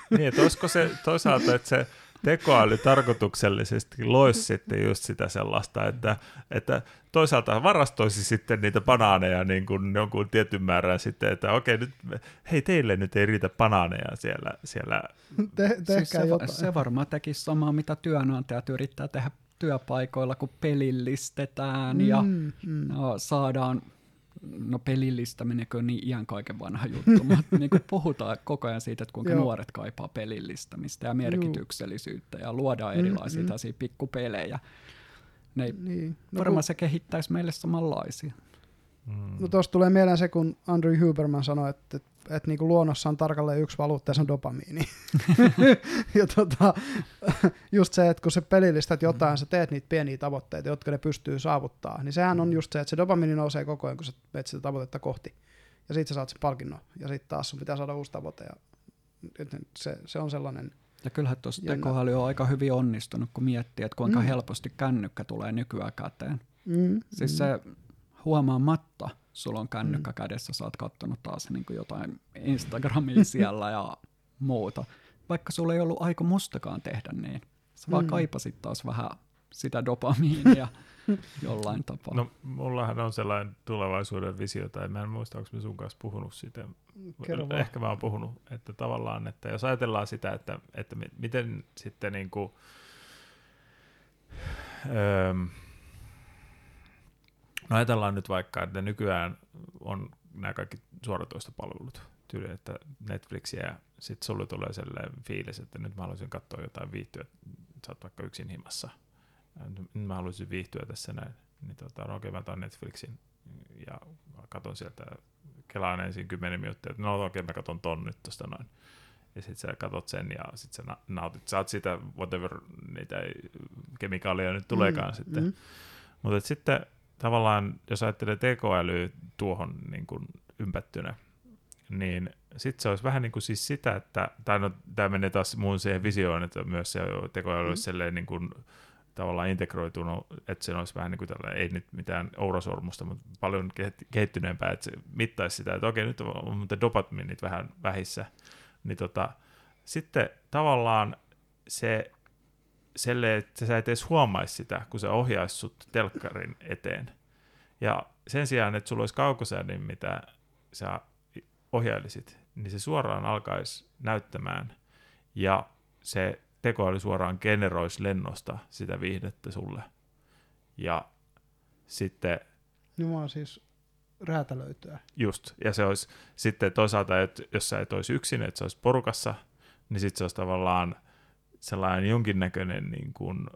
Niin, että olisiko se toisaalta, että se tekoäly tarkoituksellisesti loisi sitten just sitä sellaista, että, että toisaalta varastoisi sitten niitä banaaneja niin kuin jonkun tietyn määrän sitten, että okei, nyt, hei teille nyt ei riitä banaaneja siellä. siellä. Te, siis se, jotain. se varmaan tekisi samaa, mitä työnantajat yrittää tehdä työpaikoilla, kun pelillistetään mm, ja mm. No, saadaan, no pelillistäminenkö niin iän kaiken vanha juttu, mutta niin kuin puhutaan koko ajan siitä, että kuinka Joo. nuoret kaipaa pelillistämistä ja merkityksellisyyttä ja luodaan erilaisia mm, mm. pikkupelejä. Ne niin. no, varmaan kun... se kehittäisi meille samanlaisia. Mm. No tuosta tulee mieleen se, kun Andrew Huberman sanoi, että, että, että niin kuin luonnossa on tarkalleen yksi valuutta ja se on dopamiini. ja tota, just se, että kun se pelillistät jotain, mm. sä teet niitä pieniä tavoitteita, jotka ne pystyy saavuttaa, niin sehän on just se, että se dopamiini nousee koko ajan, kun sä menet sitä tavoitetta kohti. Ja sitten sä saat sen palkinnon. Ja sitten taas sun pitää saada uusi tavoite. Ja se, se on sellainen ja kyllähän tuossa tekoäly on aika hyvin onnistunut, kun miettii, että kuinka mm. helposti kännykkä tulee nykyään käteen. Mm, siis mm. se huomaamatta sulla on kännykkä mm. kädessä, sä oot kattonut taas niin kuin jotain Instagramia siellä ja muuta. Vaikka sulla ei ollut aika mustakaan tehdä niin. Sä vaan mm. kaipasit taas vähän sitä dopamiinia jollain tapaa. No mullahan on sellainen tulevaisuuden visio, tai mä en muista, onko me sun kanssa puhunut siitä. Kerro Ehkä mä oon puhunut, että tavallaan, että jos ajatellaan sitä, että, että miten sitten niin kuin, öö, No ajatellaan nyt vaikka, että nykyään on nämä kaikki suoratoistopalvelut, tyyli, että Netflixiä ja sitten sulle tulee sellainen fiilis, että nyt mä haluaisin katsoa jotain viihtyä, sä oot vaikka yksin himassa, nyt mä haluaisin viihtyä tässä näin, niin tota, no okei mä otan Netflixin ja katon sieltä, kelaan ensin 10 minuuttia, että no okei mä katon ton nyt tosta noin. Ja sitten sä katot sen ja sitten sä nautit, saat sitä whatever niitä kemikaaleja nyt tuleekaan mm, sitten. Mm. Mutta sitten tavallaan, jos ajattelee tekoälyä tuohon niin kuin ympättynä, niin sitten se olisi vähän niin kuin siis sitä, että, tai no, tämä menee taas muun siihen visioon, että myös se tekoäly olisi mm. niin kuin, tavallaan integroitunut, että se olisi vähän niin kuin tällainen, ei nyt mitään ourasormusta, mutta paljon kehittyneempää, että se mittaisi sitä, että okei, nyt on muuten dopamiinit vähän vähissä, niin tota, sitten tavallaan se selle, että sä et edes huomaisi sitä, kun se ohjaisi sut telkkarin eteen. Ja sen sijaan, että sulla olisi kaukosäädin, mitä sä ohjailisit, niin se suoraan alkaisi näyttämään ja se tekoäly suoraan generoisi lennosta sitä viihdettä sulle. Ja sitten... Jumala siis räätälöityä. Just, ja se olisi sitten toisaalta, että jos sä et olisi yksin, että se olisi porukassa, niin sitten se olisi tavallaan sellainen jonkinnäköinen niin kuin,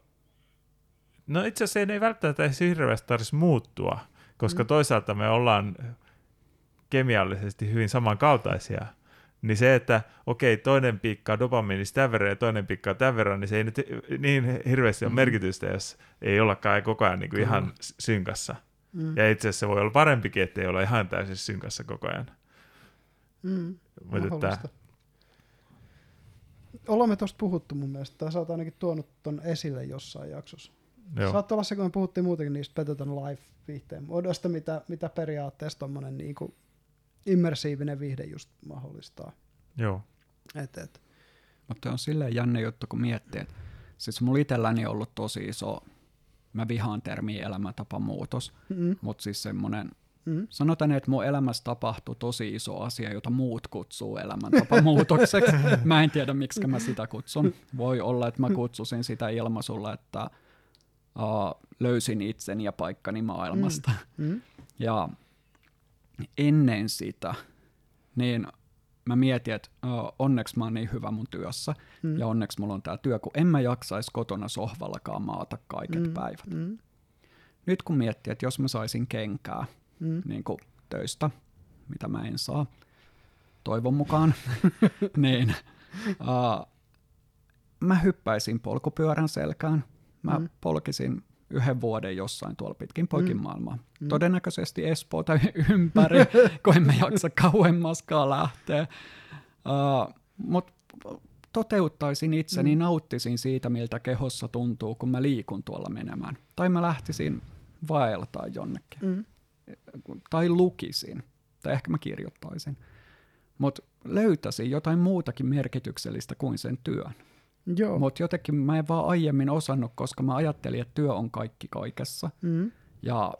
no itse asiassa ei välttämättä edes hirveästi tarvitsisi muuttua, koska mm. toisaalta me ollaan kemiallisesti hyvin samankaltaisia, niin se, että okei, toinen piikkaa dopamiinista tämän verran ja toinen piikkaa tämän verran, niin se ei nyt niin hirveästi ole mm. merkitystä, jos ei ollakaan koko ajan niin kuin ihan synkassa. Mm. Ja itse asiassa se voi olla parempikin, että ei olla ihan täysin synkassa koko ajan. Mm. Mutta ollaan me tuosta puhuttu mun mielestä, tai sä oot ainakin tuonut ton esille jossain jaksossa. Joo. Saattaa olla se, kun me puhuttiin muutenkin niistä Peteton Life-viihteen muodosta, mitä, mitä periaatteessa tommonen niinku immersiivinen viihde just mahdollistaa. Joo. Et, et. Mutta on silleen jännä juttu, kun miettii, että siis mulla itselläni on ollut tosi iso, mä vihaan termiä elämäntapamuutos, mm-hmm. mutta siis semmoinen Mm. Sanotaan, että mun elämässä tapahtui tosi iso asia, jota muut kutsuu elämäntapamuutokseksi. mä en tiedä, miksi mä sitä kutsun. Voi olla, että mä kutsusin sitä ilmaisulla, että uh, löysin itseni ja paikkani maailmasta. Mm. Mm. Ja ennen sitä, niin mä mietin, että uh, onneksi mä oon niin hyvä mun työssä, mm. ja onneksi mulla on tää työ, kun en mä jaksaisi kotona sohvallakaan maata kaiket mm. päivät. Mm. Nyt kun miettii, että jos mä saisin kenkää mm. niin kuin töistä, mitä mä en saa, toivon mukaan, niin uh, mä hyppäisin polkupyörän selkään, mä mm. polkisin yhden vuoden jossain tuolla pitkin poikin mm. maailmaa. Mm. Todennäköisesti Espoo tai ympäri, kun emme jaksa kauemmaskaan lähteä. Uh, Mutta toteuttaisin itseni, mm. nauttisin siitä, miltä kehossa tuntuu, kun mä liikun tuolla menemään. Tai mä lähtisin vaeltaa jonnekin. Mm. Tai lukisin. Tai ehkä mä kirjoittaisin. Mutta löytäisin jotain muutakin merkityksellistä kuin sen työn. Mutta jotenkin mä en vaan aiemmin osannut, koska mä ajattelin, että työ on kaikki kaikessa. Mm. Ja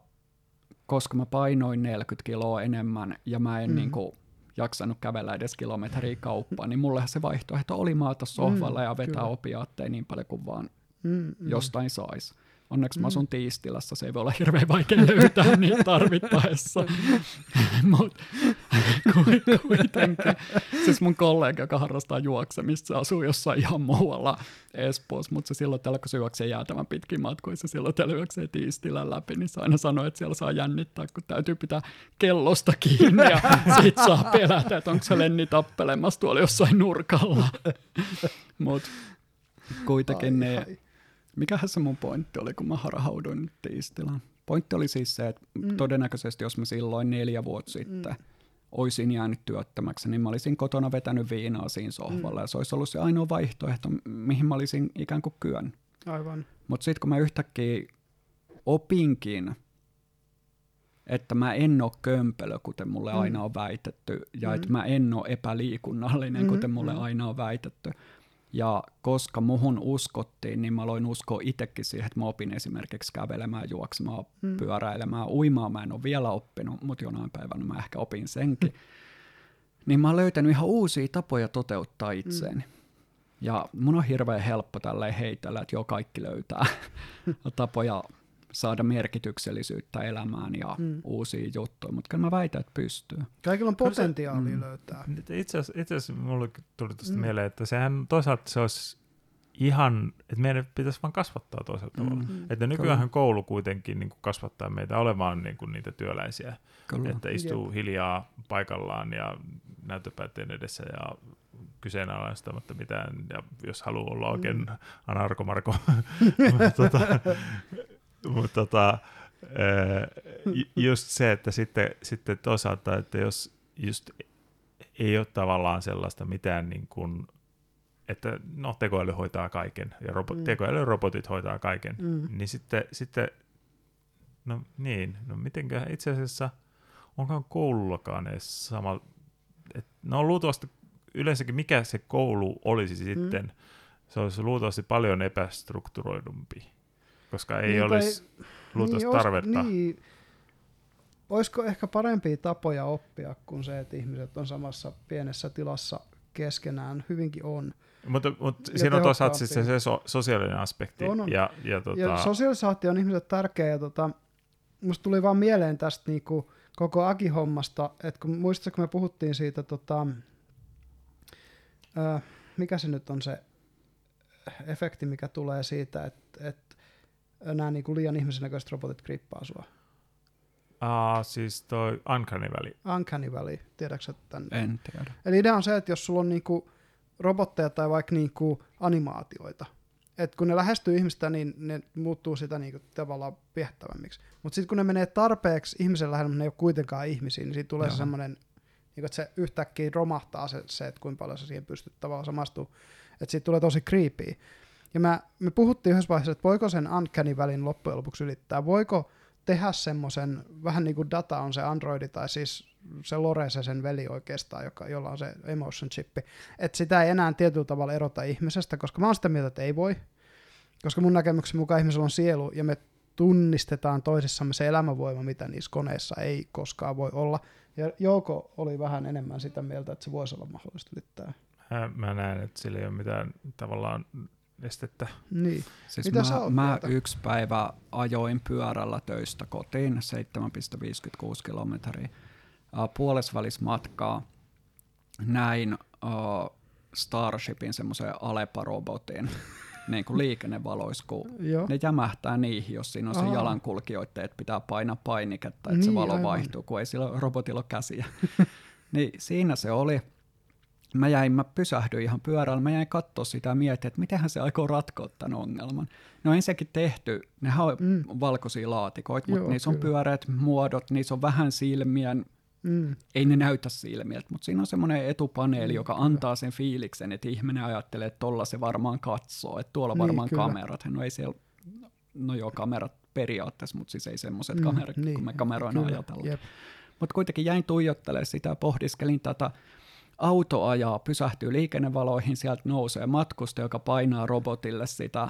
koska mä painoin 40 kiloa enemmän ja mä en mm. niinku jaksanut kävellä edes kilometriä kauppaan, niin mullehan se vaihtoehto oli maata sohvalla mm, ja vetää kyllä. opiaatteja niin paljon kuin vaan mm, mm. jostain saisi. Onneksi mm. mä asun Tiistilassa, se ei voi olla hirveän vaikea löytää niin tarvittaessa. Mutta kuitenkin. Siis mun kollega, joka harrastaa juoksemista, se asuu jossain ihan muualla Espoossa, mutta se silloin täällä, kun se juoksee jäätävän pitkin matkoissa, se silloin täällä juoksee Tiistilän läpi, niin se aina sanoo, että siellä saa jännittää, kun täytyy pitää kellosta kiinni ja sit saa pelätä, että onko se Lenni tappelemassa tuolla jossain nurkalla. Mutta kuitenkin ai, ne... Ai mikähän se mun pointti oli, kun mä harhauduin tiistilaan? Pointti oli siis se, että mm. todennäköisesti jos mä silloin neljä vuotta sitten mm. olisin jäänyt työttömäksi, niin mä olisin kotona vetänyt viinaa siinä sohvalla, mm. ja se olisi ollut se ainoa vaihtoehto, mihin mä olisin ikään kuin kyön. Aivan. Mutta sitten kun mä yhtäkkiä opinkin, että mä en ole kömpelö, kuten mulle mm. aina on väitetty, ja mm. että mä en ole epäliikunnallinen, mm. kuten mulle mm. aina on väitetty, ja koska muhun uskottiin, niin mä aloin uskoa itsekin siihen, että mä opin esimerkiksi kävelemään, juoksemaan, mm. pyöräilemään, uimaan. Mä en ole vielä oppinut, mutta jonain päivänä mä ehkä opin senkin. Mm. Niin mä oon löytänyt ihan uusia tapoja toteuttaa itseäni. Mm. Ja mun on hirveän helppo tälleen heitellä, että joo, kaikki löytää tapoja saada merkityksellisyyttä elämään ja mm. uusia juttuja, mutta kyllä mä väitän, että pystyy. Kaikilla on potentiaalia mm. löytää. Itse asiassa, itse asiassa mulle tuli tuosta mm. mieleen, että sehän toisaalta se olisi ihan, että meidän pitäisi vaan kasvattaa toisella mm. tavalla. Mm. Että nykyään koulu kuitenkin niin kuin kasvattaa meitä olemaan niin kuin niitä työläisiä, Kyllä. että istuu Jep. hiljaa paikallaan ja näyttöpäätteen edessä ja kyseenalaistamatta mitään, ja jos haluaa olla oikein mm. anarkomarko, tota, mutta tota, just se, että sitten, sitten toisaalta, että jos just ei ole tavallaan sellaista mitään niin kuin, että no tekoäly hoitaa kaiken ja robo- mm. tekoälyrobotit hoitaa kaiken, mm. niin sitten, sitten no niin, no mitenkään itse asiassa onkaan koulullakaan edes sama, että no luultavasti yleensäkin mikä se koulu olisi sitten, mm. se olisi luultavasti paljon epästrukturoidumpi koska ei niin, olisi luultavasti niin, tarvetta. Niin, olisiko ehkä parempia tapoja oppia kuin se, että ihmiset on samassa pienessä tilassa keskenään, hyvinkin on. Mutta, mutta siinä on toisaalta siis se, se so, sosiaalinen aspekti. On, on. Ja, ja, tota... ja sosiaalisaatio on ihmisille tärkeä, ja tota, musta tuli vaan mieleen tästä niinku, koko Aki-hommasta, että kun muistatko, kun me puhuttiin siitä, tota, äh, mikä se nyt on se efekti, mikä tulee siitä, että, että nämä niin kuin liian ihmisen näköiset robotit krippaa sua. Ah, siis toi Uncanny Valley. Uncanny Valley, tiedätkö tämän? En tiedä. Eli idea on se, että jos sulla on niinku robotteja tai vaikka niinku animaatioita, että kun ne lähestyy ihmistä, niin ne muuttuu sitä niinku tavallaan piettävämmiksi. Mutta sitten kun ne menee tarpeeksi ihmisen lähellä, mutta ne ei ole kuitenkaan ihmisiä, niin siitä tulee Joo. semmoinen, niinku, että se yhtäkkiä romahtaa se, se, että kuinka paljon se siihen pystyt tavallaan samastuu. Että siitä tulee tosi creepy. Ja mä, me puhuttiin yhdessä vaiheessa, että voiko sen uncanny välin loppujen lopuksi ylittää, voiko tehdä semmoisen, vähän niin kuin data on se Androidi, tai siis se Lore se sen veli oikeastaan, joka, jolla on se emotion chippi, että sitä ei enää tietyllä tavalla erota ihmisestä, koska mä oon sitä mieltä, että ei voi, koska mun näkemyksen mukaan ihmisellä on sielu, ja me tunnistetaan toisissamme se elämänvoima, mitä niissä koneissa ei koskaan voi olla. Ja Jouko oli vähän enemmän sitä mieltä, että se voisi olla mahdollista ylittää. Mä näen, että sillä ei ole mitään tavallaan estettä. Niin. Siis Mitä sä mä, oot mä mieltä? yksi päivä ajoin pyörällä töistä kotiin, 7,56 kilometriä. Puolesvälis matkaa näin uh, Starshipin semmoisen Alepa-robotin niin kuin liikennevaloissa, kun Joo. ne jämähtää niihin, jos siinä on se jalankulkijoiden, että pitää painaa painiketta, että Niin, se valo aivan. vaihtuu, kun ei sillä robotilla ole käsiä. niin siinä se oli. Mä jäin, mä pysähdyin ihan pyörällä, mä jäin katsoa sitä ja mietin, että mitenhän se aikoo ratkoa tämän ongelman. No ensinnäkin tehty, nehän on Mm. valkoisia laatikoita, mutta niissä on kyllä. pyöreät muodot, niissä on vähän silmiä, Mm. ei ne näytä silmiltä, mutta siinä on semmoinen etupaneeli, Mm, joka kyllä. antaa sen fiiliksen, että ihminen ajattelee, että tuolla se varmaan katsoo, että tuolla Niin, varmaan kyllä. kamerat. No ei siellä, no joo, kamerat periaatteessa, mutta siis ei semmoiset Mm, kamerat, niin, niin, kun me kameroina kyllä, ajatellaan. Mutta kuitenkin jäin tuijottelemaan sitä ja pohdiskelin tätä. Auto ajaa, pysähtyy liikennevaloihin, sieltä nousee matkusta, joka painaa robotille sitä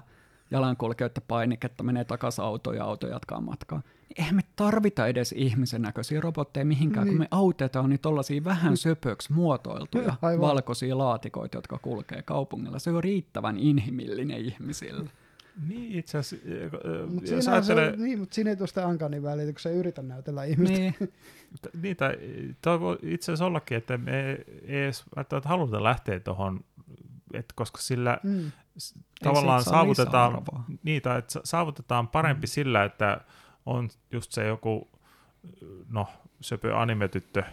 jalankulkijoiden painiketta, menee takaisin autoon ja auto jatkaa matkaa. Eihän me tarvita edes ihmisen näköisiä robotteja mihinkään, niin. Niin. kun me autetaan niin tollaisia vähän söpöksi muotoiltuja Aivan. valkoisia laatikoita, jotka kulkee kaupungilla. Se on riittävän inhimillinen ihmisille. Niin itse asiassa, Mut jos ajattelee, se, niin, mutta siinä ei tule sitä Ankanin väliä, kun se ei yritä näytellä ihmistä. Niin, niin, tai toi voi itse asiassa ollakin, että me ei edes välttämättä haluta lähteä tuohon, että koska sillä Mm. tavallaan saavutetaan, niitä, että sa- saavutetaan parempi mm. sillä, että on just se joku, no, söpö animetyttö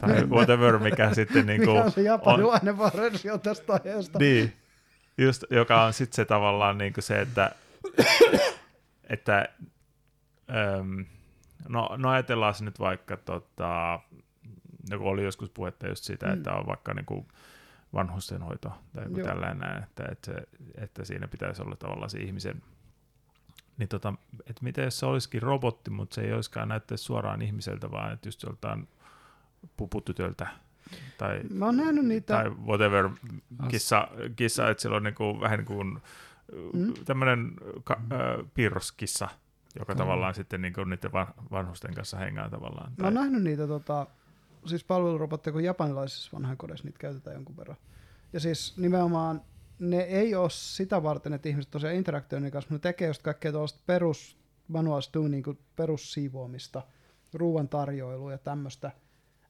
tai whatever, mikä sitten niin Mikä kuin, on se japanilainen vaan versio tästä aiheesta? niin, just, joka on sitten se tavallaan niin kuin se, että, että äm, no, no ajatellaan se nyt vaikka, tota, joku oli joskus puhetta just siitä, Mm. että on vaikka niin kuin vanhustenhoito tai joku Joo. tällainen, että, että, se, että siinä pitäisi olla tavallaan se ihmisen, niin tota, että miten jos se olisikin robotti, mutta se ei olisikaan näyttäisi suoraan ihmiseltä, vaan että just joltain puputytöltä tai Mä oon nähnyt niitä, tai whatever kissa, kissa että sillä on niinku, vähän niin kuin Mm. mm. tämmöinen ka- äh, piirroskissa, joka Mm. tavallaan sitten niinku niiden van- vanhusten kanssa hengaa tavallaan. mä oon nähnyt niitä tota, siis palvelurobotteja, kun japanilaisissa vanhainkodeissa niitä käytetään jonkun verran. Ja siis nimenomaan ne ei ole sitä varten, että ihmiset tosiaan interaktioivat niiden kanssa, mutta ne tekee just kaikkea tuollaista perus manual doing, niin perussiivoamista, ruoan tarjoilua ja tämmöistä.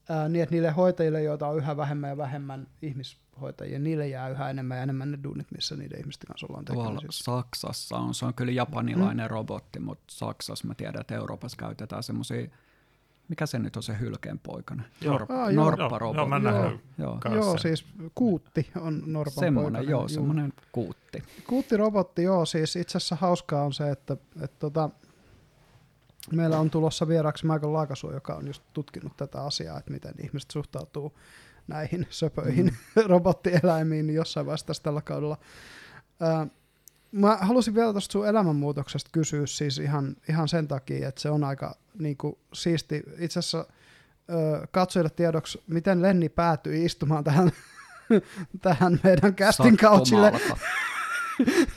Ää, niin, että niille hoitajille, joita on yhä vähemmän ja vähemmän ihmishoitajia, niille jää yhä enemmän ja enemmän ne duunit, missä niiden ihmisten kanssa ollaan Tuolla tekemisissä. Saksassa on, se on kyllä japanilainen mm. robotti, mutta Saksassa mä tiedän, että Euroopassa käytetään semmoisia, mikä se nyt on se hylkeen poikana? Norp, Aa, joo. norpparobotti. Joo, mä Joo. Joo. Joo, siis kuutti on Norpan Semmoinen, poikainen, joo, semmoinen kuutti. Kuuttirobotti, joo, siis itse asiassa hauskaa on se, että, että tota, meillä on tulossa vieraaksi Michael Laakasuo, joka on just tutkinut tätä asiaa, että miten ihmiset suhtautuu näihin söpöihin mm. robottieläimiin niin jossain vaiheessa tässä tällä kaudella. Ää, mä halusin vielä tuosta sun elämänmuutoksesta kysyä siis ihan, ihan sen takia, että se on aika niin kuin, siisti. Itse asiassa ö, katsojille tiedoksi, miten Lenni päätyi istumaan tähän, tähän meidän casting couchille.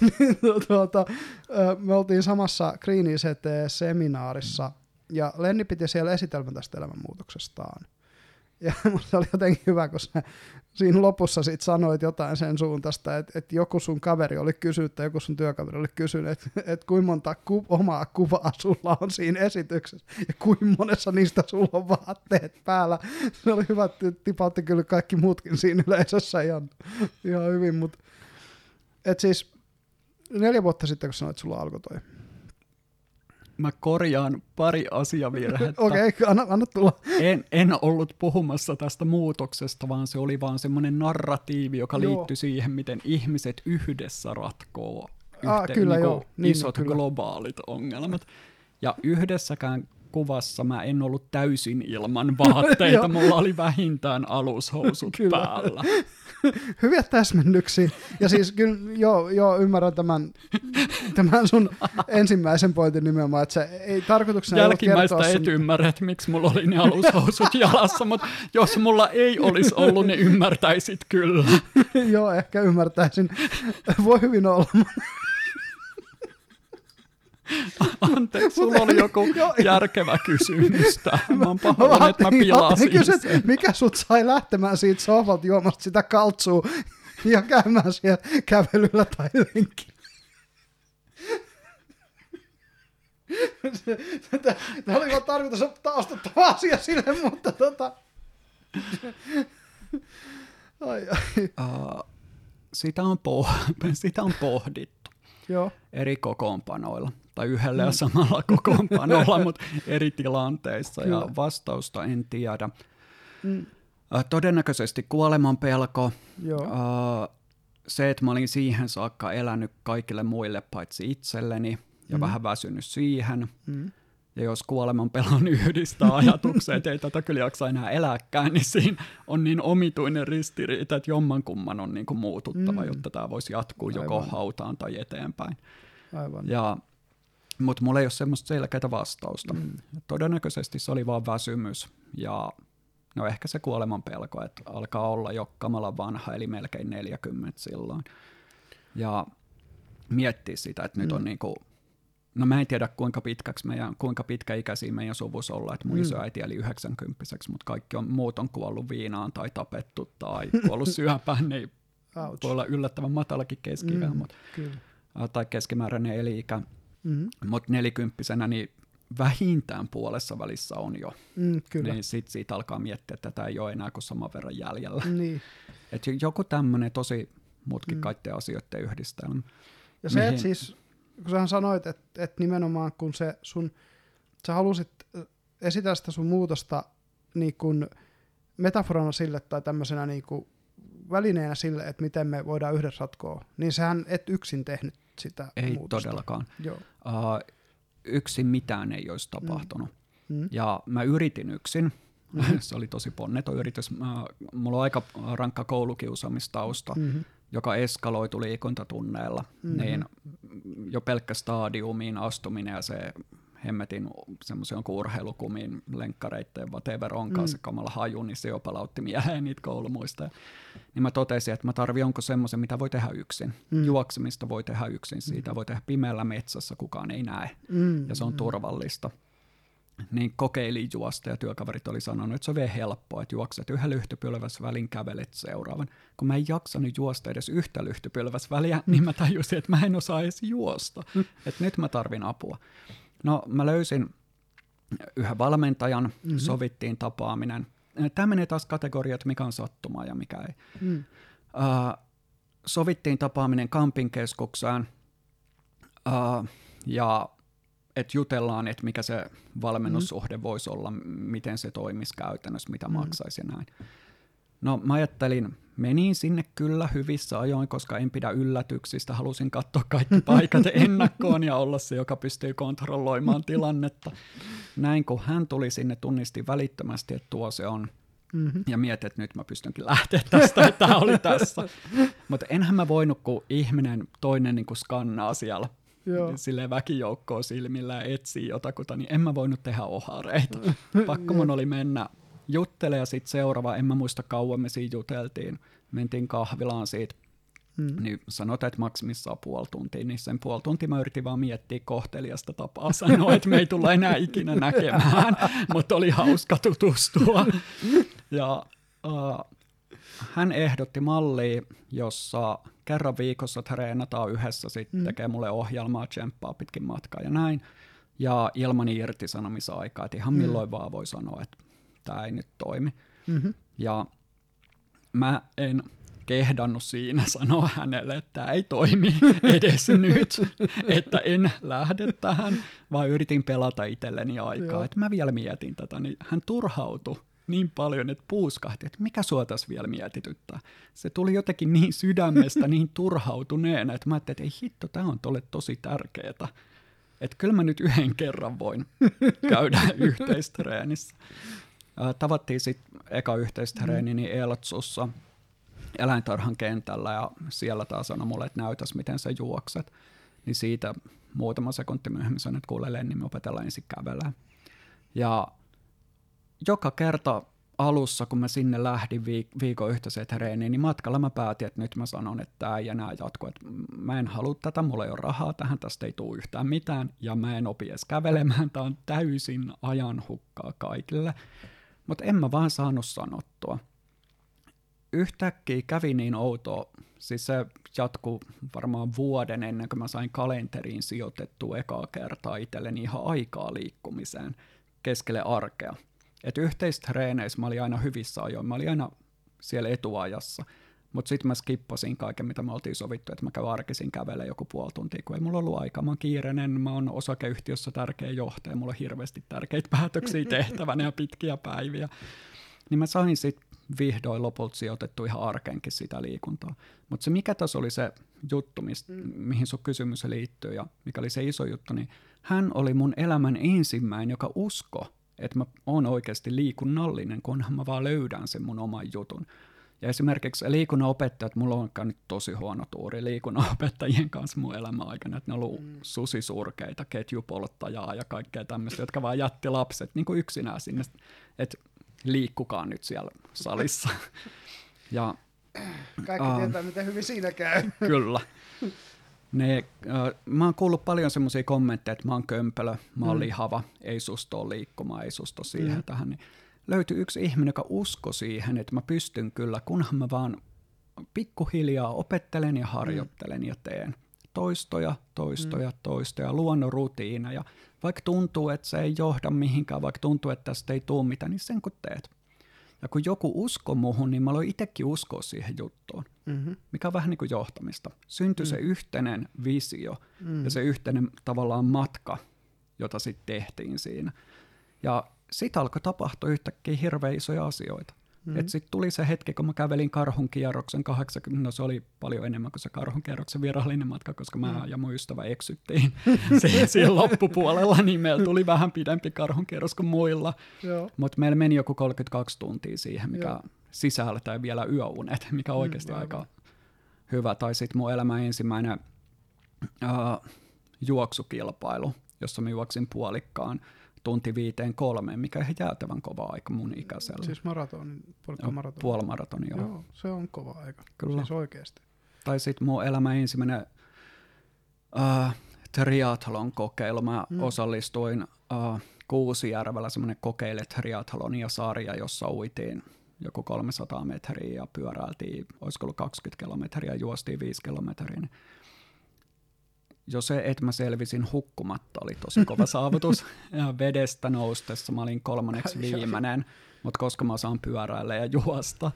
niin, tuota, ö, me oltiin samassa Green ICT-seminaarissa, ja Lenni piti siellä esitelmän tästä elämänmuutoksestaan. Ja musta oli jotenkin hyvä, kun sä siinä lopussa sit sanoit jotain sen suuntaista, että, että joku sun kaveri oli kysynyt, tai joku sun työkaveri oli kysynyt, että, että kuinka monta ku, omaa kuvaa sulla on siinä esityksessä, ja kuinka monessa niistä sulla on vaatteet päällä. Se oli hyvä, että tipautti kyllä kaikki muutkin siinä yleisössä ihan, ihan hyvin, mutta et siis neljä vuotta sitten, kun sanoit, että sulla alkoi toi. Mä korjaan pari asiavirhettä. Okei, okay, anna, anna tulla. En, en ollut puhumassa tästä muutoksesta, vaan se oli vaan semmoinen narratiivi, joka Joo. liittyi siihen, miten ihmiset yhdessä ratkoo yhteen, kyllä niin joo. Niin, isot kyllä. globaalit ongelmat. Ja yhdessäkään kuvassa mä en ollut täysin ilman vaatteita, mulla oli vähintään alushousut Kyllä. päällä. Hyviä täsmennyksiä. Ja siis kyllä, joo, joo ymmärrän tämän, tämän sun ensimmäisen pointin nimenomaan, että se ei tarkoituksena ei Jälkimmäistä kertoa et sun, ymmärrä, että miksi mulla oli ne alushousut jalassa, mutta jos mulla ei olisi ollut, niin ymmärtäisit kyllä. joo, ehkä ymmärtäisin. Voi hyvin olla. Anteeksi, sulla oli joku järkevä kysymys. Mä oon pahoillani, että mä niin, pilasin kysyt, mikä sut sai lähtemään siitä sohvalta juomasta sitä kaltsua ja käymään siellä kävelyllä tai lenkillä? Tämä oli vaan tarkoitus taustattava asia sille, mutta tota... Ai, ai. Uh, sitä, on poh- sitä on pohdittu Joo. eri kokoonpanoilla, tai yhdellä ja samalla kokoonpanolla, mutta eri tilanteissa, ja Kyllä. vastausta en tiedä. Mm. Uh, todennäköisesti kuoleman pelko, Joo. uh, se, että mä olin siihen saakka elänyt kaikille muille paitsi itselleni, ja Mm. vähän väsynyt siihen, Mm. Ja jos kuoleman pelon yhdistää ajatukseen, että ei tätä kyllä jaksa enää elääkään, niin siinä on niin omituinen ristiriita, että jommankumman on niin kuin muututtava, Mm. jotta tämä voisi jatkuu joko Aivan. hautaan tai eteenpäin. Aivan. Ja, mutta mulla ei ole semmoista selkeää vastausta. Mm. Todennäköisesti se oli vaan väsymys ja no ehkä se kuoleman pelko, että alkaa olla jo kamala vanha, eli melkein 40 silloin. Ja miettiä sitä, että mm. nyt Mm. on niinku, no mä en tiedä kuinka pitkäksi meidän, kuinka pitkäikäisiä meidän suvussa ollaan, että mun Mm. isoäiti eli 90 mutta kaikki on, muut on kuollut viinaan tai tapettu tai kuollut syöpään, niin Ouch. voi olla yllättävän matalakin keski Mm. mm. Kyllä. tai keskimääräinen eli-ikä. Mm. Mutta nelikymppisenä niin vähintään puolessa välissä on jo. Mm, kyllä. Niin sit siitä alkaa miettiä, että tätä ei ole enää kuin saman verran jäljellä. Niin. Et joku tämmöinen tosi mutkikkaiden mm. asioiden yhdistelmä. Ja se, että Mihin- siis, kun sähän sanoit, että, että nimenomaan kun se sun, sä halusit äh, esitellä sitä sun muutosta niin kuin metaforana sille tai tämmöisenä niin kuin välineenä sille, että miten me voidaan yhdessä ratkoa, niin sähän et yksin tehnyt sitä Ei muutosta. todellakaan. Joo. Uh, yksin mitään ei olisi tapahtunut. Mm. Ja mä yritin yksin. Mhm. se oli tosi ponneton yritys. Mä, mulla on aika rankka koulukiusaamistausta. Mm-hmm. Joka eskaloitu liikuntatunneilla, Mhm. mm-hmm. niin jo pelkkä stadiumiin astuminen ja se hemmetin semmoisen jonkun urheilukumiin lenkkareitteen whatever onkaan Mm. mm. se kamala haju, niin se jo palautti mieleen niitä koulumuista. Niin mä totesin, että mä tarvin jonkun semmoisen, mitä voi tehdä yksin. Mm. Mm. Juoksemista voi tehdä yksin, siitä Mhm. voi tehdä pimeällä metsässä, kukaan ei näe Mm. ja se on turvallista. Niin kokeilin juosta ja työkaverit oli sanonut, että se on vielä helppoa, että juokset yhden lyhtypylväs välin, kävelet seuraavan. Kun mä en jaksanut juosta edes yhtä lyhtypylväs väliä, niin mä tajusin, että mä en osaa edes juosta. Että nyt mä tarvin apua. No mä löysin yhden valmentajan, Mhm. mm-hmm. sovittiin tapaaminen. Tämä menee taas kategoriat, mikä on sattumaa ja mikä ei. Mm. Uh, sovittiin tapaaminen kampinkeskukseen uh, ja että jutellaan, että mikä se valmennussuhde mm. voisi olla, miten se toimisi käytännössä, mitä Mm. maksaisi ja näin. No mä ajattelin, menin sinne kyllä hyvissä ajoin, koska en pidä yllätyksistä, halusin katsoa kaikki paikat ennakkoon ja olla se, joka pystyy kontrolloimaan tilannetta. Näin kun hän tuli sinne, tunnisti välittömästi, että tuo se on Mm-hmm. ja mietin, että nyt mä pystynkin lähteä tästä, että tämä oli tässä. Mutta enhän mä voinut, kun ihminen toinen niin skannaa siellä Joo. silleen väkijoukkoa silmillä ja etsii jotakuta, niin en mä voinut tehdä ohareita. Pakko mun oli mennä juttele ja sitten seuraava, en mä muista kauan me siinä juteltiin, mentiin kahvilaan siitä, Mm. niin sanotaan, että maksimissaan puoli tuntia, niin sen puoli tuntia mä yritin vaan miettiä kohteliasta tapaa sanoa, että me ei tulla enää ikinä näkemään, mutta oli hauska tutustua. Ja uh, hän ehdotti mallia, jossa kerran viikossa treenataan yhdessä, sitten Mm. mm. tekee mulle ohjelmaa, tsemppaa pitkin matkaa ja näin. Ja ilman irtisanomisaikaa, että ihan Mm. milloin vaan voi sanoa, että tämä ei nyt toimi. Mm-hmm. Ja mä en kehdannut siinä sanoa hänelle, että tämä ei toimi edes nyt, että en lähde tähän, vaan yritin pelata itselleni Joo. aikaa, että mä vielä mietin tätä, niin hän turhautui niin paljon, että puuskahti, että mikä sua tässä vielä mietityttää. Se tuli jotenkin niin sydämestä, niin turhautuneena, että mä ajattelin, että ei hitto, tämä on tolle tosi tärkeetä. Että kyllä mä nyt yhden kerran voin käydä yhteistreenissä. Tavattiin sitten eka yhteistreeni niin Eltsussa eläintarhan kentällä ja siellä taas sanoi mulle, että näytäs miten sä juokset. Niin siitä muutama sekunti myöhemmin sanoin, että kuule Lenni, me opetellaan ensin kävelemään. Ja joka kerta alussa, kun mä sinne lähdin viik- viikon yhteiseen treeniin, niin matkalla mä päätin, että nyt mä sanon, että tämä ei enää jatku, että mä en halua tätä, mulla ei ole rahaa tähän, tästä ei tule yhtään mitään, ja mä en opi edes kävelemään, tämä on täysin ajan hukkaa kaikille. Mutta en mä vaan saanut sanottua. yhtäkkiä kävi niin outoa, siis se jatkuu varmaan vuoden ennen kuin mä sain kalenteriin sijoitettua ekaa kertaa itselleni ihan aikaa liikkumiseen keskelle arkea. Et yhteistreeneissä mä olin aina hyvissä ajoin, mä olin aina siellä etuajassa, mutta sitten mä skippasin kaiken, mitä me oltiin sovittu, että mä käyn arkisin kävele joku puoli tuntia, kun ei mulla ollut aikaa. Mä oon kiireinen, mä oon osakeyhtiössä tärkeä johtaja, mulla on hirveästi tärkeitä päätöksiä tehtävänä ja pitkiä päiviä. Niin mä sain sitten vihdoin lopulta sijoitettu ihan arkeenkin sitä liikuntaa. Mutta se mikä tässä oli se juttu, mist, mm. mihin sun kysymys liittyy ja mikä oli se iso juttu, niin hän oli mun elämän ensimmäinen, joka usko, että mä oon oikeasti liikunnallinen, kunhan mä vaan löydän sen mun oman jutun. Ja esimerkiksi liikunnan opettajat, mulla on käynyt tosi huono tuuri liikunnan opettajien kanssa mun elämän aikana, että ne on ollut mm. susisurkeita, ketjupolttajaa ja kaikkea tämmöistä, jotka vaan jätti lapset niin kuin yksinään sinne, että liikkukaa nyt siellä salissa. ja, Kaikki uh, tietää, miten hyvin siinä käy. kyllä. Ne, uh, mä oon kuullut paljon semmoisia kommentteja, että mä oon kömpelö, mä oon mm. lihava, ei susta ole liikkumaan, ei susta siihen mm. tähän. Niin löytyi yksi ihminen, joka usko siihen, että mä pystyn kyllä, kunhan mä vaan pikkuhiljaa opettelen ja harjoittelen mm. ja teen toistoja, toistoja, mm. toistoja, luonnon rutiineja. Vaikka tuntuu, että se ei johda mihinkään, vaikka tuntuu, että tästä ei tule mitään, niin sen kun teet. Ja kun joku usko muhun, niin mä aloin itsekin uskoa siihen juttuun, mm-hmm. mikä on vähän niin kuin johtamista. Syntyi mm. se yhteinen visio mm. ja se yhteinen tavallaan matka, jota sitten tehtiin siinä. Ja sitten alkoi tapahtua yhtäkkiä hirveän isoja asioita. Mm. Mm-hmm. Sitten tuli se hetki, kun mä kävelin karhun kierroksen 80, no se oli paljon enemmän kuin se karhun kierroksen virallinen matka, koska mä mm. ja mun ystävä eksyttiin siihen loppupuolella, niin meillä tuli vähän pidempi karhun kierros kuin muilla. Mutta meillä meni joku 32 tuntia siihen, mikä Joo. sisältää vielä yöunet, mikä on oikeasti mm, aika hyvä. Tai sitten mun elämän ensimmäinen uh, juoksukilpailu, jossa mä juoksin puolikkaan tunti viiteen kolmeen, mikä on jäätävän kova aika mun ikäisellä. Siis maraton, puolimaratoni. Puolimaratoni, joo. joo. se on kova aika, Kyllä. siis oikeasti. Tai sitten mun elämä ensimmäinen uh, triathlon kokeilu. Mä mm. osallistuin uh, Kuusijärvellä semmoinen kokeile triathlonia sarja, jossa uitiin joku 300 metriä ja pyöräiltiin, olisiko ollut 20 kilometriä, juostiin 5 kilometriä. Niin jo se, että mä selvisin hukkumatta, oli tosi kova saavutus. Ja vedestä noustessa mä olin kolmanneksi viimeinen, mutta koska mä saan pyöräillä ja juosta,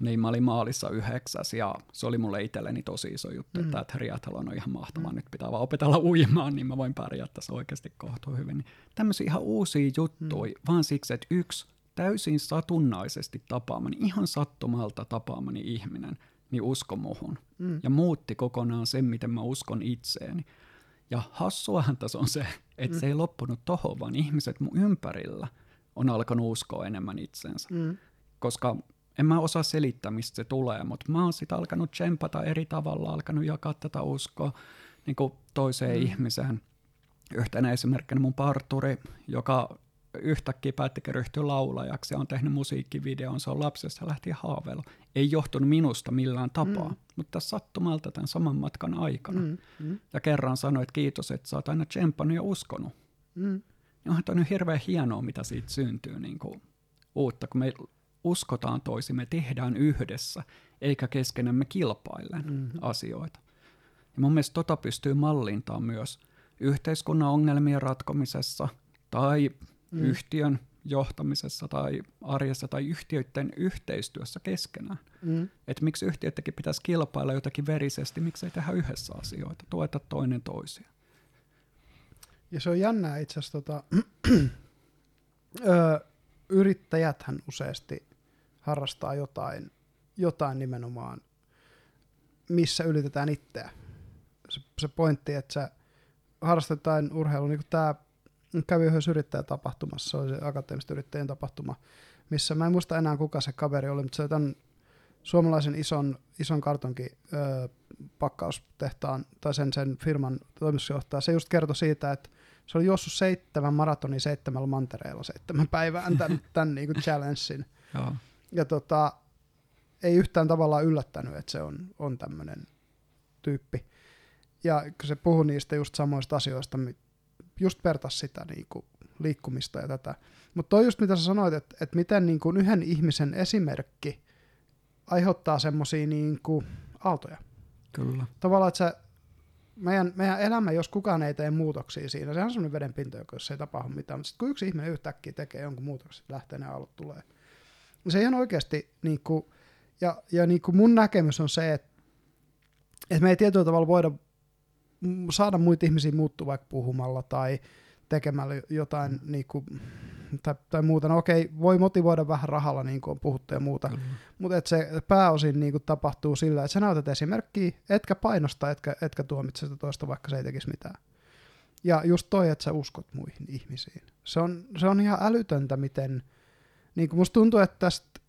niin mä olin maalissa yhdeksäs ja se oli mulle itselleni tosi iso juttu, mm. että triathlon on ihan mahtavaa, mm. nyt pitää vaan opetella uimaan, niin mä voin pärjätä tässä oikeasti kohtuu hyvin. Niin tämmöisiä ihan uusia juttuja, mm. vaan siksi, että yksi täysin satunnaisesti tapaamani, ihan sattumalta tapaamani ihminen – niin usko muhun. Mm. Ja muutti kokonaan sen, miten mä uskon itseeni. Ja hassuahan tässä on se, että mm. se ei loppunut tohon, vaan ihmiset mun ympärillä on alkanut uskoa enemmän itsensä. Mm. Koska en mä osaa selittää, mistä se tulee, mutta mä oon sitä alkanut tsempata eri tavalla, alkanut jakaa tätä uskoa niin kuin toiseen mm. ihmiseen. Yhtenä esimerkkinä mun parturi, joka yhtäkkiä päättikin ryhtyä laulajaksi ja on tehnyt musiikkivideon, se on lapsesta lähti haaveilla. Ei johtunut minusta millään tapaa, mm. mutta sattumalta tämän saman matkan aikana. Mm. Mm. Ja kerran sanoi, että kiitos, että sä oot aina tsempannut ja uskonut. Mm. Ja onhan toi nyt hirveän hienoa, mitä siitä syntyy niin kuin uutta, kun me uskotaan toisiin, me tehdään yhdessä, eikä keskenämme kilpaillen mm-hmm. asioita. Ja mun mielestä tota pystyy mallintamaan myös yhteiskunnan ongelmien ratkomisessa tai mm. yhtiön johtamisessa tai arjessa tai yhtiöiden yhteistyössä keskenään. Mm. Että miksi yhtiöidenkin pitäisi kilpailla jotakin verisesti, miksi ei tehdä yhdessä asioita, tueta toinen toisia. Ja se on jännää itse asiassa, tota, yrittäjäthän useasti harrastaa jotain, jotain nimenomaan, missä ylitetään itseä. Se, se pointti, että sä harrastat jotain urheilua, niin kuin tämä kävi yhdessä yrittäjätapahtumassa, se oli se akateemisten yrittäjien tapahtuma, missä mä en muista enää kuka se kaveri oli, mutta se tämän suomalaisen ison, ison kartonki ö, pakkaustehtaan tai sen, sen firman toimitusjohtaja, se just kertoi siitä, että se oli juossut seitsemän maratonia seitsemällä mantereella seitsemän päivään tämän, tämän niin kuin challengein. Ja tota, ei yhtään tavallaan yllättänyt, että se on, on tämmöinen tyyppi. Ja kun se puhui niistä just samoista asioista, just vertas sitä niin kuin, liikkumista ja tätä. Mutta toi just mitä sä sanoit, että, että miten niin kuin yhden ihmisen esimerkki aiheuttaa semmoisia niin aaltoja. Kyllä. Tavallaan, että se meidän, meidän elämä, jos kukaan ei tee muutoksia siinä, sehän on semmoinen vedenpinta, jos ei tapahdu mitään, mutta sitten kun yksi ihminen yhtäkkiä tekee jonkun muutoksen, lähtee ne aallot tulee. Se ihan oikeasti, niin kuin, ja, ja niin kuin mun näkemys on se, että, että me ei tietyllä tavalla voida saada muita ihmisiä muuttua vaikka puhumalla tai tekemällä jotain niin kuin, tai, tai muuta. No okei, voi motivoida vähän rahalla, niin kuin on puhuttu ja muuta, mm. mutta et se pääosin niin kuin tapahtuu sillä, että sä näytät esimerkkiä, etkä painosta, etkä, etkä tuomitse sitä toista, vaikka se ei tekisi mitään. Ja just toi, että sä uskot muihin ihmisiin. Se on, se on ihan älytöntä, miten, niin kuin musta tuntuu, että tästä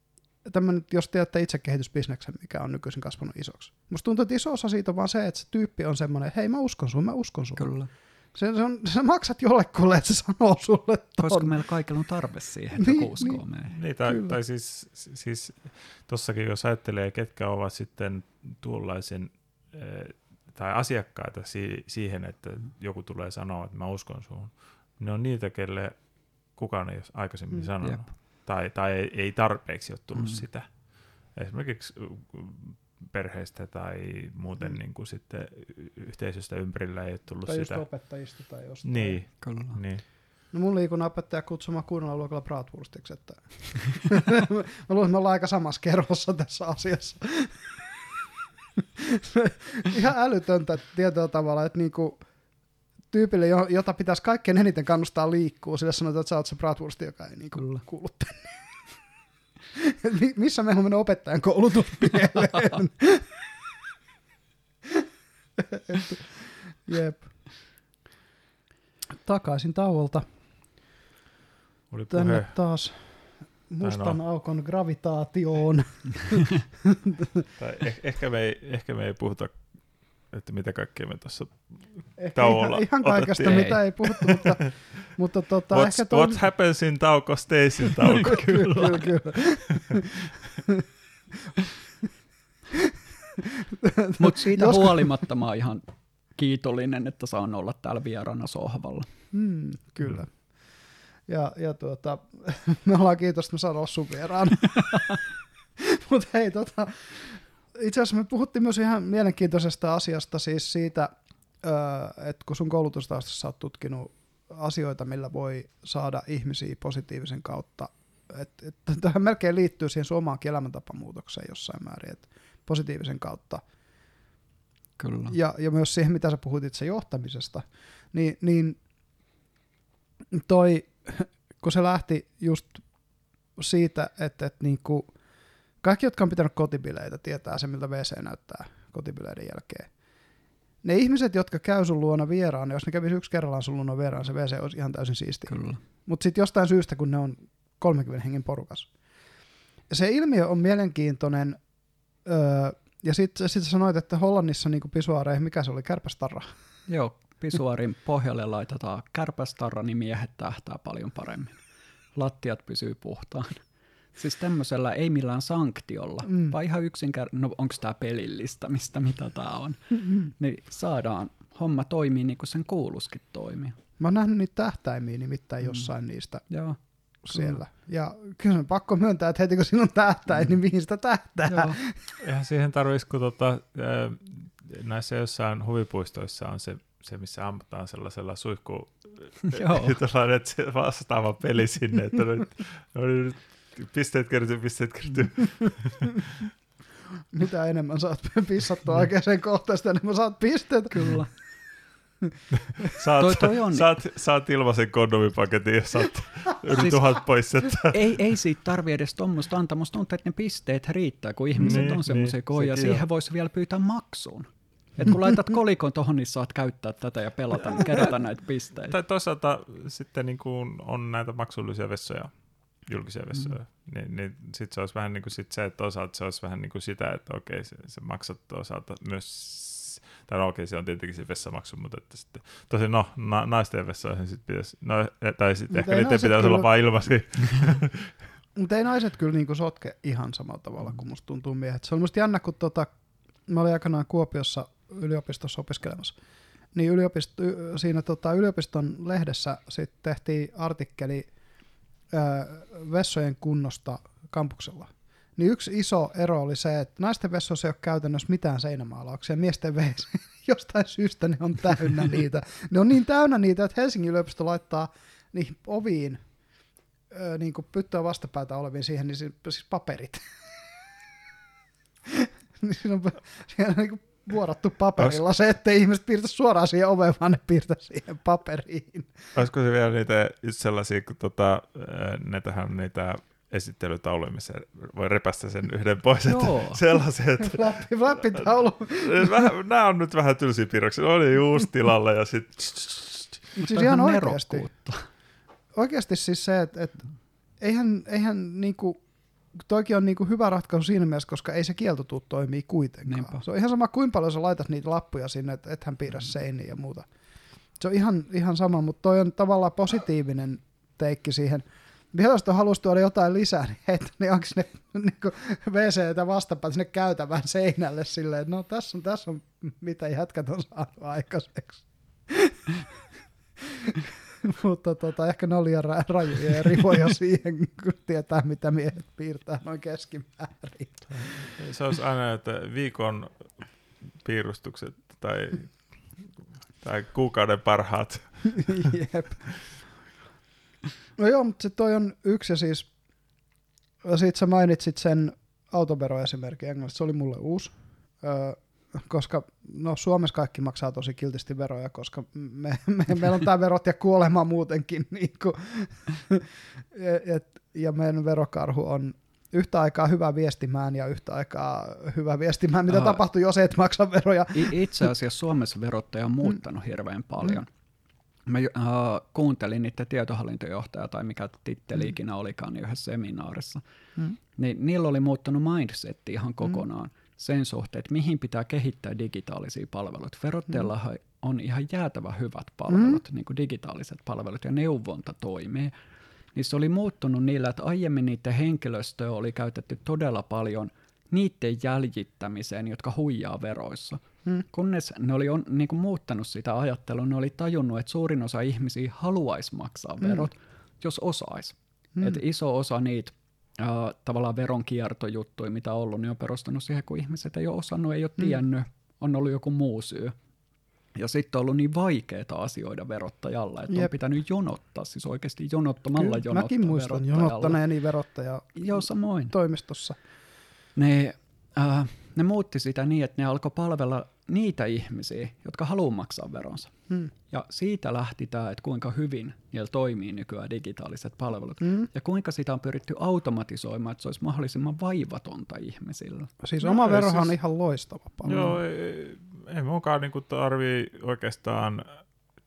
tämmönen, jos tiedätte itse kehitysbisneksen, mikä on nykyisin kasvanut isoksi. Musta tuntuu, että iso osa siitä on vaan se, että se tyyppi on semmoinen, että hei mä uskon sun, mä uskon sun. Kyllä. Se, se on, sä maksat jollekulle, että se sanoo sulle ton. Koska meillä kaikilla on tarve siihen, että Niin, joku uskoo niin. meihin. Niin, tai, Kyllä. tai siis, siis tossakin jos ajattelee, ketkä ovat sitten tuollaisen eh, tai asiakkaita si- siihen, että joku tulee sanoa, että mä uskon suun. Ne on niitä, kelle kukaan ei ole aikaisemmin Mm, mm, sanonut. jep. Tai, tai ei, tarpeeksi ole tullut Mm. sitä. Esimerkiksi perheestä tai muuten Mm. niin kuin sitten yhteisöstä ympärillä ei ole tullut Tai just sitä. opettajista tai jostain. Niin, Kyllä. niin. No mun liikunnan opettaja kutsuma kuudella luokalla bratwurstiksi, että mä luulen, että me ollaan aika samassa kerhossa tässä asiassa. Ihan älytöntä tietyllä tavalla, että niinku, tyypille, jo- jota pitäisi kaikkein eniten kannustaa liikkuu, sille sanotaan, että sä oot se bratwursti, joka ei niinku Kyllä. kuulu tänne. Mi- missä meillä on mennyt opettajan koulutus pieleen? Jep. Takaisin tauolta Oli tänne puhe, taas mustan no. aukon gravitaatioon. tai eh, ehkä, me ei, ehkä me ei puhuta, että mitä kaikkea me tuossa Ehkä Tauolla ihan, ihan kaikesta, otettiin. mitä ei puhuttu, mutta, mutta tota, What's, ehkä what happens in tauko stays in tauko. kyllä, kyllä, kyllä. Mutta siitä Joskus- huolimatta mä oon ihan kiitollinen, että saan olla täällä vieraana sohvalla. Mm, kyllä. Ja, ja tuota, me ollaan kiitos, että me saadaan olla sun vieraan. Mutta hei, tota, itse asiassa me puhuttiin myös ihan mielenkiintoisesta asiasta, siis siitä, että kun sun koulutustaustassa oot tutkinut asioita, millä voi saada ihmisiä positiivisen kautta, että et, tähän melkein liittyy siihen sun omaankin elämäntapamuutokseen jossain määrin, että positiivisen kautta Kyllä. ja, ja myös siihen, mitä sä puhuit itse johtamisesta, niin, niin toi, kun se lähti just siitä, että, että niin kuin, kaikki, jotka on pitänyt kotibileitä, tietää se, miltä WC näyttää kotibileiden jälkeen. Ne ihmiset, jotka käy sun luona vieraan, jos ne kävisi yksi kerrallaan sun luona vieraan, se WC olisi ihan täysin siisti. Mutta sitten jostain syystä, kun ne on 30 hengen porukas. Ja se ilmiö on mielenkiintoinen, öö, ja sitten sit sanoit, että Hollannissa niinku pisuaareihin, mikä se oli, kärpästarra. Joo, pisuarin pohjalle laitetaan kärpästarra, niin miehet tähtää paljon paremmin. Lattiat pysyy puhtaan. Siis tämmöisellä ei millään sanktiolla, Mm. mm. vaan ihan yksinkertaisesti, no onko tämä pelillistä, mistä mitä tämä on, niin saadaan homma toimii niin kuin sen kuuluskin toimia. Mä oon nähnyt niitä tähtäimiä nimittäin Mm. jossain niistä Joo, siellä. Ja kyllä on pakko myöntää, että heti kun siinä on tähtäin, niin mihin sitä tähtää. joo. Eihän siihen tarvitsisi, kun tota, näissä jossain huvipuistoissa on se, se missä ammutaan sellaisella suihku, Joo. että se vastaava peli sinne, että nyt, no nyt pisteet kertyy, pisteet kertyy. Mitä enemmän saat pissattua oikeaan kohtaan, sitä enemmän saat pisteet. Kyllä. Saat, Toi- toi on- saat, saat ilmaisen kondomipaketin, jos saat yli Siis- tuhat pois. Että, ei, ei siitä tarvi edes tuommoista antaa. Musta tuntuu, että ne pisteet riittää, kun ihmiset Niin, on semmoisia niin, koja. Siihen voisi vielä pyytää maksuun. Et kun laitat kolikon tohon, niin saat käyttää tätä ja pelata, niin kerätä näitä pisteitä. tai toisaalta sitten niin kuin on näitä maksullisia vessoja, julkisia vessoja, mm. niin, niin sitten se olisi vähän niin kuin sit se, että toisaalta se olisi vähän niin kuin sitä, että okei, se, se maksat toisaalta myös, tai no okei, se on tietenkin se vessamaksu, mutta että sitten, tosi no, na, naisten vessoihin sitten pitäisi, no, tai sitten ehkä niiden pitäisi olla kyllä- vain ilmaisia. Mutta ei naiset kyllä niinku sotke ihan samalla tavalla kuin musta tuntuu miehet. Se oli musta jännä, kun tota, mä olin aikanaan Kuopiossa yliopistossa opiskelemassa. Niin yliopisto, siinä tota, yliopiston lehdessä sit tehtiin artikkeli vessojen kunnosta kampuksella. niin yksi iso ero oli se, että naisten vessoissa ei ole käytännössä mitään seinämaalauksia. Miesten WC, jostain syystä ne on täynnä niitä. Ne on niin täynnä niitä, että Helsingin yliopisto laittaa niihin oviin ö, niin kuin pyttöä vastapäätä oleviin siihen, niin siis, siis paperit. niin siinä on, siinä on niin kuin vuorattu paperilla se, ettei ihmiset piirtä suoraan siihen oveen, vaan ne piirtä siihen paperiin. Olisiko se vielä niitä just sellaisia, kun tota, näitähän on niitä esittelytauluja, missä voi repästä sen yhden pois, että Joo. sellaiset. Flappi, flappitaulu. vähän, nämä on nyt vähän tylsiä piirroksia. Oli just tilalla ja sitten... Mutta siis ihan on oikeasti. Oikeasti siis se, että, että eihän, eihän niinku, toikin on niinku hyvä ratkaisu siinä mielessä, koska ei se kielto tuu toimii kuitenkaan. Niinpä. Se on ihan sama, kuinka paljon sä laitat niitä lappuja sinne, että ethän piirrä seiniä ja muuta. Se on ihan, ihan sama, mutta toi on tavallaan positiivinen teikki siihen. Vielä jos haluaisi tuoda jotain lisää, niin heitä ne onko ne niinku WC-tä vastapäätä sinne käytävään seinälle silleen, että no tässä on, tässä on mitä jätkät on saanut aikaiseksi. Mutta tota, ehkä ne oli liian ra- rajuja ja rivoja siihen, kun tietää, mitä miehet piirtää noin keskimäärin. Se olisi aina, että viikon piirustukset tai, tai kuukauden parhaat. Jep. No joo, mutta se toi on yksi ja siis, ja sit sä mainitsit sen autoveroesimerkin englanniksi, se oli mulle uusi, öö, koska no Suomessa kaikki maksaa tosi kiltisti veroja, koska me, me, meillä on tämä verot ja kuolema muutenkin, niin kuin, et, ja meidän verokarhu on yhtä aikaa hyvä viestimään ja yhtä aikaa hyvä viestimään, mitä Aa. tapahtuu, jos et maksa veroja. Itse asiassa Suomessa verottaja on muuttanut hirveän paljon. Mä uh, kuuntelin niiden tietohallintojohtaja tai mikä titteli ikinä olikaan niin yhdessä seminaarissa. Mm. Niin niillä oli muuttunut mindsetti ihan kokonaan sen suhteen, että mihin pitää kehittää digitaalisia palveluita. Verottajalla on ihan jäätävä hyvät palvelut, niin kuin digitaaliset palvelut ja neuvonta toimii. Niin se oli muuttunut niillä, että aiemmin niiden henkilöstöä oli käytetty todella paljon niiden jäljittämiseen, jotka huijaa veroissa. Mm. Kunnes ne oli on, niin kuin muuttanut sitä ajattelua, ne oli tajunnut, että suurin osa ihmisiä haluaisi maksaa verot, jos osaisi. Mm. Et iso osa niitä äh, tavallaan veronkiertojuttuja, mitä on ollut, niin on perustunut siihen, kun ihmiset ei ole osannut, ei ole tiennyt, on ollut joku muu syy. Ja sitten on ollut niin vaikeaa asioida verottajalle, että on Jep. pitänyt jonottaa, siis oikeasti jonottamalla Kyllä, jonottaa mäkin muistan jonottaneeni verottaja Joo, samoin. toimistossa. Ne, äh, ne muutti sitä niin, että ne alkoi palvella niitä ihmisiä, jotka haluaa maksaa veronsa. Hmm. Ja siitä lähti tämä, että kuinka hyvin niillä toimii nykyään digitaaliset palvelut. Mm. Ja kuinka sitä on pyritty automatisoimaan, että se olisi mahdollisimman vaivatonta ihmisille. Siis No, oma verohan siis- on ihan loistava palvelu. Joo, ei, ei munkaan niinku tarvii oikeastaan,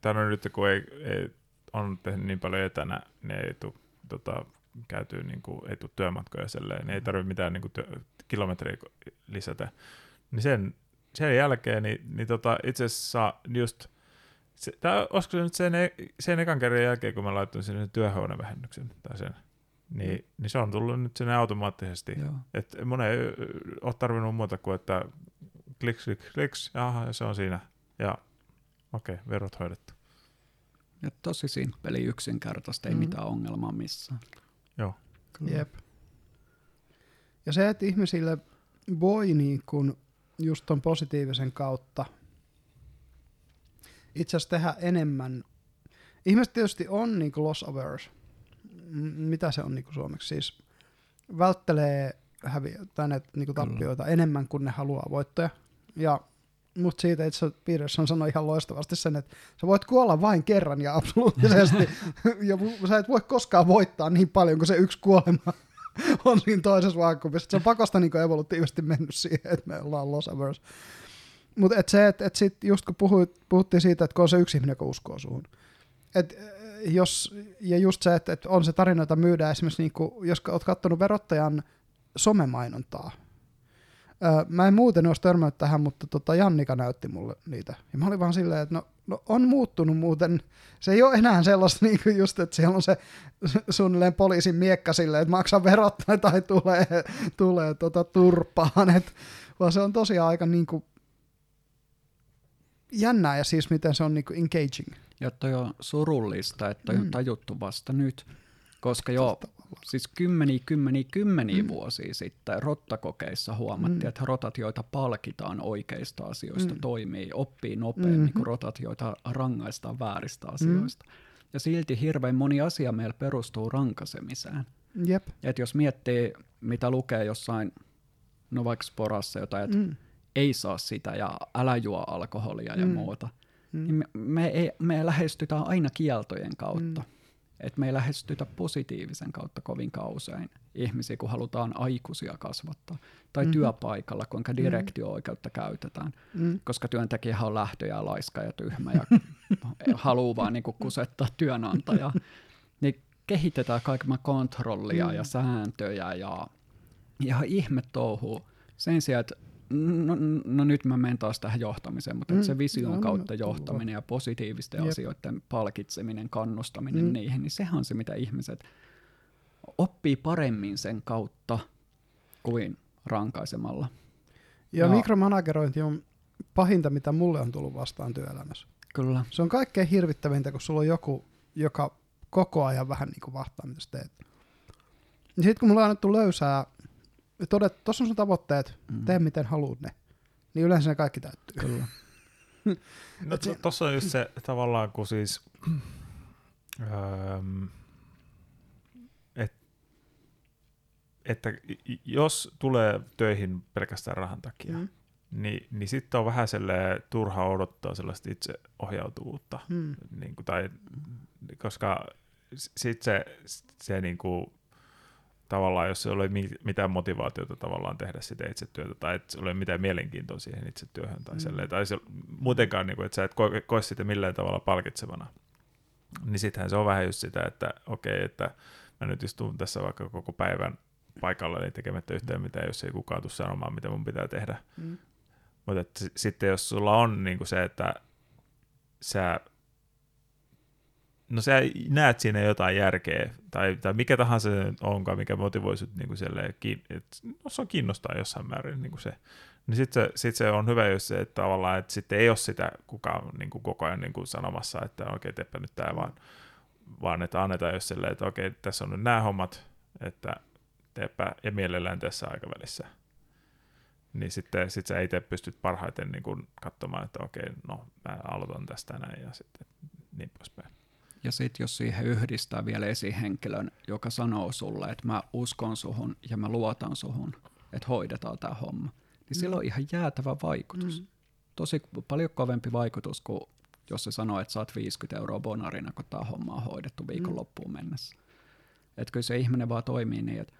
tänne nyt kun ei, ei on tehnyt niin paljon etänä, niin ei tu, tota, käyty, niinku, ei tuu työmatkoja ja selleen, niin ei tarvitse mitään niinku, työ, kilometriä lisätä. Niin sen, sen jälkeen, niin, niin tota, itse asiassa just, se, tää, olisiko se nyt sen, e- sen ekan kerran jälkeen, kun mä laitoin sinne sen työhuonevähennyksen tai sen, niin, niin se on tullut nyt sinne automaattisesti. Joo. Et monen ei ole tarvinnut muuta kuin, että kliks, kliks, kliks, jaha, ja se on siinä. Ja okei, okay, verot hoidettu. Ja tosi simppeli, yksinkertaista, ei Mm. mitään ongelmaa missään. Joo. Jep. Ja se, että ihmisille voi niin kuin just ton positiivisen kautta itse asiassa tehdä enemmän. Ihmiset tietysti on niin kuin loss averse. M- Mitä se on niin kuin suomeksi? Siis välttelee häviö, tai näitä niin kuin Kyllä. tappioita enemmän kuin ne haluaa voittoja. Ja mutta siitä itse asiassa Peterson sanoi ihan loistavasti sen, että sä voit kuolla vain kerran ja absoluuttisesti, ja sä et voi koskaan voittaa niin paljon kuin se yksi kuolema on siinä toisessa vaakkumissa. Se on pakosta niin evolutiivisesti mennyt siihen, että me ollaan loss averse. Mutta et se, että et sit just kun puhuit, puhuttiin siitä, että kun on se yksi ihminen, joka uskoo suhun. Et, eh, jos, ja just se, että, että on se tarina, jota myydään esimerkiksi, niin kuin, jos olet katsonut verottajan somemainontaa. Öö, mä en muuten olisi törmännyt tähän, mutta tota Jannika näytti mulle niitä. Ja mä olin vaan silleen, että no, no on muuttunut muuten. Se ei ole enää sellaista niin kuin just, että siellä on se suunnilleen poliisin miekka silleen, että maksa verot tai, tai tulee, tulee tota turpaan. Et, vaan se on tosiaan aika niin kuin jännää ja siis miten se on niin kuin engaging. Ja toi on surullista, että toi Mm. on tajuttu vasta nyt, koska jo tavallaan. Siis kymmeniä, kymmeniä, kymmeniä Mm. mm. vuosia sitten rottakokeissa huomattiin, Mm. mm. että rotat, joita palkitaan oikeista asioista, Mm. mm. toimii, oppii nopeammin Mhm. mm-hmm. kuin rotat, joita rangaistaan vääristä asioista. Mm. Ja silti hirveän moni asia meillä perustuu rankasemiseen. Jep. Et jos miettii, mitä lukee jossain, no vaikka sporassa jotain, että mm. Mm. ei saa sitä ja älä juo alkoholia ja Mm. muuta, Mm. niin me, me, ei, me lähestytään aina kieltojen kautta. Mm. Mm. Et me ei lähestytä positiivisen kautta kovin usein ihmisiä, kun halutaan aikuisia kasvattaa. Tai Mhm. mm-hmm. työpaikalla, kuinka direktio-oikeutta käytetään. Mm. Koska työntekijähän on lähtö ja laiska ja tyhmä ja haluaa vaan niinku kusettaa työnantajaa. Niin kehitetään kaiken kontrollia Mm. ja sääntöjä ja ihan ihme touhuu. Sen sijaan, että no, no nyt mä menen taas tähän johtamiseen, mutta Mm. se vision No, kautta no, johtaminen ja positiivisten Jep. asioiden palkitseminen, kannustaminen Mm. niihin, niin sehän on se, mitä ihmiset oppii paremmin sen kautta kuin rankaisemalla. Ja Joo. mikromanagerointi on pahinta, mitä mulle on tullut vastaan työelämässä. Kyllä. Se on kaikkein hirvittävintä, kun sulla on joku, joka koko ajan vähän niin kuin vahtaa, mitä sä teet. Ja sitten kun mulla on annettu löysää, ja todet, tuossa on sun tavoitteet, Mm. tee miten haluat ne, niin yleensä ne kaikki täyttyy. Kyllä. No tuossa on just se tavallaan, kun siis, öö, et, että jos tulee töihin pelkästään rahan takia, Mm. niin, niin sitten on vähän sellainen turha odottaa sellaista itseohjautuvuutta. Mm. Niin kuin, tai, koska sitten se, se niin kuin, tavallaan, jos ei ole mi- mitään motivaatiota tavallaan tehdä sitä itse työtä, tai et ole mitään mielenkiintoa siihen itse työhön, tai, Mm. tai se, muutenkaan, niin kuin, että sä et koe, koe sitä millään tavalla palkitsevana, niin sittenhän se on vähän just sitä, että okei, että mä nyt istun tässä vaikka koko päivän paikalla, eli tekemättä yhtään mitään, jos ei kukaan tule sanomaan, mitä mun pitää tehdä. Mm. Mutta sitten jos sulla on niinku se, että sä, no sä näet siinä jotain järkeä, tai, tai mikä tahansa se onkaan, mikä motivoi sut niinku silleen, kiin- et, no se on kiinnostaa jossain määrin niinku se, niin sitten se, sit se on hyvä jos se, että tavallaan, että sitten ei ole sitä kukaan niinku koko ajan niinku sanomassa, että okei, okay, teepä nyt tää vaan, vaan että annetaan jos silleen, että okei, okay, tässä on nyt nämä hommat, että teepä, ja mielellään tässä aikavälissä niin sitten sit sä itse pystyt parhaiten niin kun katsomaan, että okei, no mä aloitan tästä näin ja sitten niin poispäin. Ja sitten jos siihen yhdistää vielä esihenkilön, joka sanoo sulle, että mä uskon suhun ja mä luotan suhun, että hoidetaan tämä homma, niin sillä on ihan jäätävä vaikutus. Mm. Tosi paljon kovempi vaikutus kuin jos se sanoo, että saat 50 euroa bonarina, kun tämä homma on hoidettu viikon loppuun mennessä. Että kyllä se ihminen vaan toimii niin, että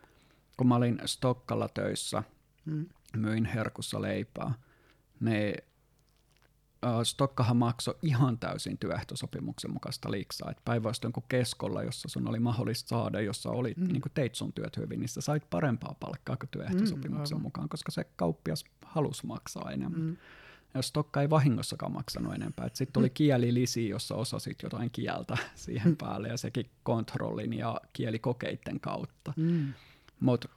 kun mä olin Stokkalla töissä, Mm. myin herkussa leipää, niin Stokkahan maksoi ihan täysin työehtosopimuksen mukaista liksaa. Et päinvastoin kuin keskolla, jossa sun oli mahdollista saada, jossa olit, Mm. mm. niin teit sun työt hyvin, niin sä sait parempaa palkkaa kuin työehtosopimuksen aivan. mukaan, koska se kauppias halusi maksaa enemmän. Mm. Ja Stokka ei vahingossakaan maksanut enempää. Sitten tuli kielilisi, jossa osasit jotain kieltä siihen päälle, ja sekin kontrollin ja kielikokeiden kautta. Mm. Mutta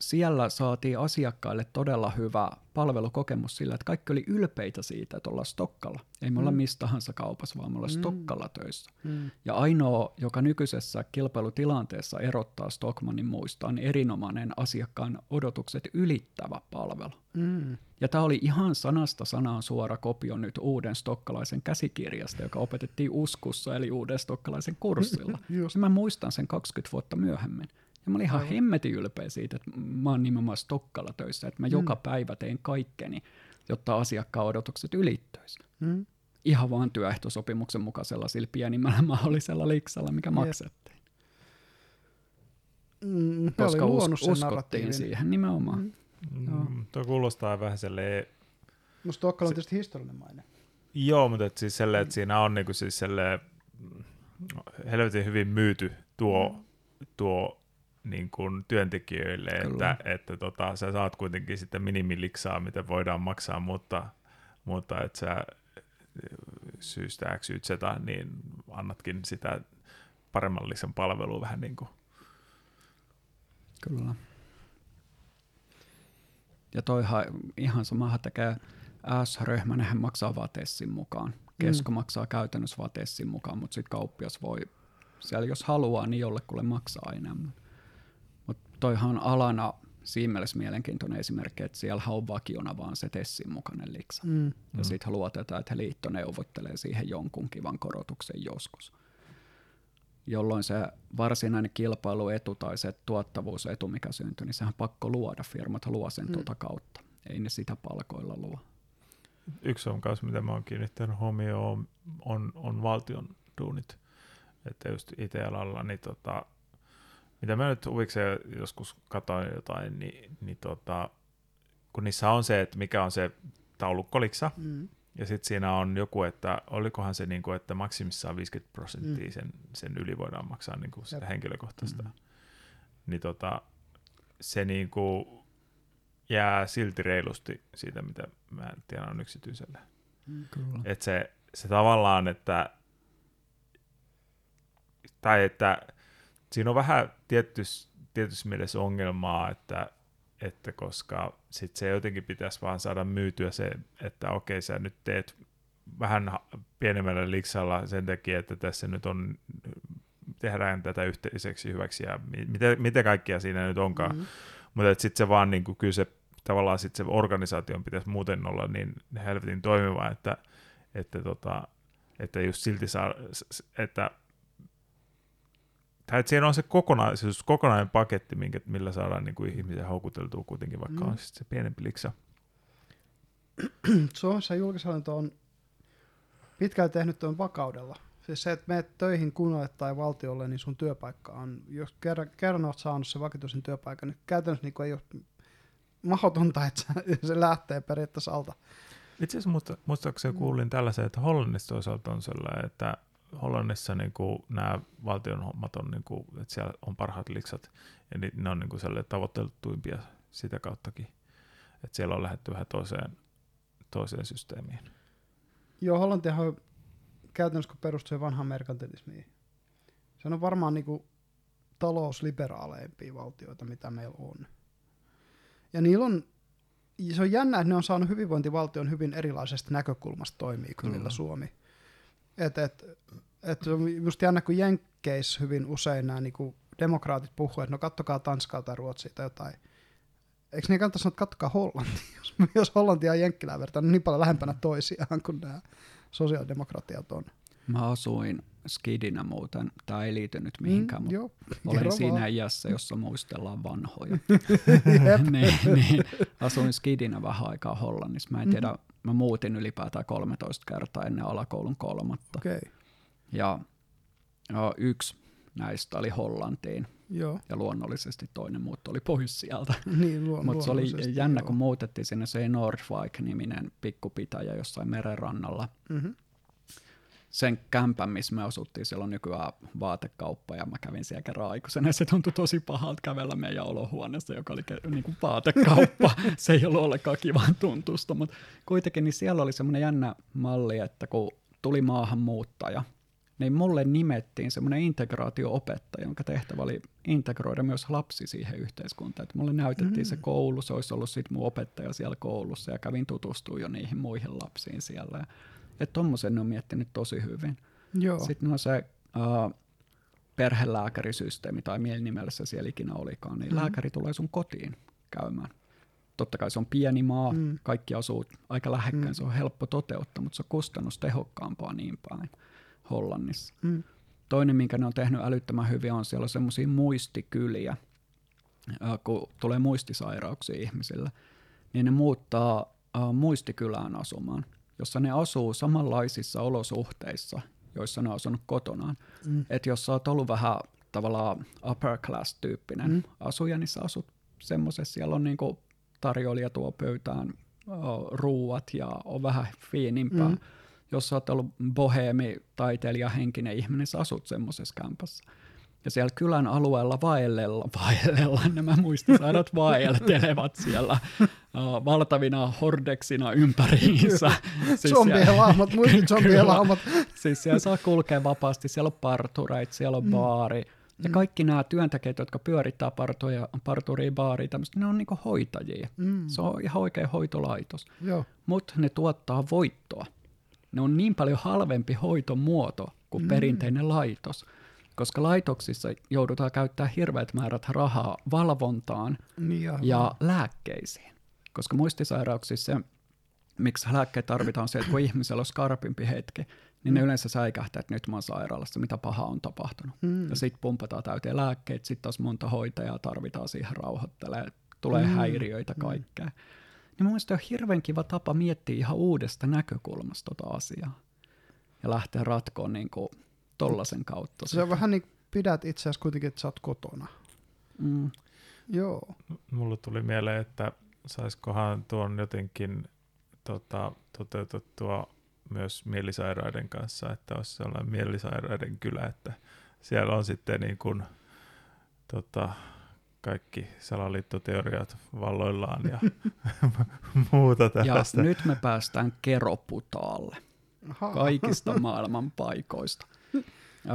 siellä saatiin asiakkaille todella hyvä palvelukokemus sillä, että kaikki oli ylpeitä siitä, että ollaan Stokkalla. Ei me olla Mm. mistä tahansa kaupassa, vaan me ollaan Mm. Stokkalla töissä. Mm. Ja ainoa, joka nykyisessä kilpailutilanteessa erottaa Stockmannin muista, on erinomainen asiakkaan odotukset ylittävä palvelu. Mm. Ja tämä oli ihan sanasta sanaan suora kopio nyt uuden stokkalaisen käsikirjasta, joka opetettiin uskussa, eli uuden stokkalaisen kurssilla. Ja mä muistan sen 20 vuotta myöhemmin. Ja mä olin ihan hemmetin ylpeä siitä, että mä oon nimenomaan Stokkalla töissä, että mä Mm. joka päivä teen kaikkeni, jotta asiakkaan odotukset ylittyisi. Mm. Ihan vaan työehtosopimuksen mukaisella sillä pienimmällä mahdollisella liksalla, mikä Jep. maksettiin. Mm. Koska us- uskottiin siihen nimenomaan. Mm. Joo. Mm, tuo kuulostaa vähän silleen, Musta Stockholm on tietysti historiallinen maine. joo, mutta et siis silleen, että siinä on niinku siis silleen, mm, helvetin hyvin myyty tuo, tuo niin kuin työntekijöille, Kyllä. että, että tota, sä saat kuitenkin sitten minimiliksaa, mitä voidaan maksaa, mutta, mutta että sä syystä X, Y, Z, niin annatkin sitä paremmallisen palvelua vähän niin kuin. Kyllä. Ja toihan ihan samahan tekee S-ryhmä, maksaa Vatessin mukaan. Kesko mm. maksaa käytännössä Vatessin mukaan, mutta sitten kauppias voi siellä jos haluaa, niin jollekulle maksaa enemmän. Toihan on alana siinä mielessä mielenkiintoinen esimerkki, että siellä on vakiona vaan se Tessin mukainen liksa. Mm. Ja mm. sitten luotetaan, että liitto neuvottelee siihen jonkun kivan korotuksen joskus. Jolloin se varsinainen kilpailuetu tai se tuottavuusetu, mikä syntyy, niin sehän on pakko luoda. Firmat luo sen mm. tuota kautta. Ei ne sitä palkoilla luo. Yksi on kanssa, mitä mä oon kiinnittänyt huomioon, on, on, on valtion duunit. Että just IT-alalla, niin tota, mitä mä nyt huvikseen joskus katsoin jotain, niin, niin tota, kun niissä on se, että mikä on se taulukkoliksa, mm. ja sitten siinä on joku, että olikohan se, niin kuin, että maksimissaan 50 prosenttia mm. sen, sen yli voidaan maksaa niin kuin sitä henkilökohtaista. Mm. Niin tota, se niin kuin jää silti reilusti siitä, mitä mä tiedän on yksityiselle. Mm. Että se, se tavallaan, että tai että siinä on vähän tietyssä, tietyssä mielessä ongelmaa, että, että koska sit se jotenkin pitäisi vaan saada myytyä se, että okei, sä nyt teet vähän pienemmällä liksalla sen takia, että tässä nyt on, tehdään tätä yhteiseksi hyväksi ja mitä, mitä kaikkia siinä nyt onkaan. Mm-hmm. Mutta sitten se vaan, niin kuin, kyllä se tavallaan sit se organisaation pitäisi muuten olla niin helvetin toimiva, että, että, tota, että just silti saa, että tai että siinä on se kokonaisuus, kokonainen paketti, minkä, millä saadaan niin kuin ihmisiä houkuteltua kuitenkin, vaikka mm. on se pienempi liksa. Suomessa julkishallinto on pitkään tehnyt tuon vakaudella. Siis se, että menet töihin kunnalle tai valtiolle, niin sun työpaikka on, jos kerran, kerran olet saanut se vakituisen työpaikan, niin käytännössä niin ei ole mahdotonta, että se lähtee periaatteessa alta. Itse asiassa muista, muistaakseni kuulin tällaisen, että Hollannissa toisaalta on sellainen, että Hollannissa niin kuin, nämä valtion hommat on, niin kuin, että siellä on parhaat liksat, ja ni, ne on niin kuin, tavoittelutuimpia sitä kauttakin. Että siellä on lähdetty vähän toiseen, toiseen systeemiin. Joo, Hollantihan on käytännössä, kun perustuu vanhaan merkantilismiin. Se on varmaan niin kuin, talousliberaaleempia valtioita, mitä meillä on. Ja niillä on, se on jännä, että ne on saanut hyvinvointivaltion hyvin erilaisesta näkökulmasta toimii kuin millä Suomi. Et, et, et just jännä, kun Jenkkeissä hyvin usein nämä niin demokraatit puhuu, että no kattokaa Tanskaa tai Ruotsia tai jotain. Eikö niin kannata sanoa, että kattokaa Hollantia, jos, jos Hollantia ja Jenkkilää vertaan, niin, niin paljon lähempänä toisiaan kuin nämä sosiaalidemokratiat on. Mä asuin skidinä muuten, tämä ei liity nyt mihinkään, mm, mutta joo, olen siinä vaan. iässä, jossa muistellaan vanhoja. niin, niin, asuin skidinä vähän aikaa Hollannissa. Mä en tiedä, mm-hmm. Mä muutin ylipäätään 13 kertaa ennen alakoulun kolmatta. Okay. Ja, ja yksi näistä oli Hollantiin. Joo. Ja luonnollisesti toinen muutto oli pois sieltä. niin, luon, Mutta se oli jännä, joo. kun muutettiin sinne se Nordvik-niminen pikkupitäjä jossain merenrannalla. Mm-hmm sen kämpän, missä me asuttiin, siellä on nykyään vaatekauppa ja mä kävin siellä kerran aikuisena. Se tuntui tosi pahalta kävellä meidän olohuoneessa, joka oli niin kuin vaatekauppa. se ei ollut ollenkaan kivan tuntusta, mutta kuitenkin niin siellä oli semmoinen jännä malli, että kun tuli maahanmuuttaja, niin mulle nimettiin semmoinen integraatio-opettaja, jonka tehtävä oli integroida myös lapsi siihen yhteiskuntaan. Että mulle näytettiin mm-hmm. se mm. koulu, se olisi ollut sitten mun opettaja siellä koulussa ja kävin tutustumaan jo niihin muihin lapsiin siellä. Että tommosen ne on miettinyt tosi hyvin. Joo. Sitten on se uh, perhelääkärisysteemi tai se siellä ikinä olikaan, niin mm. lääkäri tulee sun kotiin käymään. Totta kai se on pieni maa, mm. kaikki asuu aika lähekkäin, mm. se on helppo toteuttaa, mutta se on kustannustehokkaampaa niin päin Hollannissa. Mm. Toinen, minkä ne on tehnyt älyttömän hyvin, on siellä semmoisia muistikyliä, kun tulee muistisairauksia ihmisille, niin ne muuttaa muistikylään asumaan – jossa ne asuu samanlaisissa olosuhteissa, joissa ne on asunut kotonaan. Mm. Että jos sä oot ollut vähän tavallaan upper class-tyyppinen mm. asuja, niin sä asut semmoisessa, siellä on niinku tarjoilija tuo pöytään o, ruuat ja on vähän fiinimpää. Mm. Jos sä oot ollut boheemi, taiteilija, henkinen ihminen, niin sä asut semmoisessa kämpässä. Ja siellä kylän alueella vaellella, vaellella nämä muistisairaat vaeltelevat siellä uh, valtavina hordeksina ympäriinsä. siis zombielämät, muistit zombielämät. siis siellä saa kulkea vapaasti, siellä on partureit, siellä on mm. baari. Ja mm. kaikki nämä työntekijät, jotka pyörittää partuja, parturia, baaria, tämmöistä, ne on niinku hoitajia. Mm. Se on ihan oikea hoitolaitos. Mutta ne tuottaa voittoa. Ne on niin paljon halvempi hoitomuoto kuin mm. perinteinen laitos koska laitoksissa joudutaan käyttämään hirveät määrät rahaa valvontaan Niin ja, ja lääkkeisiin. Koska muistisairauksissa se, miksi lääkkeet tarvitaan, on se, että kun ihmisellä on skarpimpi hetki, niin ne yleensä säikähtää, että nyt mä oon sairaalassa, mitä pahaa on tapahtunut. Mm. Ja sitten pumpataan täyteen lääkkeet, sitten taas monta hoitajaa tarvitaan siihen rauhoittelee, tulee Mm. mm. häiriöitä kaikkea. Niin mun mielestä on hirveän kiva tapa miettiä ihan uudesta näkökulmasta tota asiaa. Ja lähteä ratkoon niin kuin tollasen kautta. se on vähän niin pidät itse asiassa kuitenkin, että sä oot kotona. Mm. Joo. Mulle tuli mieleen, että saisikohan tuon jotenkin tota, toteutettua myös mielisairaiden kanssa, että olisi sellainen mielisairaiden kylä, että siellä on sitten niin kuin, tota, kaikki salaliittoteoriat valloillaan ja muuta Ja tällaista. nyt me päästään keroputaalle. Aha. kaikista maailman paikoista.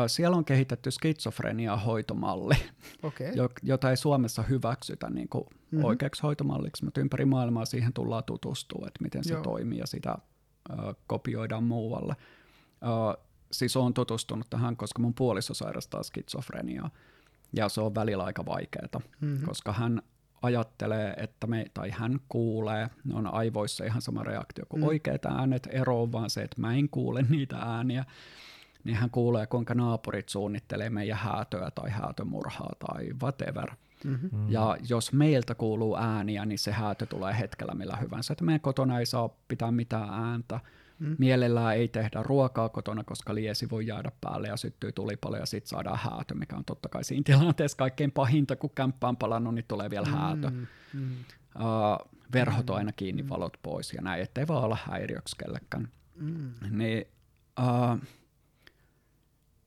Siellä on kehitetty skitsofrenia hoitomalli, jo- jota ei Suomessa hyväksytä niin kuin Mhm. mm-hmm. oikeaksi hoitomalliksi, mutta ympäri maailmaa siihen tullaan tutustua, että miten se Joo. toimii ja sitä ö, kopioidaan muualle. Ö, siis olen tutustunut tähän, koska mun puoliso sairastaa skitsofreniaa ja se on välillä aika vaikeaa, Mhm. koska hän ajattelee, että me, tai hän kuulee, ne on aivoissa ihan sama reaktio kuin mm. oikeat äänet, ero on vaan se, että mä en kuule niitä ääniä, niin hän kuulee, kuinka naapurit suunnittelee meidän häätöä tai häätömurhaa tai whatever. Mhm. Mm. Ja jos meiltä kuuluu ääniä, niin se häätö tulee hetkellä millä hyvänsä. Että meidän kotona ei saa pitää mitään ääntä. Mm. Mm. Mielellään ei tehdä ruokaa kotona, koska liesi voi jäädä päälle ja syttyy tulipalo ja sitten saadaan häätö, mikä on totta kai siinä tilanteessa kaikkein pahinta, kun kämppä on palannut, niin tulee vielä häätö. Mm. Mm. Uh, verhot on aina kiinni, valot pois ja näin, ettei vaan olla häiriöksi kellekään. Mm. Niin, uh,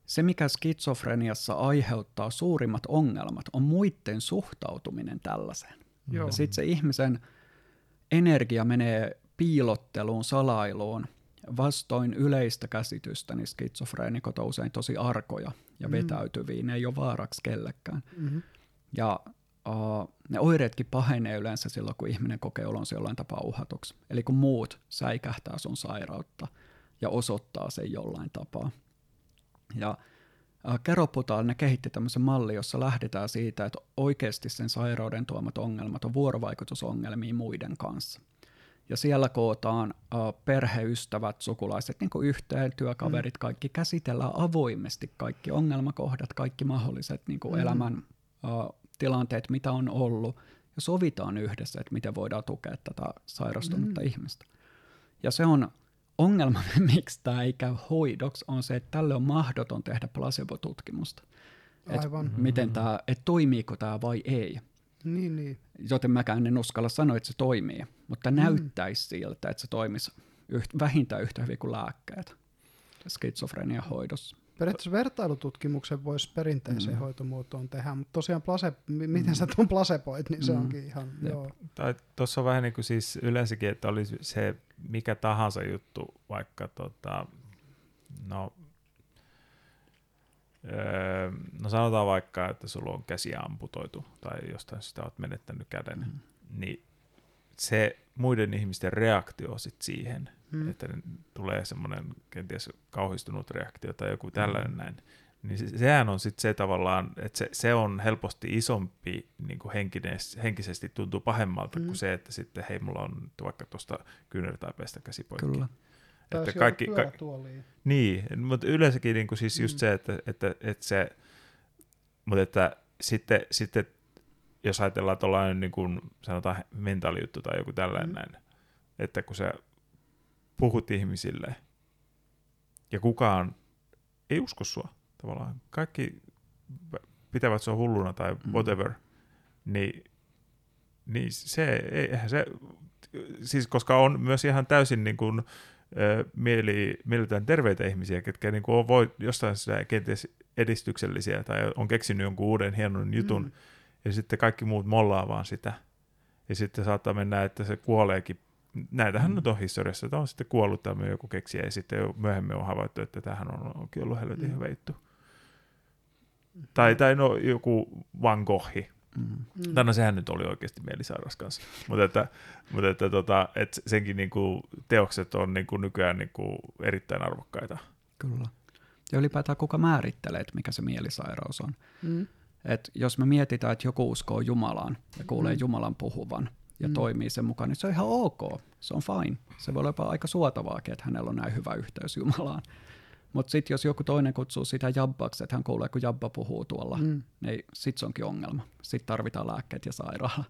se, mikä skitsofreniassa aiheuttaa suurimmat ongelmat, on muiden suhtautuminen tällaiseen. Joo. Ja sitten se ihmisen energia menee piilotteluun, salailuun. Vastoin yleistä käsitystä, niin skitsofreenikot on usein tosi arkoja ja Mm. vetäytyviä. Ne ei ole vaaraksi kellekään. Mhm. Ja uh, ne oireetkin pahenee yleensä silloin, kun ihminen kokee olonsa jollain tapaa uhatuksi. Eli kun muut säikähtää sun sairautta ja osoittaa sen jollain tapaa. Ja Keroputaal, ne kehitti tämmöisen mallin, jossa lähdetään siitä, että oikeasti sen sairauden tuomat ongelmat on vuorovaikutusongelmia muiden kanssa. Ja siellä kootaan uh, perheystävät, sukulaiset niin yhteen, työkaverit, kaikki käsitellään avoimesti, kaikki ongelmakohdat, kaikki mahdolliset niin Mm. elämän uh, tilanteet, mitä on ollut, ja sovitaan yhdessä, että miten voidaan tukea tätä sairastunutta Mm. ihmistä. Ja se on ongelma, miksi tämä ei käy hoidoksi, on se, että tälle on mahdoton tehdä placebo-tutkimusta. Et Aivan. miten tää, et toimiiko tämä vai ei. Niin, niin. Joten mäkään en uskalla sanoa, että se toimii, mutta Mm. näyttäisi siltä, että se toimisi yht, vähintään yhtä hyvin kuin lääkkeet skitsofrenian hoidossa. Periaatteessa vertailututkimuksen voisi perinteiseen Mm. hoitomuotoon tehdä, mutta tosiaan plase, mi- miten sä tuon placeboit, niin se Mm. onkin ihan, Jep. joo. Tai tuossa on vähän niin kuin siis yleensäkin, että oli se mikä tahansa juttu, vaikka tota, no, öö, no sanotaan vaikka, että sulla on käsi amputoitu tai jostain sitä olet menettänyt käden, Mm. niin se muiden ihmisten reaktio sit siihen, Mm. mm. että tulee semmoinen kenties kauhistunut reaktio tai joku tällainen mm. näin, niin se, sehän on sitten se tavallaan, että se, se on helposti isompi niin kuin henkines, henkisesti tuntuu pahemmalta Mm. mm. kuin se, että sitten hei mulla on vaikka tuosta kyynärtaipeesta käsi poikki. Kyllä. Tai Että kaikki, ka, niin, mutta yleensäkin niin kuin siis just Mm. se, että, että, että se, mutta että sitten, sitten jos ajatellaan tuollainen niin kuin sanotaan mentaalijuttu tai joku tällainen Mm. näin, että kun sä puhut ihmisille ja kukaan ei usko sua tavallaan, kaikki pitävät sua hulluna tai Mm. whatever, niin, niin se, ei, eihän se, siis koska on myös ihan täysin niin kuin, mieli, mielitään terveitä ihmisiä, ketkä niin kuin on, voi jostain syystä kenties edistyksellisiä tai on keksinyt jonkun uuden hienon jutun, Mm. ja sitten kaikki muut mollaa vaan sitä. Ja sitten saattaa mennä, että se kuoleekin. Näitähän Mm. mm. nyt on historiassa, että on sitten kuollut tämmöinen joku keksiä, ja sitten myöhemmin on havaittu, että tämähän on onkin ollut helvetin Mm. hyvä juttu. Tai, tai no joku Van Goghi. Mm. Mm. Tai no sehän nyt oli oikeasti mielisairas kanssa. Mutta että, mutta että tota, et senkin niinku teokset on niinku nykyään niinku erittäin arvokkaita. Kyllä. Ja ylipäätään kuka määrittelee, että mikä se mielisairaus on. Mm. Et jos me mietitään, että joku uskoo Jumalaan ja kuulee Mm. Jumalan puhuvan ja Mm. toimii sen mukaan, niin se on ihan ok. Se on fine. Se voi olla jopa aika suotavaakin, että hänellä on näin hyvä yhteys Jumalaan. Mutta sitten jos joku toinen kutsuu sitä jabbaksi, että hän kuulee, kun jabba puhuu tuolla, Mm. niin sitten se onkin ongelma. Sitten tarvitaan lääkkeet ja sairaala.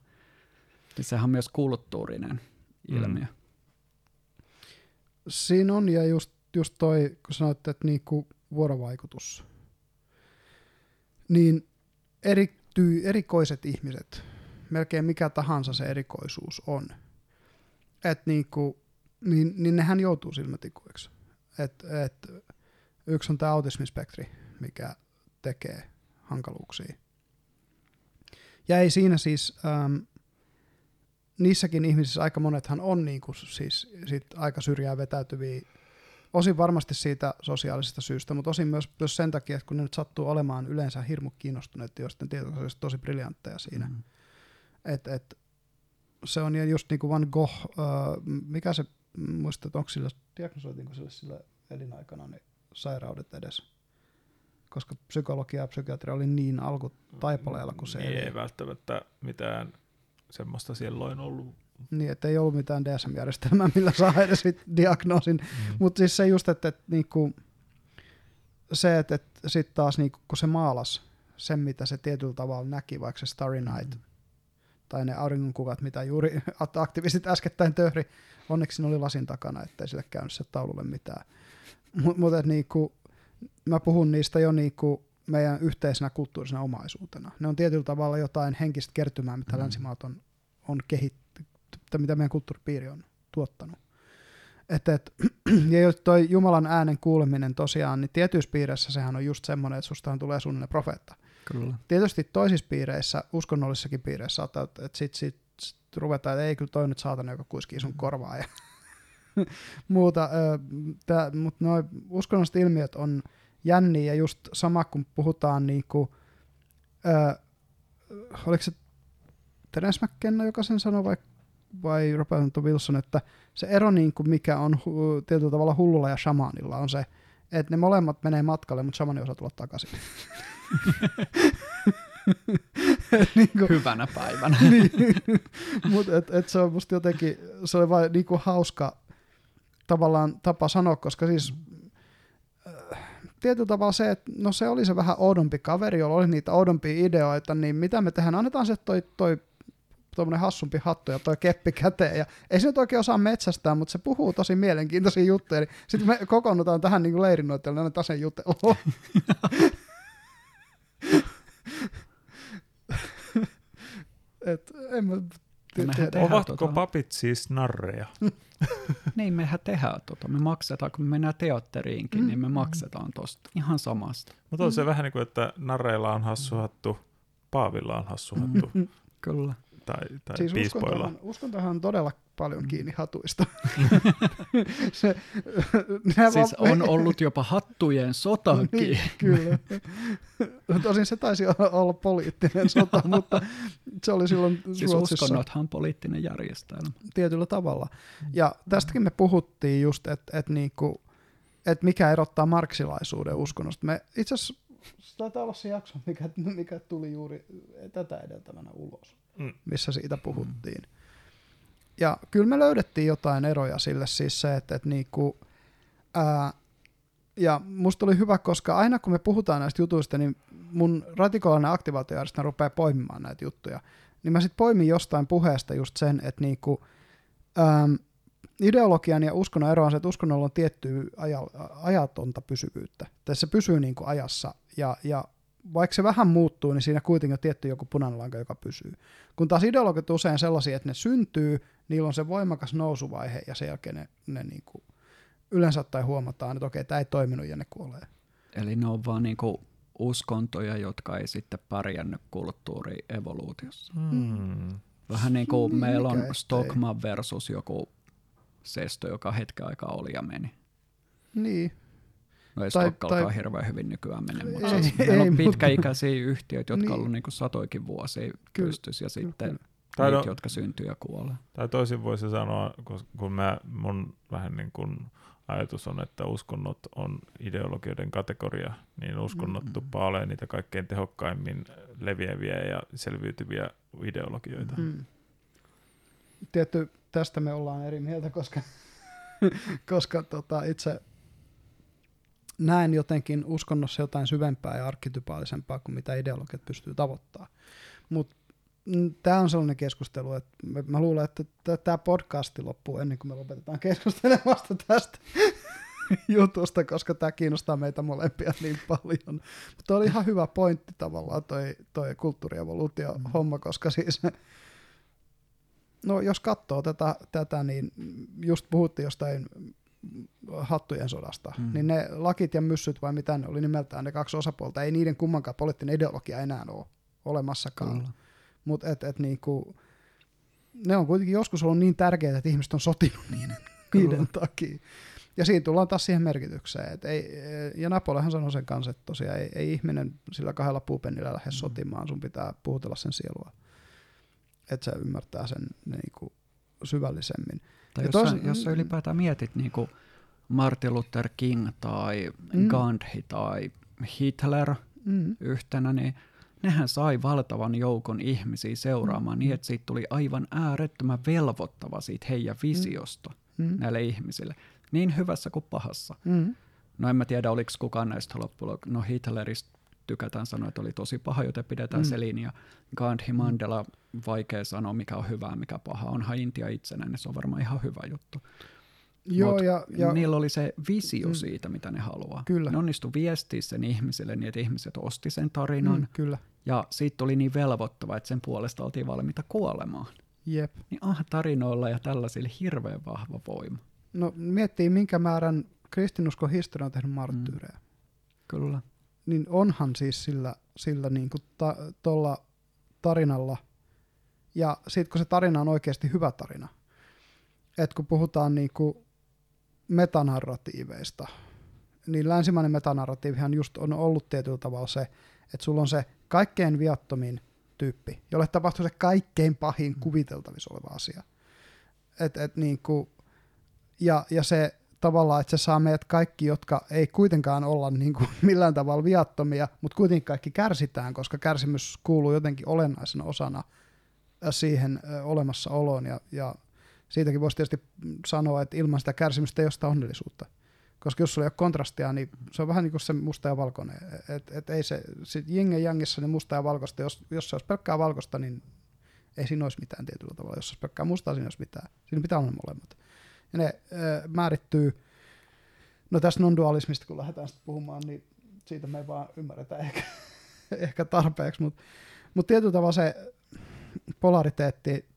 Niin sehän on myös kulttuurinen Mm. ilmiö. Siinä on, ja just, just toi, kun sanoitte, että niinku vuorovaikutus, niin erittyy, erikoiset ihmiset, melkein mikä tahansa se erikoisuus on, et niinku, niin, niin nehän joutuu silmätikuiksi. Et, et, yksi on tämä autismispektri, mikä tekee hankaluuksia. Ja ei siinä siis, ähm, niissäkin ihmisissä aika monethan on niinku siis sit aika syrjään vetäytyviä, osin varmasti siitä sosiaalisesta syystä, mutta osin myös, myös sen takia, että kun ne nyt sattuu olemaan yleensä hirmu kiinnostuneet ja sitten tietoisesti tosi briljantteja siinä. Mm. Et, et, se on just niin kuin Van Gogh, äh, mikä se, muistat, onko sillä, diagnosoitiinko sille sillä elinaikana niin sairaudet edes? Koska psykologia ja psykiatria oli niin alkutaipaleella kuin se Niin eli. ei välttämättä mitään semmoista silloin ollut. Niin, että ei ollut mitään DSM-järjestelmää, millä saa edes diagnoosin. Mm. Mutta siis se just, että, että niinku, se, että, että sitten taas niinku, kun se maalas sen, mitä se tietyllä tavalla näki, vaikka se Starry Night, Mm. Tai ne auringonkuvat, mitä juuri aktivistit äskettäin töhri, onneksi ne oli lasin takana, ettei sille käynyt se taululle mitään. Mutta mut, niinku, mä puhun niistä jo niinku meidän yhteisenä kulttuurisena omaisuutena. Ne on tietyllä tavalla jotain henkistä kertymää, mitä Mm. länsimaat on, on kehittynyt, mitä meidän kulttuuripiiri on tuottanut. Et, et, ja jos toi Jumalan äänen kuuleminen tosiaan, niin tietyissä piireissä sehän on just semmoinen, että sustahan tulee suunnilleen profeetta. Kyllä. Tietysti toisissa piireissä, uskonnollisissakin piireissä saattaa, että sit, sit, sit ruvetaan, että ei kyllä toi nyt saatana, joka kuiskii sun korvaa ja muuta. Mutta nuo uskonnolliset ilmiöt on jänniä ja just sama kun puhutaan niinku, ö, oliko se Terence McKenna, joka sen sanoi vai, vai Robert Wilson, että se ero niinku, mikä on hu, tietyllä tavalla hullulla ja shamanilla on se, että ne molemmat menee matkalle, mutta shamani osaa tulla takaisin. niinku, Hyvänä päivänä. niin, mutta et, et se on musta jotenkin, se oli vain niinku hauska tavallaan tapa sanoa, koska siis äh, tietyllä tavalla se, että no se oli se vähän oudompi kaveri, jolla oli niitä oudompia ideoita, niin mitä me tehdään, annetaan se toi, toi tuommoinen hassumpi hattu ja toi keppi käteen. Ja ei se nyt oikein osaa metsästää, mutta se puhuu tosi mielenkiintoisia juttuja. Niin Sitten me kokoonnutaan tähän niin leirinnoitteluun, annetaan sen jutella. Et, en mä tiedä. Ovatko tota- papit siis narreja? niin, mehän tehdään tota. Me maksetaan, kun me mennään teatteriinkin, Mm. niin me maksetaan tosta ihan samasta. Mutta on se vähän niin kuin, että narreilla on hassu hattu, paavilla on hassu hattu, Kyllä. Tai, tai Siis piispoilla. uskontohan, uskontohan on todella paljon kiinni hatuista. se, Siis vaan- on ollut jopa hattujen sotakin. Niin, kyllä. Tosin se taisi olla- olla poliittinen sota, mutta se oli silloin Siis Ruotsissa uskonnothan on poliittinen järjestelmä. tietyllä tavalla. Ja tästäkin me puhuttiin just, että et niinku, et mikä erottaa marksilaisuuden uskonnosta. Me itse asiassa se taitaa olla se jakso, mikä, mikä tuli juuri tätä edeltävänä ulos, Mm. Missä siitä puhuttiin. Ja kyllä me löydettiin jotain eroja sille siis se, että, että niinku, ää, ja musta oli hyvä, koska aina kun me puhutaan näistä jutuista, niin mun radikaalinen aktivaatiojärjestelmä rupeaa poimimaan näitä juttuja. Niin mä sitten poimin jostain puheesta just sen, että niinku, äm, ideologian ja uskonnon ero on se, että uskonnolla on tiettyä aja, ajatonta pysyvyyttä. Että se pysyy niinku ajassa ja, ja vaikka se vähän muuttuu, niin siinä kuitenkin on tietty joku punainen lanka, joka pysyy. Kun taas ideologit usein sellaisia, että ne syntyy, niillä on se voimakas nousuvaihe ja sen jälkeen ne, ne niinku, yleensä ottaen huomataan, että okei, tämä ei toiminut ja ne kuolee. Eli ne on vaan niinku uskontoja, jotka ei sitten pärjännyt kulttuurievoluutiossa. Hmm. Vähän niin kuin Niin, meillä mikä on ettei. Stockman versus joku sesto, joka hetken aikaa oli ja meni. Niin, No ei Tai- Stokkalkaan tai- hirveän hyvin nykyään mene, mutta Ei, siis ei, meillä on mutta- pitkäikäisiä yhtiöitä, jotka Niin. on ollut niinku satoikin vuosia Kyllä, pystyssä ja sitten kyllä. Tai niitä, no- jotka syntyy ja kuolee. Tai toisin voisi sanoa, kun mä, mun vähän niin kuin ajatus on, että uskonnot on ideologioiden kategoria, niin uskonnot Mm. tuppaa olemaan niitä kaikkein tehokkaimmin leviäviä ja selviytyviä ideologioita. Mm. Tietty, tästä me ollaan eri mieltä, koska, koska tota, itse näen jotenkin uskonnossa jotain syvempää ja arkktypaalisempaa kuin mitä ideologiat pystyy tavoittamaan. Mutta tämä on sellainen keskustelu, että mä, luulen, että tämä podcasti loppuu ennen kuin me lopetetaan keskustelemasta tästä jutusta, koska tämä kiinnostaa meitä molempia niin paljon. Mutta oli ihan hyvä pointti tavallaan toi, toi kulttuurievoluutio homma, koska siis No jos katsoo tätä, tätä, niin just puhuttiin jostain hattujen sodasta, Mm. niin ne lakit ja myssyt vai mitä ne oli nimeltään, ne kaksi osapuolta, ei niiden kummankaan poliittinen ideologia enää ole olemassakaan. Mutta et, et niinku, ne on kuitenkin joskus ollut niin tärkeitä, että ihmiset on sotinut niiden, niiden takia. Ja siinä tullaan taas siihen merkitykseen. Et ei, ja Napoleonhan sanoi sen kanssa, että tosiaan ei, ei ihminen sillä kahdella puupennillä lähde Mm. sotimaan, sun pitää puhutella sen sielua. Että se ymmärtää sen niinku syvällisemmin. Tai jos, tois- sä, jos sä ylipäätään mietit niin kuin Martin Luther King tai Mm. mm. Gandhi tai Hitler Mm. yhtenä, niin nehän sai valtavan joukon ihmisiä seuraamaan Mm. niin, että siitä tuli aivan äärettömän velvoittava siitä heidän visiosta Mm. näille ihmisille, niin hyvässä kuin pahassa. Mm. No en mä tiedä, oliko kukaan näistä loppujen no Hitleristä tykätään sanoa, että oli tosi paha, joten pidetään Mm. mm. se linja. Gandhi, Mandela, vaikea sanoa, mikä on hyvää, mikä paha. Onhan Intia itsenäinen, se on varmaan ihan hyvä juttu. Joo, Mut ja, ja Niillä oli se visio Mm. siitä, mitä ne haluaa. Kyllä. Ne onnistu viestiä sen ihmisille niin, että ihmiset osti sen tarinan. mm, kyllä, Ja siitä oli niin velvoittava, että sen puolesta oltiin valmiita kuolemaan. jep. Niin ah, tarinoilla ja tällaisilla hirveän vahva voima. No miettii, minkä määrän kristinuskon historia on tehnyt marttyyrejä. Kyllä. Niin onhan siis sillä, sillä niin kuin ta, tolla tarinalla, ja sitten kun se tarina on oikeasti hyvä tarina, että kun puhutaan niin kuin metanarratiiveista, niin länsimainen metanarratiivihan just on ollut tietyllä tavalla se, että sulla on se kaikkein viattomin tyyppi, jolle tapahtuu se kaikkein pahin kuviteltavissa oleva asia. Et, et niin kuin, ja, ja se tavallaan, että se saa meidät kaikki, jotka ei kuitenkaan olla niin kuin millään tavalla viattomia, mutta kuitenkin kaikki kärsitään, koska kärsimys kuuluu jotenkin olennaisena osana äh, siihen ö, olemassaoloon. Ja, ja siitäkin voisi tietysti sanoa, että ilman sitä kärsimystä ei ole sitä onnellisuutta. Koska jos sulla ei ole kontrastia, niin se on vähän niin kuin se musta ja valkoinen. Et, et ei se, sit jing ja jangissa niin musta ja valkoista, jos, jos se olisi pelkkää valkoista, niin ei siinä olisi mitään tietyllä tavalla. Jos se olisi pelkkää mustaa, siinä olisi mitään. Siinä pitää olla molemmat. Ja ne ö, määrittyy, no tässä non-dualismista kun lähdetään sitten puhumaan, niin siitä me ei vaan ymmärretä ehkä, ehkä tarpeeksi, mutta mut tietyllä tavalla se polariteetti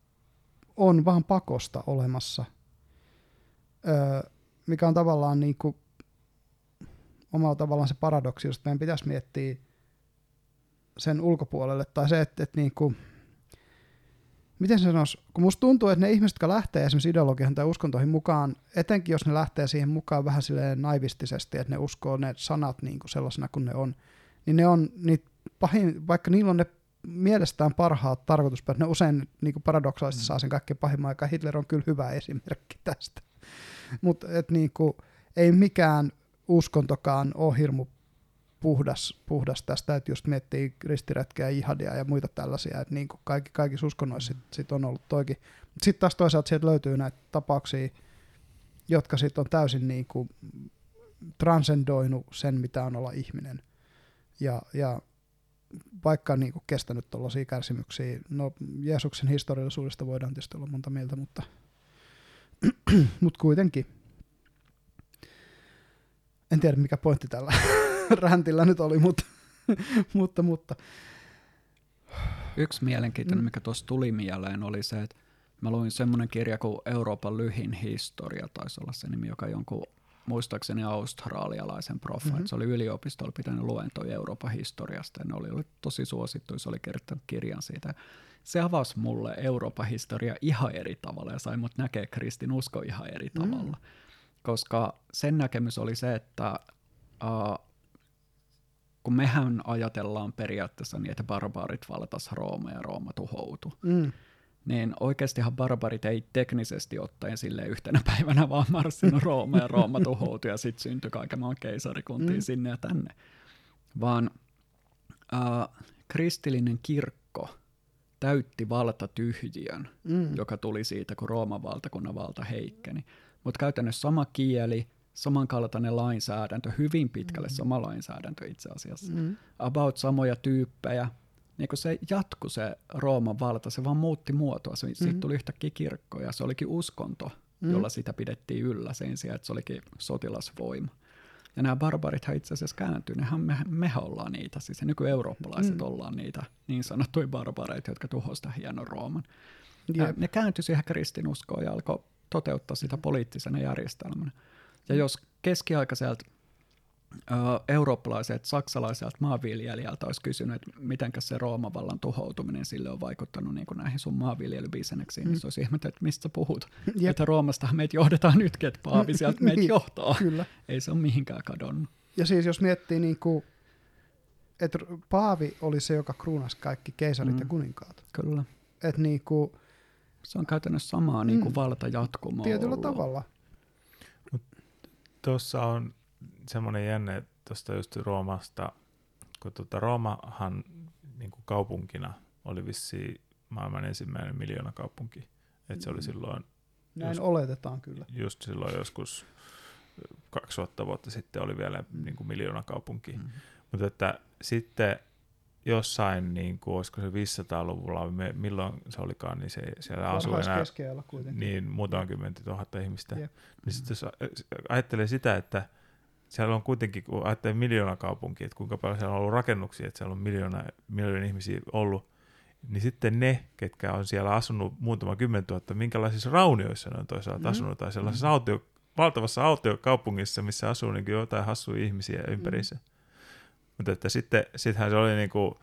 on vaan pakosta olemassa, öö, mikä on tavallaan niin kuin omalla tavallaan se paradoksi, josta meidän pitäisi miettiä sen ulkopuolelle, tai se, että, että niin kuin, miten se sanoisi, kun musta tuntuu, että ne ihmiset, jotka lähtee esimerkiksi ideologian tai uskontoihin mukaan, etenkin jos ne lähtee siihen mukaan vähän silleen naivistisesti, että ne uskoo ne sanat niin kuin sellaisena kuin ne on, niin ne on niitä pahin, vaikka niillä on ne mielestään parhaat tarkoitusperät, ne usein niin kuin paradoksaalisesti saa sen kaikkein pahimman aikaan. Hitler on kyllä hyvä esimerkki tästä. Mutta niin kuin, ei mikään uskontokaan ole hirmu puhdas, puhdas tästä, että just miettii ristiretkeä, jihadia ja muita tällaisia, että niin kuin kaikki, kaikissa uskonnoissa sit, sit on ollut toikin. Sitten taas toisaalta sieltä löytyy näitä tapauksia, jotka sitten on täysin niin kuin transcendoinut sen, mitä on olla ihminen. Ja, ja vaikka niin kuin kestänyt tuollaisia kärsimyksiä, no Jeesuksen historiallisuudesta voidaan tietysti olla monta mieltä, mutta, mutta kuitenkin. En tiedä mikä pointti tällä räntillä nyt oli, mutta, mutta, mutta. Yksi mielenkiintoinen, mikä tuossa tuli mieleen, oli se, että mä luin semmoinen kirja kuin Euroopan lyhin historia, taisi olla se nimi, joka jonkun muistaakseni australialaisen profa, Mhm. mm-hmm. se oli yliopistolla pitänyt luentoja Euroopan historiasta, ja ne oli, oli tosi suosittu, se oli kirjoittanut kirjan siitä. Se avasi mulle Euroopan historia ihan eri tavalla, ja sai mut näkee kristin usko ihan eri Mm. tavalla. Koska sen näkemys oli se, että uh, kun mehän ajatellaan periaatteessa niin, että barbaarit valtas Rooma ja Rooma tuhoutui, Mm, niin oikeastihan barbarit ei teknisesti ottaen sille yhtenä päivänä vaan marssinut Rooma ja Rooma tuhoutui ja sitten syntyi kaiken maan keisarikuntiin mm. sinne ja tänne. Vaan äh, kristillinen kirkko täytti valtatyhjiön, mm. joka tuli siitä, kun Rooman valtakunnan valta heikkeni. Mutta käytännössä sama kieli, samankaltainen lainsäädäntö, hyvin pitkälle mm. sama lainsäädäntö itse asiassa. Mm. About samoja tyyppejä, niin kun se jatkui se Rooman valta, se vaan muutti muotoa. Se, mm. Siitä tuli yhtäkkiä kirkko ja se olikin uskonto, mm. jolla sitä pidettiin yllä sen sijaan, että se olikin sotilasvoima. Ja nämä barbarit itse asiassa kääntyy, nehän me, mehän ollaan niitä, siis nyky-eurooppalaiset mm. ollaan niitä niin sanottuja barbareita, jotka tuhosivat hienon Rooman. Ja ne kääntyi siihen kristinuskoon ja alkoi toteuttaa sitä poliittisena järjestelmänä. Ja jos keskiaikaiselta eurooppalaiset, saksalaiselta maanviljelijältä olisi kysynyt, että miten se Rooman vallan tuhoutuminen sille on vaikuttanut niin kuin näihin sun maanviljelybisneksiin, mm. niin se olisi ihmetellyt, että mistä puhut. Yep. Että Roomasta meitä johdetaan nytkin, että Paavi sieltä meitä niin, johtaa. Kyllä. Ei se ole mihinkään kadonnut. Ja siis jos miettii, niin kuin, että Paavi oli se, joka kruunasi kaikki keisarit mm. ja kuninkaat. Kyllä. Että niin kuin, se on käytännössä samaa niin kuin mm. valta jatkumoa Tietyllä ollut. tavalla. Tuossa on semmoinen jänne tuosta just Roomasta, kun tuota Roomahan niin kuin kaupunkina oli vissi maailman ensimmäinen miljoona kaupunki. Että se oli mm. silloin... Näin just, oletetaan kyllä. Just silloin joskus 2000 vuotta sitten oli vielä mm. niin kuin miljoona kaupunki. Mm. Mutta että sitten jossain, niin kuin, olisiko se 500-luvulla, milloin se olikaan, niin se, siellä asui enää niin, muutama kymmentä tuhatta ihmistä. Yep. Niin sitten jos ajattelee sitä, että siellä on kuitenkin, kun ajattelee miljoona kaupunkia, että kuinka paljon siellä on ollut rakennuksia, että siellä on miljoona, miljoona ihmisiä ollut, niin sitten ne, ketkä on siellä asunut muutama kymmentuhatta, minkälaisissa raunioissa ne on toisaalta mm. asunut, tai sellaisessa mm. autio, valtavassa autiokaupungissa, missä asuu niin jotain hassuja ihmisiä ympärissä. Mm. Mutta että sitten sittenhän se oli niin kuin,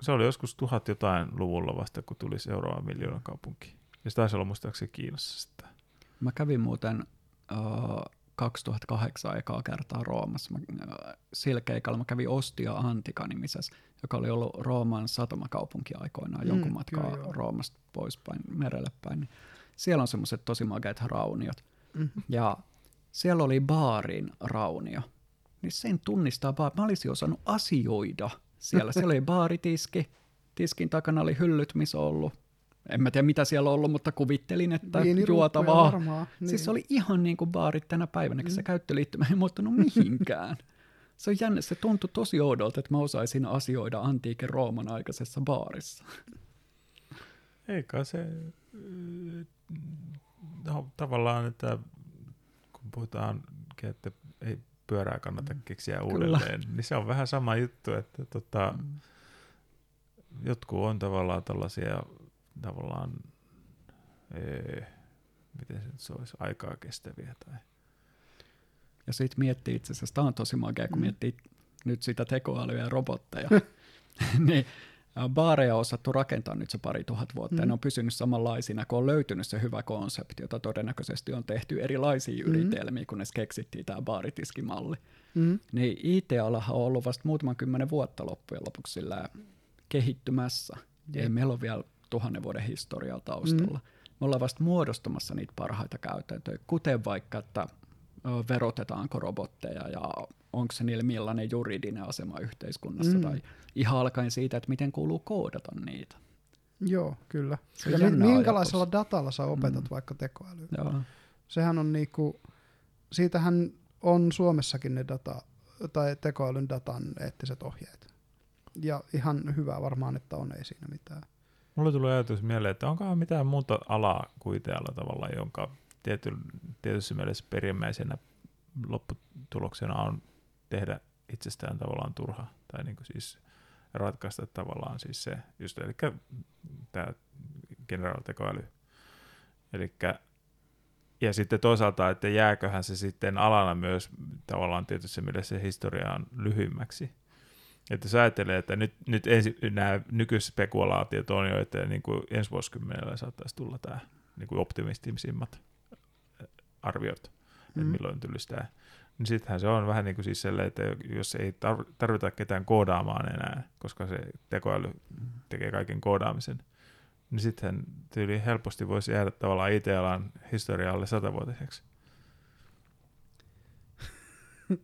se oli joskus tuhat jotain luvulla vasta, kun tuli seuraava miljoona kaupunki. Ja se taisi olla muistaakseni Kiinassa sitten. Mä kävin muuten uh, 2008 ekaa kertaa Roomassa. Mä, uh, sillä keikalla mä kävin Ostia Antika nimisessä, joka oli ollut Rooman satamakaupunki aikoinaan mm, jonkun matkaa kyllä, Roomasta poispäin, merelle päin. Niin siellä on semmoiset tosi makeat rauniot. Mm-hmm. Ja siellä oli baarin raunio niin sen tunnistaa vaan. Mä olisin osannut asioida siellä. Siellä oli baaritiski, tiskin takana oli hyllyt, missä on ollut en mä tiedä mitä siellä on ollut, mutta kuvittelin, että niin, juotavaa. Varmaan, niin. Siis se oli ihan niin kuin baarit tänä päivänä, mm. se käyttöliittymä ei muuttunut mihinkään. se on jännä, se tuntui tosi oudolta, että mä osaisin asioida antiikin Rooman aikaisessa baarissa. Eikä se no, tavallaan, että kun puhutaan, että ei pyörää kannata keksiä uudelleen, Kyllä. niin se on vähän sama juttu, että tota, mm. jotkut on tavallaan tällaisia tavallaan, ee, miten se, se olisi, aikaa kestäviä tai ja sitten miettii itse asiassa, tämä on tosi makea, kun mm. miettii nyt sitä tekoälyä ja robotteja, niin baareja on osattu rakentaa nyt se pari tuhat vuotta, mm. ja ne on pysynyt samanlaisina, kun on löytynyt se hyvä konsepti, jota todennäköisesti on tehty erilaisia mm. yritelmiä, kunnes keksittiin tämä baaritiskimalli. Mm. Niin IT-alahan on ollut vasta muutaman kymmenen vuotta loppujen lopuksi sillä kehittymässä. Jep. Ei meillä ole vielä tuhannen vuoden historiaa taustalla. Mm. Me ollaan vasta muodostamassa niitä parhaita käytäntöjä, kuten vaikka, että verotetaanko robotteja ja onko se niillä millainen juridinen asema yhteiskunnassa, mm. tai ihan alkaen siitä, että miten kuuluu koodata niitä. Joo, kyllä. Se ja minkälaisella ajatus. datalla sä opetat mm. vaikka tekoälyä? Joo. Sehän on niinku, siitähän on Suomessakin ne data, tai tekoälyn datan eettiset ohjeet. Ja ihan hyvä varmaan, että on, ei siinä mitään. Mulle tulee ajatus mieleen, että onkohan mitään muuta alaa kuin tavalla, jonka tiety, tietyssä mielessä perimmäisenä lopputuloksena on tehdä itsestään tavallaan turha, tai niin kuin siis ratkaista tavallaan siis se, just eli tämä general tekoäly. Elikkä, ja sitten toisaalta, että jääköhän se sitten alana myös tavallaan tietysti mielessä historia on lyhyimmäksi. Että jos ajattelee, että nyt, nyt ensi, nämä nykyspekulaatiot on jo, että niin kuin ensi vuosikymmenellä saattaisi tulla tämä niin kuin optimistisimmat arviot, mm. että milloin tulisi tämä niin sittenhän se on vähän niin kuin siis sellainen, että jos ei tarvita ketään koodaamaan enää, koska se tekoäly tekee kaiken koodaamisen, niin sitten tyyli helposti voisi jäädä tavallaan IT-alan historialle satavuotiseksi.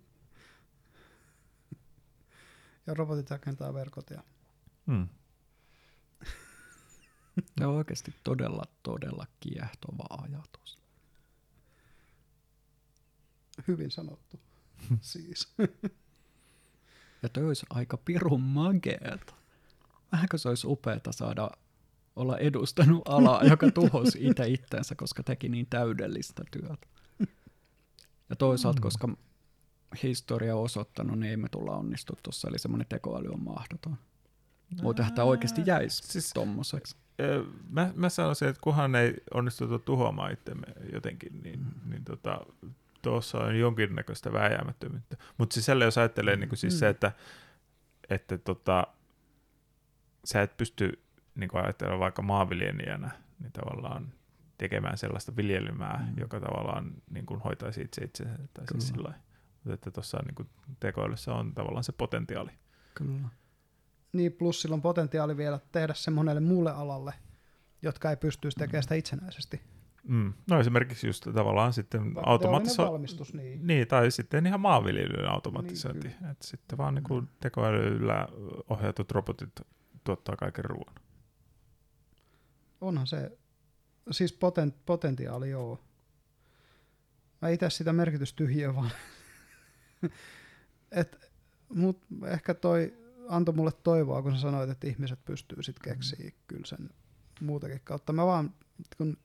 Ja robotit rakentaa verkot ja Hmm. Se on oikeasti todella, todella kiehtova ajatus. Hyvin sanottu. siis. Ja toi olisi aika pirun mageeta. Vähänkö se olisi upeeta saada olla edustanut alaa, joka tuhosi itse itsensä, koska teki niin täydellistä työtä. Ja toisaalta, Mm. koska historia on osoittanut, niin ei me tulla onnistu tuossa, eli semmoinen tekoäly on mahdoton. Muutenhan tämä oikeasti jäisi Siis- tommoseksi. Ö, Mä, mä sanoisin, että kunhan ei onnistuta tuhoamaan itsemme jotenkin, niin, Mm. niin tota, tuossa on jonkinnäköistä vääjäämättömyyttä. Mutta sisällä jos ajattelee niin siis Mm. se, että, että tota, sä et pysty niin ajattelemaan vaikka maanviljelijänä, niin tavallaan tekemään sellaista viljelymää, Mm. joka tavallaan niin kuin hoitaisi itse itsensä. Tai Kyllä. siis sillä. Mutta että tuossa niin kuin tekoälyssä on tavallaan se potentiaali. Kyllä. Niin, plus sillä on potentiaali vielä tehdä se monelle muulle alalle, jotka ei pystyisi tekemään Mm. sitä itsenäisesti. Mm. No esimerkiksi just tavallaan sitten Teollinen automatiso- valmistus, niin. Niin, tai sitten ihan maanviljelyn automatisointi. Niin, että sitten vaan niin kuin tekoälyllä ohjatut robotit tuottaa kaiken ruoan. Onhan se, siis poten, potentiaali joo. Mä itse sitä merkitystyhjiä vaan. Et, mut ehkä toi antoi mulle toivoa, kun sä sanoit, että ihmiset pystyy sit keksiä kyllä sen muutakin kautta. Mä vaan, kun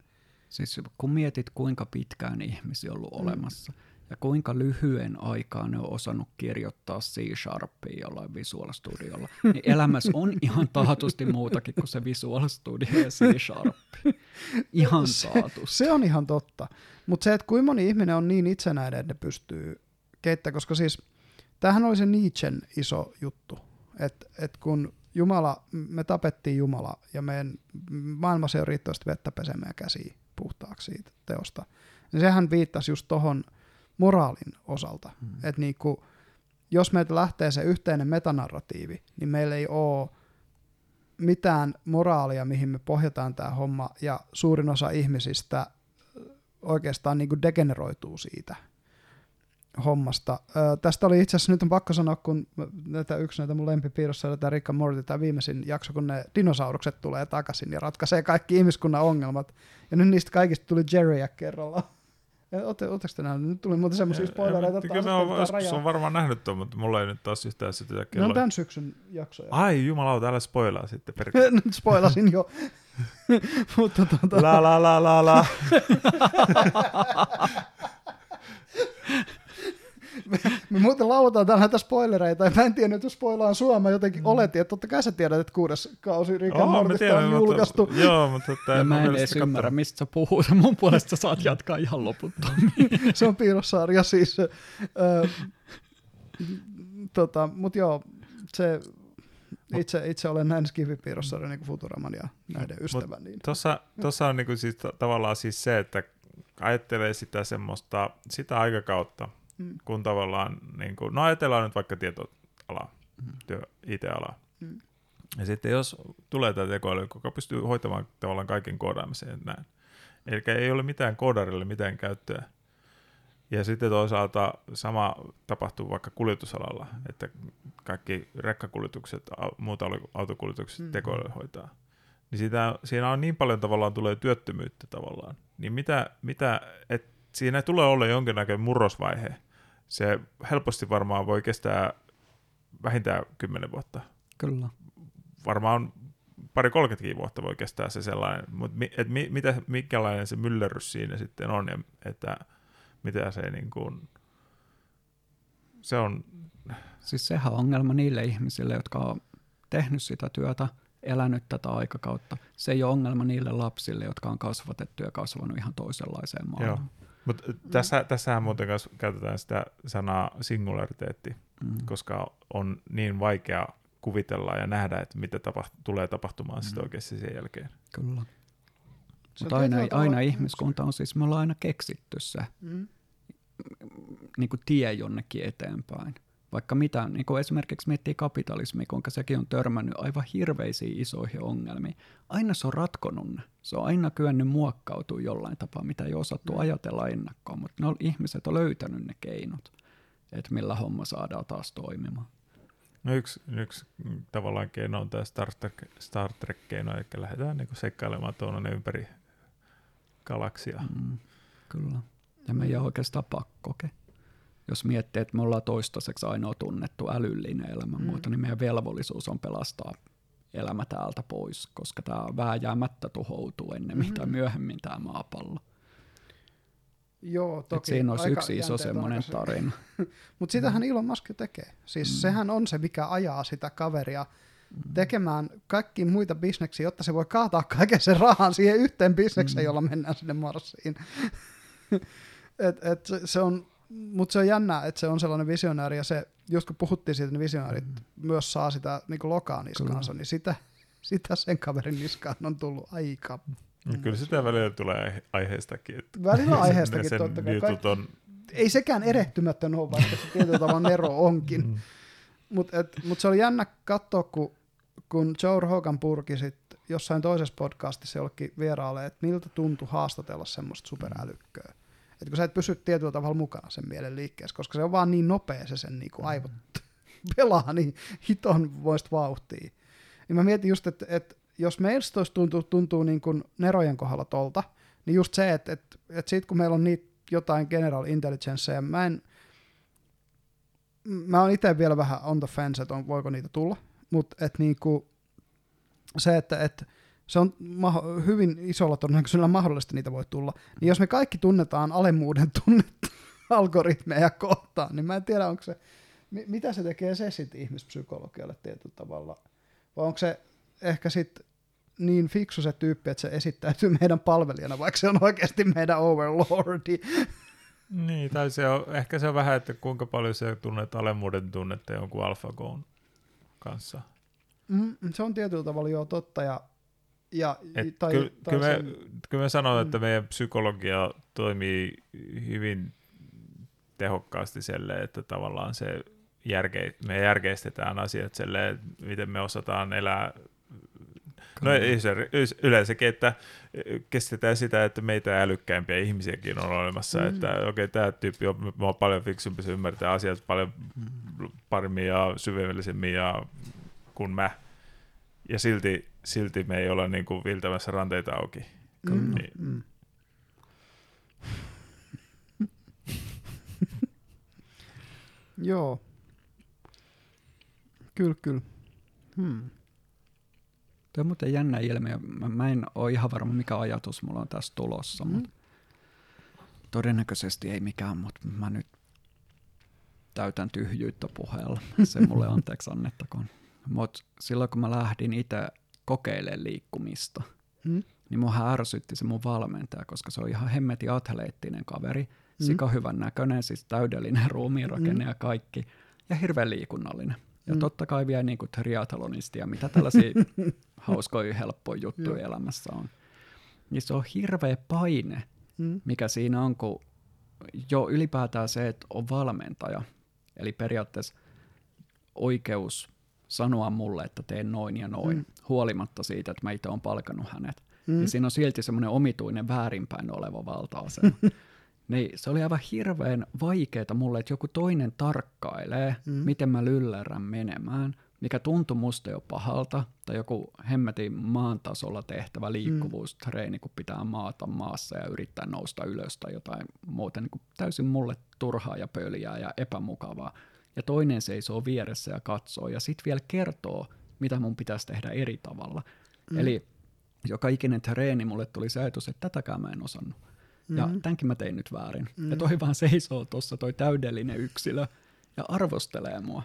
Siis kun mietit, kuinka pitkään ihmisiä on ollut Mm. olemassa, ja kuinka lyhyen aikaa ne on osannut kirjoittaa C-Sharpia jollain Visual Studiolla, niin elämässä on ihan taatusti muutakin kuin se Visual Studio ja C-Sharp. Ihan Se- taatusti. Se on ihan totta. Mutta se, että kuinka moni ihminen on niin itsenäinen, että ne pystyy keittämään, koska siis tämähän oli se Nietzschen iso juttu, että et kun Jumala, me tapettiin Jumala ja meidän maailmassa ei ole riittävästi vettä pesemään käsiä puhtaaksi siitä teosta, niin sehän viittasi just tohon moraalin osalta, Mm. että niinku, jos meiltä lähtee se yhteinen metanarratiivi, niin meillä ei ole mitään moraalia, mihin me pohjataan tämä homma, ja suurin osa ihmisistä oikeastaan niin kuin degeneroituu siitä hommasta. Ö, tästä oli itse asiassa, nyt on pakko sanoa, kun näitä yksi näitä mun lempipiirrossa tämä Rick and Morty, tämä viimeisin jakso, kun ne dinosaurukset tulee takaisin ja ratkaisee kaikki ihmiskunnan ongelmat. Ja nyt niistä kaikista tuli Jerryä kerralla. Oletteko te nähneet? Nyt tuli muuten semmoisia spoilereita. Kyllä mä oon joskus on varmaan nähnyt tuon, mutta mulla ei nyt taas yhtään sitä Ne kelloa. on tämän syksyn jaksoja. Ai jumalauta, älä spoilaa sitten perkele. Nyt spoilasin jo. Mutta tota, la la la la la. Me muuten lauletaan täällä näitä spoilereita, ja mä en tiedä, että spoilaan sua, mä jotenkin oletin, että totta kai sä tiedät, että kuudes kausi Rick and tiedän, on mutta- julkaistu. Joo, mutta että Ja mä en edes ymmärrä, mistä sä puhut. Mun puolesta sä saat jatkaa ihan loputtomiin. Se on piirrossarja siis. Ö, tota, mut joo, se, itse, itse olen näin Skifi-piirrossarja niin kuin Futuraman ja näiden ystävä. Niin. Tuossa, tuossa on niinku siis ta- tavallaan siis se, että ajattelee sitä semmoista, sitä aikakautta, Mm. kun tavallaan, niin kuin, no ajatellaan nyt vaikka tietoalaa, työ, IT-alaa. Mm. Ja sitten jos tulee tämä tekoäly, joka pystyy hoitamaan tavallaan kaiken koodaamisen ja näin. Eli ei ole mitään koodarille mitään käyttöä. Ja sitten toisaalta sama tapahtuu vaikka kuljetusalalla, että kaikki rekkakuljetukset, muut au- autokuljetukset Mm. mm. tekoäly hoitaa. Niin sitä, siinä on niin paljon tavallaan tulee työttömyyttä tavallaan. Niin mitä, mitä et siinä tulee olla jonkinnäköinen murrosvaihe. Se helposti varmaan voi kestää vähintään kymmenen vuotta. Kyllä. Varmaan pari 30 vuotta voi kestää se sellainen, mutta mi, et mi, mitä, mikälainen se myllerrys siinä sitten on ja että mitä se niin kuin, se on, Siis sehän on ongelma niille ihmisille, jotka on tehnyt sitä työtä, elänyt tätä aikakautta. Se ei ole ongelma niille lapsille, jotka on kasvatettu ja kasvanut ihan toisenlaiseen maailmaan. Mutta tässä, tässähän muuten kanssa käytetään sitä sanaa singulariteetti, Mm. koska on niin vaikea kuvitella ja nähdä, että mitä tapaht- tulee tapahtumaan mm. sitten oikeasti sen jälkeen. Kyllä. Se on Mutta aina, aina ihmiskunta on siis, me ollaan aina keksitty se Mm. niin kuin tie jonnekin eteenpäin. Vaikka mitä, niin kuin esimerkiksi miettii kapitalismi, kuinka sekin on törmännyt aivan hirveisiin isoihin ongelmiin. Aina se on ratkonut ne. Se on aina kyennyt muokkautua jollain tapaa, mitä ei osattu mm. ajatella ennakkoon, mutta ne on, ihmiset on löytänyt ne keinot, että millä homma saadaan taas toimimaan. No yksi, yksi tavallaan keino on tämä Star Trek, Star Trek-keino, eli lähdetään niin seikkailemaan tuonne ympäri galaksia. Mm, kyllä. Ja meidän oikeastaan pakkoke jos miettii, että me ollaan toistaiseksi ainoa tunnettu älyllinen elämänmuoto, mm. niin meidän velvollisuus on pelastaa elämä täältä pois, koska tämä vääjäämättä tuhoutuu ennen mm. tai myöhemmin tämä maapallo. Joo, toki. Et siinä olisi yksi iso semmoinen tarina. Mutta sitähän Elon Musk tekee. Siis mm. sehän on se, mikä ajaa sitä kaveria mm. tekemään kaikki muita bisneksiä, jotta se voi kaataa kaiken sen rahan siihen yhteen bisnekseen, mm. jolla mennään sinne Marsiin. et, et se on mutta se on jännä, että se on sellainen visionääri, ja se, just kun puhuttiin siitä, niin visionäärit mm. myös saa sitä niin lokaa niskaansa, niin sitä, sitä sen kaverin niskaan on tullut aika. No, kyllä sitä välillä tulee aiheestakin. Että välillä aiheestakin totta kai. On... Ei sekään erehtymätön ole, vaikka se tietyllä tavalla Nero onkin. Mm. Mutta mut se oli jännä katsoa, kun, kun Joe Rogan purki sit jossain toisessa podcastissa jollekin vieraalle, että miltä tuntui haastatella semmoista superälykköä. Että kun sä et pysy tietyllä tavalla mukana sen mielen liikkeessä, koska se on vaan niin nopea se sen niin kuin aivot pelaa niin hiton voista vauhtia. Niin mä mietin just, että, että jos meistä tuntuu, tuntuu niin kuin Nerojen kohdalla tolta, niin just se, että, että, että sit kun meillä on niitä jotain general intelligenceja, mä en, mä oon itse vielä vähän on the fence, että on, voiko niitä tulla, mutta että niinku, se, että, että se on maho- hyvin isolla todennäköisyydellä mahdollista niitä voi tulla. Niin jos me kaikki tunnetaan alemmuuden tunnetta algoritmeja kohtaan, niin mä en tiedä, onko se, mitä se tekee se sitten ihmispsykologialle tietyllä tavalla. Vai onko se ehkä sitten niin fiksu se tyyppi, että se esittäytyy meidän palvelijana, vaikka se on oikeasti meidän overlordi. Niin, tai se on, ehkä se on vähän, että kuinka paljon se tunnet alemmuuden tunnetta jonkun AlphaGoon kanssa. Mm, se on tietyllä tavalla jo totta, ja ja, Et tai, ky- tai kyllä, sen... me, kyllä me sanon, mm. että meidän psykologia toimii hyvin tehokkaasti silleen, että tavallaan se järke, me järkeistetään asiat silleen, miten me osataan elää No yleensäkin, että kestetään sitä, että meitä älykkäämpiä ihmisiäkin on olemassa, mm. että okei, okay, tämä tyyppi on, on paljon fiksumpi, se ymmärtää asiat paljon mm. paremmin ja syvällisemmin ja kuin mä. Ja silti silti me ei olla niin kuin viltämässä ranteita auki. Mm, niin. mm. Joo. Kyllä, kyllä. Hmm. Tuo on muuten jännä ilmiö. Mä, mä en ole ihan varma, mikä ajatus mulla on tässä tulossa, mm. mutta todennäköisesti ei mikään, mutta mä nyt täytän tyhjyyttä puheella. Se mulle anteeksi annettakoon. Mutta silloin kun mä lähdin itse kokeilemaan liikkumista. Hmm? Niin mua ärsytti se mun valmentaja, koska se on ihan hemmeti atleettinen kaveri, hmm? sika hyvän näköinen, siis täydellinen ruumiinrakenne hmm? ja kaikki, ja hirveän liikunnallinen. Ja hmm. totta kai vielä niin kuin triathlonisti ja mitä tällaisia hauskoja, helppoja juttuja elämässä on. Niin se on hirveä paine, hmm? mikä siinä on, kun jo ylipäätään se, että on valmentaja, eli periaatteessa oikeus sanoa mulle, että teen noin ja noin, mm. huolimatta siitä, että mä itse olen palkannut hänet. Mm. Ja siinä on silti semmoinen omituinen väärinpäin oleva valta-asema. niin se oli aivan hirveän vaikeaa mulle, että joku toinen tarkkailee, mm. miten mä lyllerän menemään, mikä tuntui musta jo pahalta, tai joku hemmetin maan tasolla tehtävä liikkuvuustreeni, kun pitää maata maassa ja yrittää nousta ylös tai jotain muuta, niin täysin mulle turhaa ja pöliää ja epämukavaa ja toinen seisoo vieressä ja katsoo ja sitten vielä kertoo, mitä mun pitäisi tehdä eri tavalla. Mm. Eli joka ikinen treeni mulle tuli se ajatus, että tätäkään mä en osannut. Mm. Ja tämänkin mä tein nyt väärin. Mm. Ja toi vaan seisoo tuossa, toi täydellinen yksilö, ja arvostelee mua.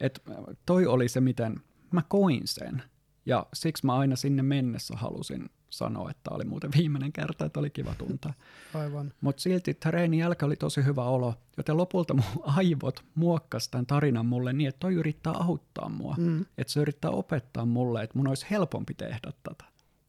Et toi oli se, miten mä koin sen. Ja siksi mä aina sinne mennessä halusin sanoa, että oli muuten viimeinen kerta, että oli kiva tuntea. Aivan. Mutta silti treenin jälkeen oli tosi hyvä olo, joten lopulta mun aivot muokkasi tämän tarinan mulle niin, että toi yrittää auttaa mua. Mm. Että se yrittää opettaa mulle, että mun olisi helpompi tehdä tätä.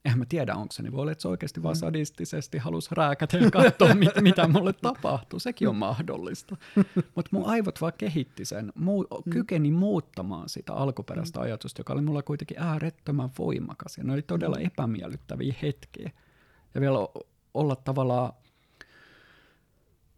en mä tiedä, onko se, niin voi olla, että se oikeasti vaan sadistisesti halusi rääkätä ja katsoa, mit, mitä mulle tapahtuu. Sekin on mahdollista. Mutta mun aivot vaan kehitti sen, muu, kykeni muuttamaan sitä alkuperäistä ajatusta, joka oli mulla kuitenkin äärettömän voimakas. Ja ne oli todella epämiellyttäviä hetkiä. Ja vielä olla tavallaan,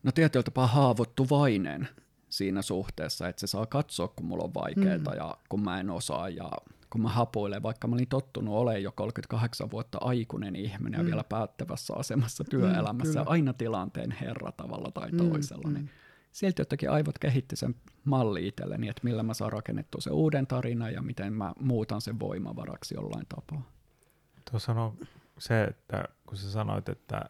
no tietyllä tapaa haavoittuvainen siinä suhteessa, että se saa katsoa, kun mulla on vaikeaa mm. ja kun mä en osaa ja kun mä hapuilen, vaikka mä olin tottunut olemaan jo 38 vuotta aikuinen ihminen mm. ja vielä päättävässä asemassa työelämässä, mm, aina tilanteen herra tavalla tai mm, toisella, mm, niin mm. silti jotenkin aivot kehitti sen malli itselleni, että millä mä saan rakennettua sen uuden tarinan ja miten mä muutan sen voimavaraksi jollain tapaa. Tuossa on se, että kun sä sanoit, että,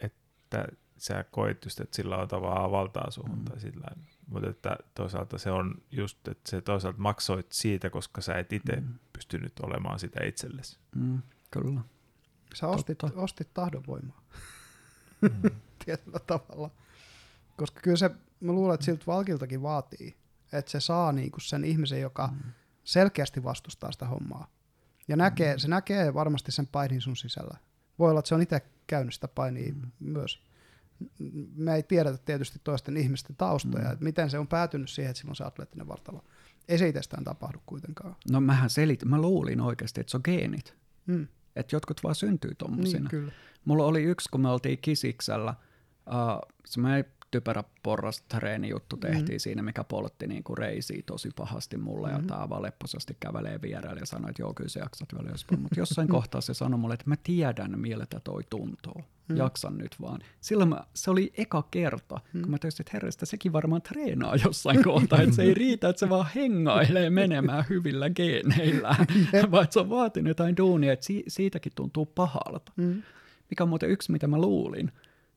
että sä koit just, että sillä on tavallaan valtaa suhun mm. tai sillä mutta että toisaalta se on just, että se toisaalta maksoit siitä, koska sä et itse mm. pystynyt olemaan sitä itsellesi. Mm, kyllä. Sä ostit, ostit tahdonvoimaa mm. tietyllä tavalla. Koska kyllä se, mä luulen, että siltä Valkiltakin vaatii, että se saa niinku sen ihmisen, joka mm. selkeästi vastustaa sitä hommaa. Ja näkee, mm. se näkee varmasti sen painin sun sisällä. Voi olla, että se on itse käynyt sitä painia mm. myös me ei tiedetä tietysti toisten ihmisten taustoja, mm. että miten se on päätynyt siihen, että sillä on se atleettinen vartalo. Ei se itsestään tapahdu kuitenkaan. No mähän selitin, mä luulin oikeasti, että se on geenit. Mm. Että jotkut vaan syntyy tommosina. Niin, kyllä. Mulla oli yksi, kun me oltiin Kisiksellä, uh, se typerä porras juttu tehtiin mm-hmm. siinä, mikä poltti niin kuin reisiä tosi pahasti mulle, mm-hmm. ja tämä vaan lepposasti kävelee vierelle ja sanoi, että joo, kyllä se jaksat vielä jospa. Mutta jossain kohtaa se sanoi mulle, että mä tiedän, miltä toi tuntuu. Mm-hmm. Jaksan nyt vaan. Silloin mä, se oli eka kerta, mm-hmm. kun mä tiesin, että herrestä, sekin varmaan treenaa jossain kohtaa, että se ei riitä, että se vaan hengailee menemään hyvillä geeneillä, vaan se on vaatinut jotain duunia, että si- siitäkin tuntuu pahalta. Mm-hmm. Mikä on muuten yksi, mitä mä luulin,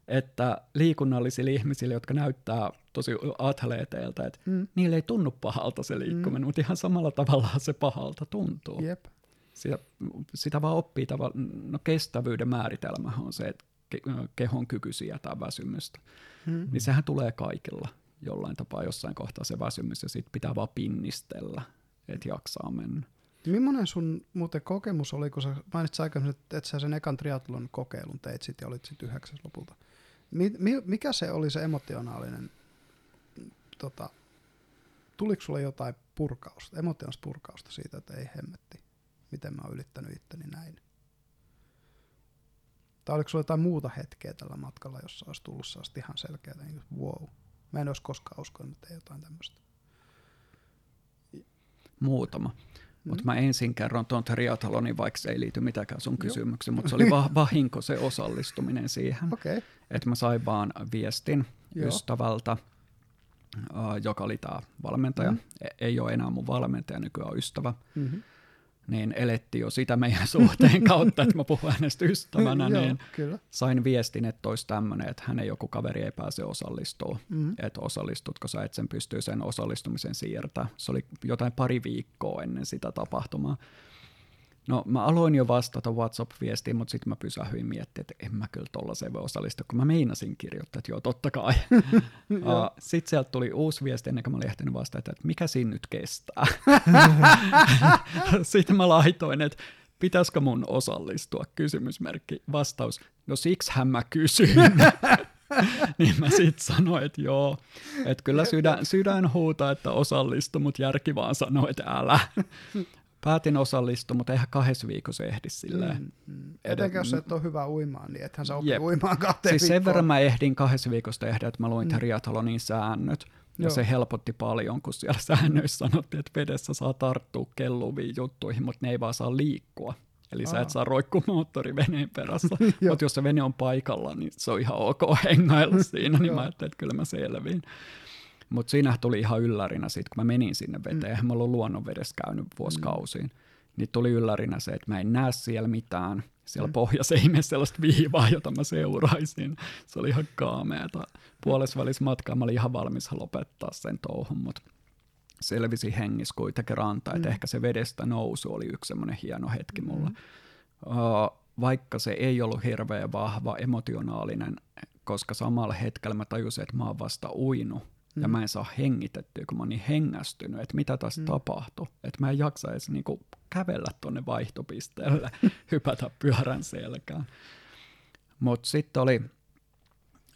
että liikunnallisille ihmisille, jotka näyttää tosi atleeteilta, että mm. niille ei tunnu pahalta se liikkuminen, mm. mutta ihan samalla tavalla se pahalta tuntuu. Jep. Sitä, sitä vaan oppii tavalla, no kestävyyden määritelmä on se, että kehon kyky sietää väsymystä. Mm. Niin sehän tulee kaikilla jollain tapaa jossain kohtaa se väsymys, ja sitten pitää vaan pinnistellä, että jaksaa mennä. Millainen sun muuten kokemus oli, kun sä mainitsit aikaisemmin, että sä sen ekan triathlon kokeilun teit sit ja olit sitten yhdeksäs lopulta. Mi, mi, mikä se oli se emotionaalinen, tota, tuliko sulle jotain purkausta, emotionaalista purkausta siitä, että ei hemmetti, miten mä oon ylittänyt itteni näin? Tai oliko sulla jotain muuta hetkeä tällä matkalla, jossa olisi tullut sellaista ihan selkeää, niin wow, mä en olisi koskaan uskonut, että jotain tämmöistä. Muutama. Mm. Mutta mä ensin kerron tuon triathlonin, vaikka se ei liity mitenkään sun kysymykseen, mutta se oli va- vahinko se osallistuminen siihen. Okay. Että mä sain vaan viestin Joo. ystävältä, uh, joka oli tämä valmentaja. Mm. Ei ole enää mun valmentaja, nykyään ystävä. Mm-hmm niin elettiin jo sitä meidän suhteen kautta, että mä puhun hänestä ystävänä, niin kyllä. sain viestin, että olisi tämmöinen, että hänen joku kaveri ei pääse osallistumaan, mm-hmm. että osallistutko sä, että sen pystyy sen osallistumisen siirtää. Se oli jotain pari viikkoa ennen sitä tapahtumaa. No mä aloin jo vastata WhatsApp-viestiin, mutta sitten mä pysähyin miettimään, että en mä kyllä tollaiseen voi osallistua, kun mä meinasin kirjoittaa, että joo, totta kai. sitten sieltä tuli uusi viesti ennen kuin mä olin ehtinyt vastata, että mikä siinä nyt kestää. sitten mä laitoin, että pitäisikö mun osallistua, kysymysmerkki, vastaus, no siksihän mä kysyn. niin mä sitten sanoin, että joo, että kyllä sydän, sydän huutaa, että osallistu, mutta järki vaan sanoi, että älä päätin osallistua, mutta eihän kahdessa viikossa ehdi silleen. Mm, mm. Etenkin jos et ole hyvä uimaan, niin ethän sä oppi Jep. uimaan kahteen Siis sen verran mä ehdin kahdessa viikossa tehdä, että mä luin mm. triathlonin säännöt. Ja Joo. se helpotti paljon, kun siellä säännöissä sanottiin, että vedessä saa tarttua kelluviin juttuihin, mutta ne ei vaan saa liikkua. Eli Aa. sä et saa roikkua moottoriveneen perässä, mutta jos se vene on paikalla, niin se on ihan ok hengailla siinä, niin mä ajattelin, että kyllä mä selviin. Mutta siinä tuli ihan yllärinä siitä, kun mä menin sinne veteen, mm. mä ollut luonnonvedessä käynyt vuosikausiin, mm. niin tuli yllärinä se, että mä en näe siellä mitään. Siellä mm. pohjassa ei mene sellaista viivaa, jota mä seuraisin. Se oli ihan kaameeta. Puolessa välissä matkaa mä olin ihan valmis lopettaa sen touhun, mutta selvisi hengissä kuitenkin ranta, että mm. ehkä se vedestä nousu oli yksi semmoinen hieno hetki mulla. Mm. Uh, vaikka se ei ollut hirveän vahva emotionaalinen, koska samalla hetkellä mä tajusin, että mä oon vasta uinut ja mä en saa hengitettyä, kun mä oon niin hengästynyt, että mitä tässä mm. tapahtui. Että mä en jaksa edes niinku kävellä tuonne vaihtopisteelle, hypätä pyörän selkään. Mutta sitten oli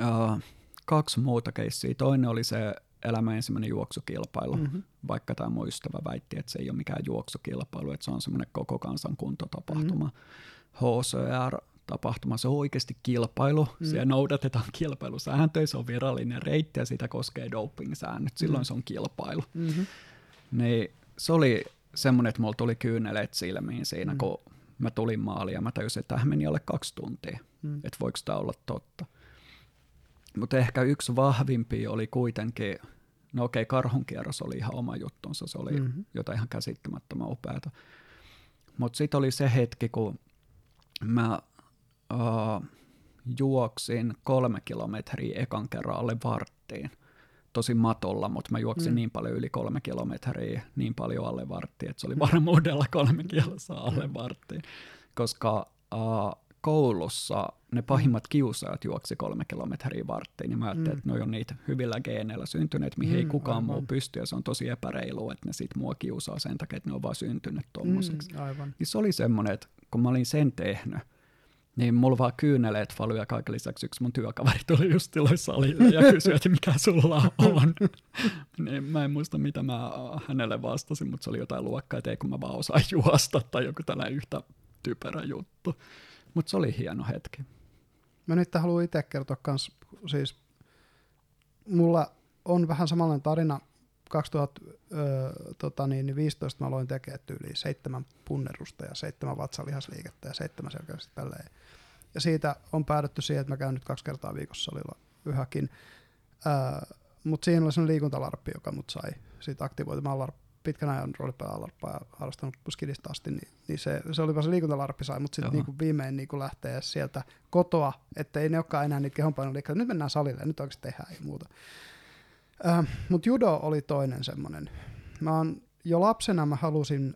uh, kaksi muuta keissiä. Toinen oli se elämän ensimmäinen juoksukilpailu, mm-hmm. vaikka tämä mun ystävä väitti, että se ei ole mikään juoksukilpailu, että se on semmoinen koko kansan kuntotapahtuma. Mm-hmm. HCR tapahtuma, se on oikeasti kilpailu, mm. siellä noudatetaan kilpailusääntöjä, se on virallinen reitti ja sitä koskee doping-säännöt, silloin mm. se on kilpailu. Mm-hmm. Niin se oli semmoinen, että mulla tuli kyyneleet silmiin siinä, mm. kun mä tulin maaliin ja mä tajusin, että tähän meni alle kaksi tuntia, mm. että voiko tämä olla totta. Mutta ehkä yksi vahvimpi oli kuitenkin, no okei, karhunkierros oli ihan oma juttunsa, se oli mm-hmm. jotain ihan käsittämättömän upeata. Mutta sitten oli se hetki, kun mä uh, juoksin kolme kilometriä ekan kerran alle varttiin. Tosi matolla, mutta mä juoksin mm. niin paljon yli kolme kilometriä, niin paljon alle varttiin, että se oli varmuudella kolme kilossa alle varttiin. Koska uh, koulussa ne pahimmat kiusaajat juoksi kolme kilometriä varttiin, niin mä ajattelin, mm. että ne on niitä hyvillä geeneillä syntyneet, mihin mm, ei kukaan aivan. muu pysty, ja se on tosi epäreilu, että ne sit mua kiusaa sen takia, että ne on vaan syntynyt tommoseksi. Mm, aivan. Niin se oli semmoinen, että kun mä olin sen tehnyt, niin mulla vaan kyyneleet falu ja kaiken lisäksi yksi mun työkaveri tuli just silloin salille ja kysyi, että mikä sulla on. niin mä en muista, mitä mä hänelle vastasin, mutta se oli jotain luokkaa, että ei kun mä vaan osaan juosta tai joku tällainen yhtä typerä juttu. Mutta se oli hieno hetki. Mä nyt haluan itse kertoa kans, siis mulla on vähän samanlainen tarina. 2015 tota niin, niin mä aloin tekemään yli seitsemän punnerusta ja seitsemän vatsalihasliikettä ja seitsemän selkeästi tälleen. Ja siitä on päädytty siihen, että mä käyn nyt kaksi kertaa viikossa salilla yhäkin. Mutta siinä oli sellainen liikuntalarppi, joka mut sai siitä aktivoitumaan larppi pitkän ajan roolipelaalarppaa ja harrastanut skidistä asti, niin, niin se, se oli vaan se liikuntalarppi sai, mutta sitten niin viimein niin lähtee sieltä kotoa, että ei ne olekaan enää niitä kehonpainoliikkeitä. Nyt mennään salille ja nyt oikeasti tehdään ja muuta. Äh, mutta judo oli toinen semmoinen. Mä oon, jo lapsena mä halusin,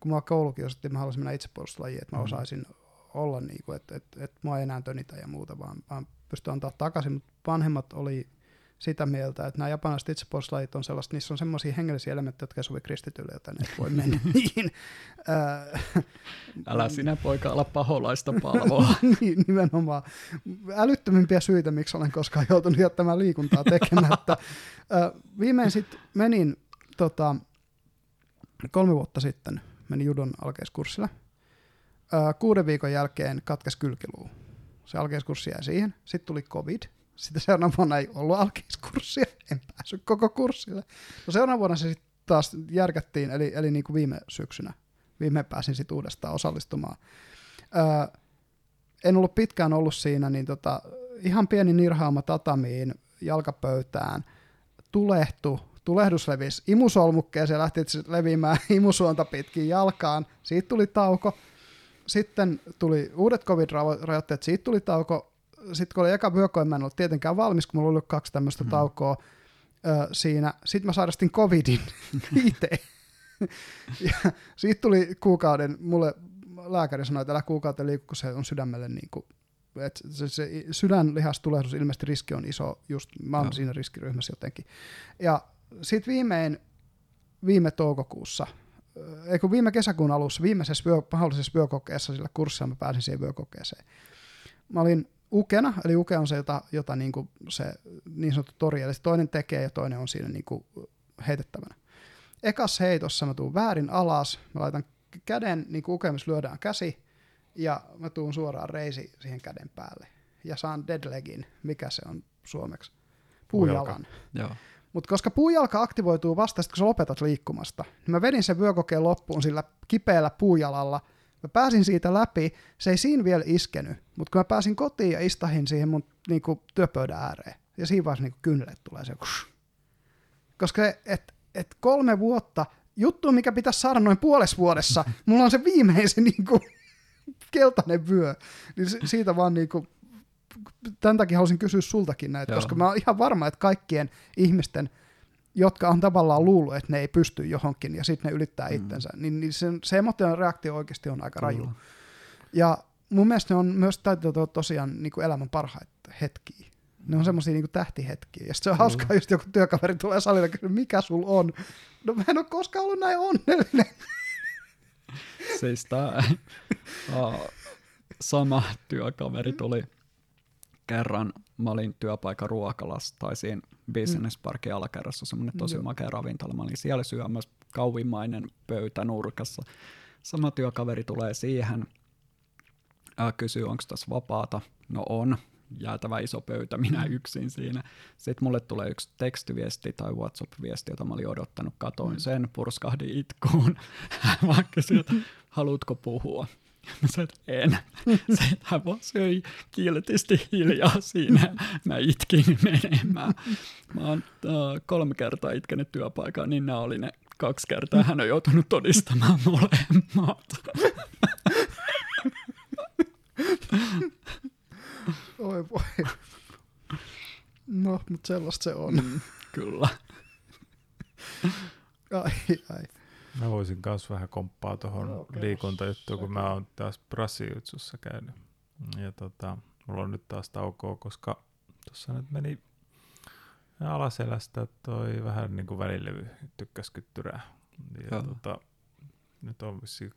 kun mä koulukiusattiin, mä halusin mennä itsepuolustuslajiin, että mä mm. osaisin olla niin kuin, että, että, että mua ei enää tönitä ja muuta, vaan, vaan pystyn antaa takaisin, mutta vanhemmat oli sitä mieltä, että nämä japanilaiset itsepuolustuslajit on sellaista, niissä on semmoisia hengellisiä elementtejä, jotka sovi kristityille, joten ne voi mennä niin. Älä sinä poika ala paholaista palvoa. niin, nimenomaan. Älyttömimpiä syitä, miksi olen koskaan joutunut jättämään liikuntaa tekemättä. Viimein sitten menin tota, kolme vuotta sitten, menin judon alkeiskurssille. Kuuden viikon jälkeen katkes kylkiluu. Se alkeiskurssi jäi siihen. Sitten tuli covid – sitten seuraavana vuonna ei ollut alkeiskurssia, en päässyt koko kurssille. No seuraavana vuonna se sitten taas järkättiin, eli, eli niin kuin viime syksynä. Viime pääsin sitten uudestaan osallistumaan. Öö, en ollut pitkään ollut siinä, niin tota, ihan pieni nirhaama tatamiin, jalkapöytään, tulehtu, tulehdus levisi imusolmukkeeseen, lähti leviämään imusuonta pitkin jalkaan, siitä tuli tauko. Sitten tuli uudet covid-rajoitteet, siitä tuli tauko sitten kun oli eka vyökoin, mä en ollut tietenkään valmis, kun mulla oli kaksi tämmöistä mm. taukoa ö, siinä. Sitten mä sairastin covidin itse. ja siitä tuli kuukauden, mulle lääkäri sanoi, että älä kuukauden liiku, kun se on sydämelle niin kuin, että se, se sydänlihastulehdus ilmeisesti riski on iso, just mä oon no. siinä riskiryhmässä jotenkin. Ja sitten viimein, viime toukokuussa, eikö viime kesäkuun alussa, viimeisessä vyö, mahdollisessa vyökokeessa, sillä kurssilla mä pääsin siihen vyökokeeseen. Mä olin ukena, eli uke on se, jota, jota niin, kuin se niin sanottu tori, eli toinen tekee ja toinen on siinä niin kuin heitettävänä. Ekas heitossa mä tuun väärin alas, mä laitan käden, niin kuin uke, lyödään käsi, ja mä tuun suoraan reisi siihen käden päälle. Ja saan deadlegin, mikä se on suomeksi? Puujalan. Mutta koska puujalka aktivoituu vasta kun sä lopetat liikkumasta, niin mä vedin sen vyökokeen loppuun sillä kipeällä puujalalla – Mä pääsin siitä läpi, se ei siinä vielä iskenyt, mutta kun mä pääsin kotiin ja istahin siihen mun niin kuin, työpöydän ääreen, ja siinä vaiheessa niin kynnet tulee se, kush. koska et, et kolme vuotta, juttu, mikä pitäisi saada noin puolessa vuodessa, mulla on se viimeisen niin kuin, keltainen vyö, niin siitä vaan niin kuin, tämän takia halusin kysyä sultakin näitä, Joo. koska mä oon ihan varma, että kaikkien ihmisten jotka on tavallaan luullut, että ne ei pysty johonkin ja sitten ne ylittää mm. itsensä, niin, niin se, se emotionaalinen reaktio oikeasti on aika raju. Ja mun mielestä ne on myös täytyy tosiaan niin kuin elämän parhaita hetkiä. Ne on semmoisia niinku tähtihetkiä. Ja se on hauskaa, just joku työkaveri tulee salille ja kysyy, mikä sul on? No mä en ole koskaan ollut näin onnellinen. siis tää sama työkaveri tuli kerran, mä olin työpaikan ruokalassa tai siinä Business Parkin alakerrassa semmoinen tosi makea ravintola. Mä olin siellä syömässä kauimmainen pöytä nurkassa. Sama työkaveri tulee siihen, ää, kysyy, onko tässä vapaata. No on, jäätävä iso pöytä, minä yksin siinä. Sitten mulle tulee yksi tekstiviesti tai WhatsApp-viesti, jota mä olin odottanut. Katoin sen, purskahdin itkuun. Että haluatko puhua? Mä sanoin, että en. Vaan söi kiltisti hiljaa siinä. Mä itkin menemään. Mä oon uh, kolme kertaa itkenyt työpaikaa, niin nämä oli ne kaksi kertaa. Hän on joutunut todistamaan molemmat. Oi voi. No, mutta sellaista se on. Mm, Kyllä. Ai, ai. Mä voisin myös vähän komppaa tuohon Joo, kerro liikuntajuttuun, kun mä oon taas brassijutsussa käynyt. Ja tota, mulla on nyt taas taukoa, koska tuossa nyt meni alaselästä toi vähän niin kuin välilevy tykkäs kyttyrää. Ja Joo. tota, nyt on vissiin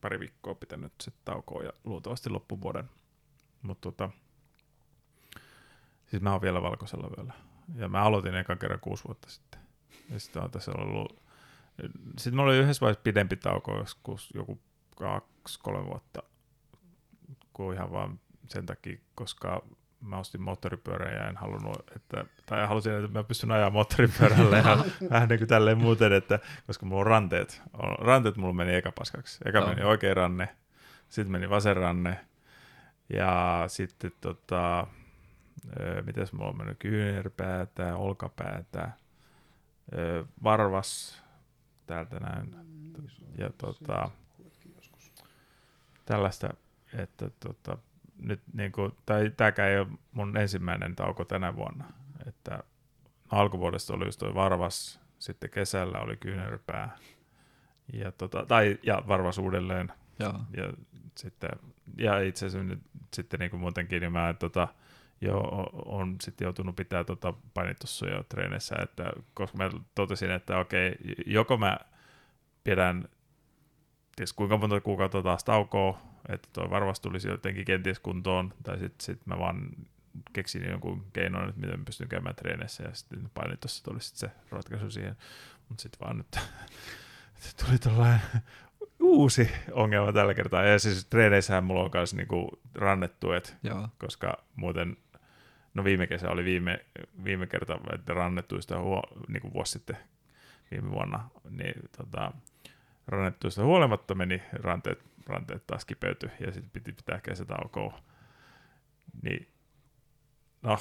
pari viikkoa pitänyt se taukoa ja luultavasti loppuvuoden. Mutta tota, siis mä oon vielä valkoisella vyöllä. Ja mä aloitin ekan kerran kuusi vuotta sitten. Ja sitten on tässä ollut sitten mulla oli yhdessä vaiheessa pidempi tauko, joskus joku kaksi, kolme vuotta, kun ihan vaan sen takia, koska mä ostin moottoripyörän ja en halunnut, että, tai halusin, että mä pystyn ajaa moottoripyörällä ihan vähän niin kuin tälleen muuten, että, koska mulla on ranteet, on- ranteet mulla meni eka paskaksi. Eka Joo. meni oikea ranne, sitten meni vasen ranne, ja sitten tota, ö, mitäs mulla on mennyt, kyynärpäätä, olkapäätä, ö, varvas, täältä näin, ja tota, tällaista, että tota, nyt niinku, tai tämäkään ei ole mun ensimmäinen tauko tänä vuonna, että no, alkuvuodesta oli just toi varvas, sitten kesällä oli kyynärpää, ja, tota, tai, ja varvas uudelleen, Joo. ja sitten, ja itse asiassa nyt sitten niin kuin muutenkin, niin mä tota, jo on sitten joutunut pitää tota painitussuja treeneissä, että koska mä totesin, että okei, joko mä pidän ties kuinka monta kuukautta taas taukoa, että toi varvas tulisi jotenkin kenties kuntoon, tai sitten sit mä vaan keksin jonkun keinon, että miten mä pystyn käymään treeneissä, ja sitten painitussa tuli sitten se ratkaisu siihen, mutta sitten vaan nyt tuli tällainen uusi ongelma tällä kertaa. Ja siis treeneissähän mulla on myös niinku rannettuet, Joo. koska muuten, no viime kesä oli viime, viime kerta, että rannettuista huo, niinku vuosi sitten viime vuonna, niin tota, rannettuista huolimatta meni ranteet, ranteet taas kipeyty ja sitten piti pitää kesätaukoa. Niin, no,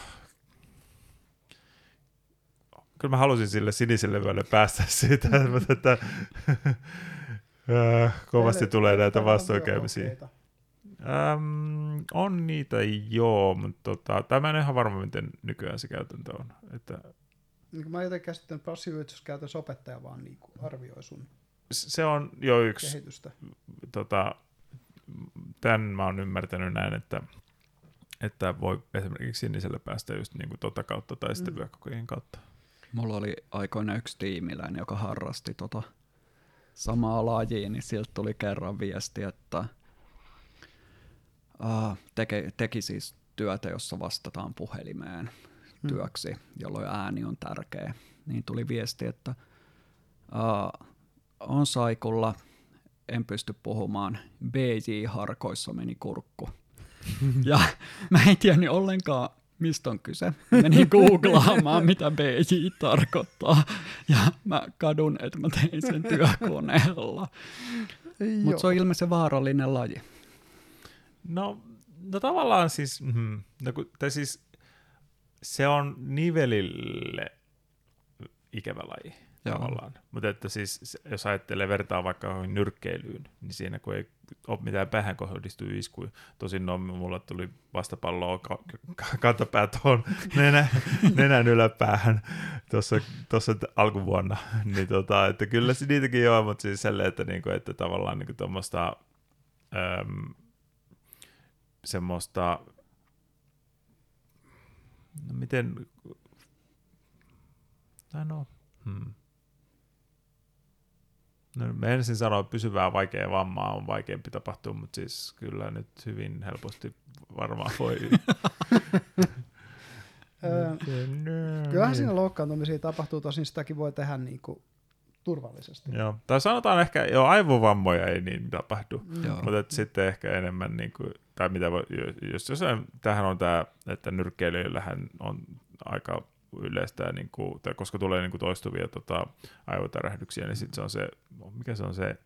kyllä mä halusin sille siniselle vyölle päästä siitä, mutta että, äh, kovasti tulee näitä vastoinkäymisiä. Ähm, on niitä joo, mutta tota, tai mä en ihan varma, miten nykyään se käytäntö on. Että Niin kuin mä jotenkin käsittänyt passiiviyhdistyskäytössä opettaja vaan niin kuin arvioi sun se on jo yksi, kehitystä. tota, tämän mä oon ymmärtänyt näin, että, että voi esimerkiksi siniselle päästä just niin kuin tota kautta tai sitten Mm. vyökkokojen kautta. Mulla oli aikoina yksi tiimiläinen, joka harrasti tota samaa lajia, niin siltä tuli kerran viesti, että teke, teki siis työtä, jossa vastataan puhelimeen Mm. työksi, jolloin ääni on tärkeä. Niin tuli viesti, että uh, on saikulla, en pysty puhumaan, BJ-harkoissa meni kurkku. ja mä en tiennyt ollenkaan, mistä on kyse. Menin googlaamaan, mitä BJ tarkoittaa. Ja mä kadun, että mä tein sen työkoneella. Mutta se on ilmeisen vaarallinen laji. No, no tavallaan siis, mm, no, kun, tai siis se on nivelille ikävä laji Joo. tavallaan. Mutta että siis jos ajattelee vertaa vaikka nyrkkeilyyn, niin siinä kun ei ole mitään päähän kohdistuvia iskuja, tosin no, mulla tuli vastapalloa ka- ka- kantapää tuohon nenä, nenän yläpäähän tuossa, alkuvuonna, niin tota, että kyllä se niitäkin on, mutta siis sellainen, että, niinku, että tavallaan niinku tuommoista semmoista no miten, tai no, hmm. No, mä ensin sanoin, että pysyvää vaikea vammaa on vaikeampi tapahtua, mutta siis kyllä nyt hyvin helposti varmaan voi. Kyllähän siinä loukkaantumisia tapahtuu, tosin sitäkin voi tehdä niin kuin turvallisesti. Joo. Tai sanotaan ehkä, jo aivovammoja ei niin tapahdu, Joo. mutta sitten ehkä enemmän, niin kuin, tai mitä voi, jos jossain, tämähän on tämä, että nyrkkeilijöillähän on aika yleistä, niin kuin, tai koska tulee niin kuin toistuvia tota, aivotärähdyksiä, niin sitten se on se, mikä se on se,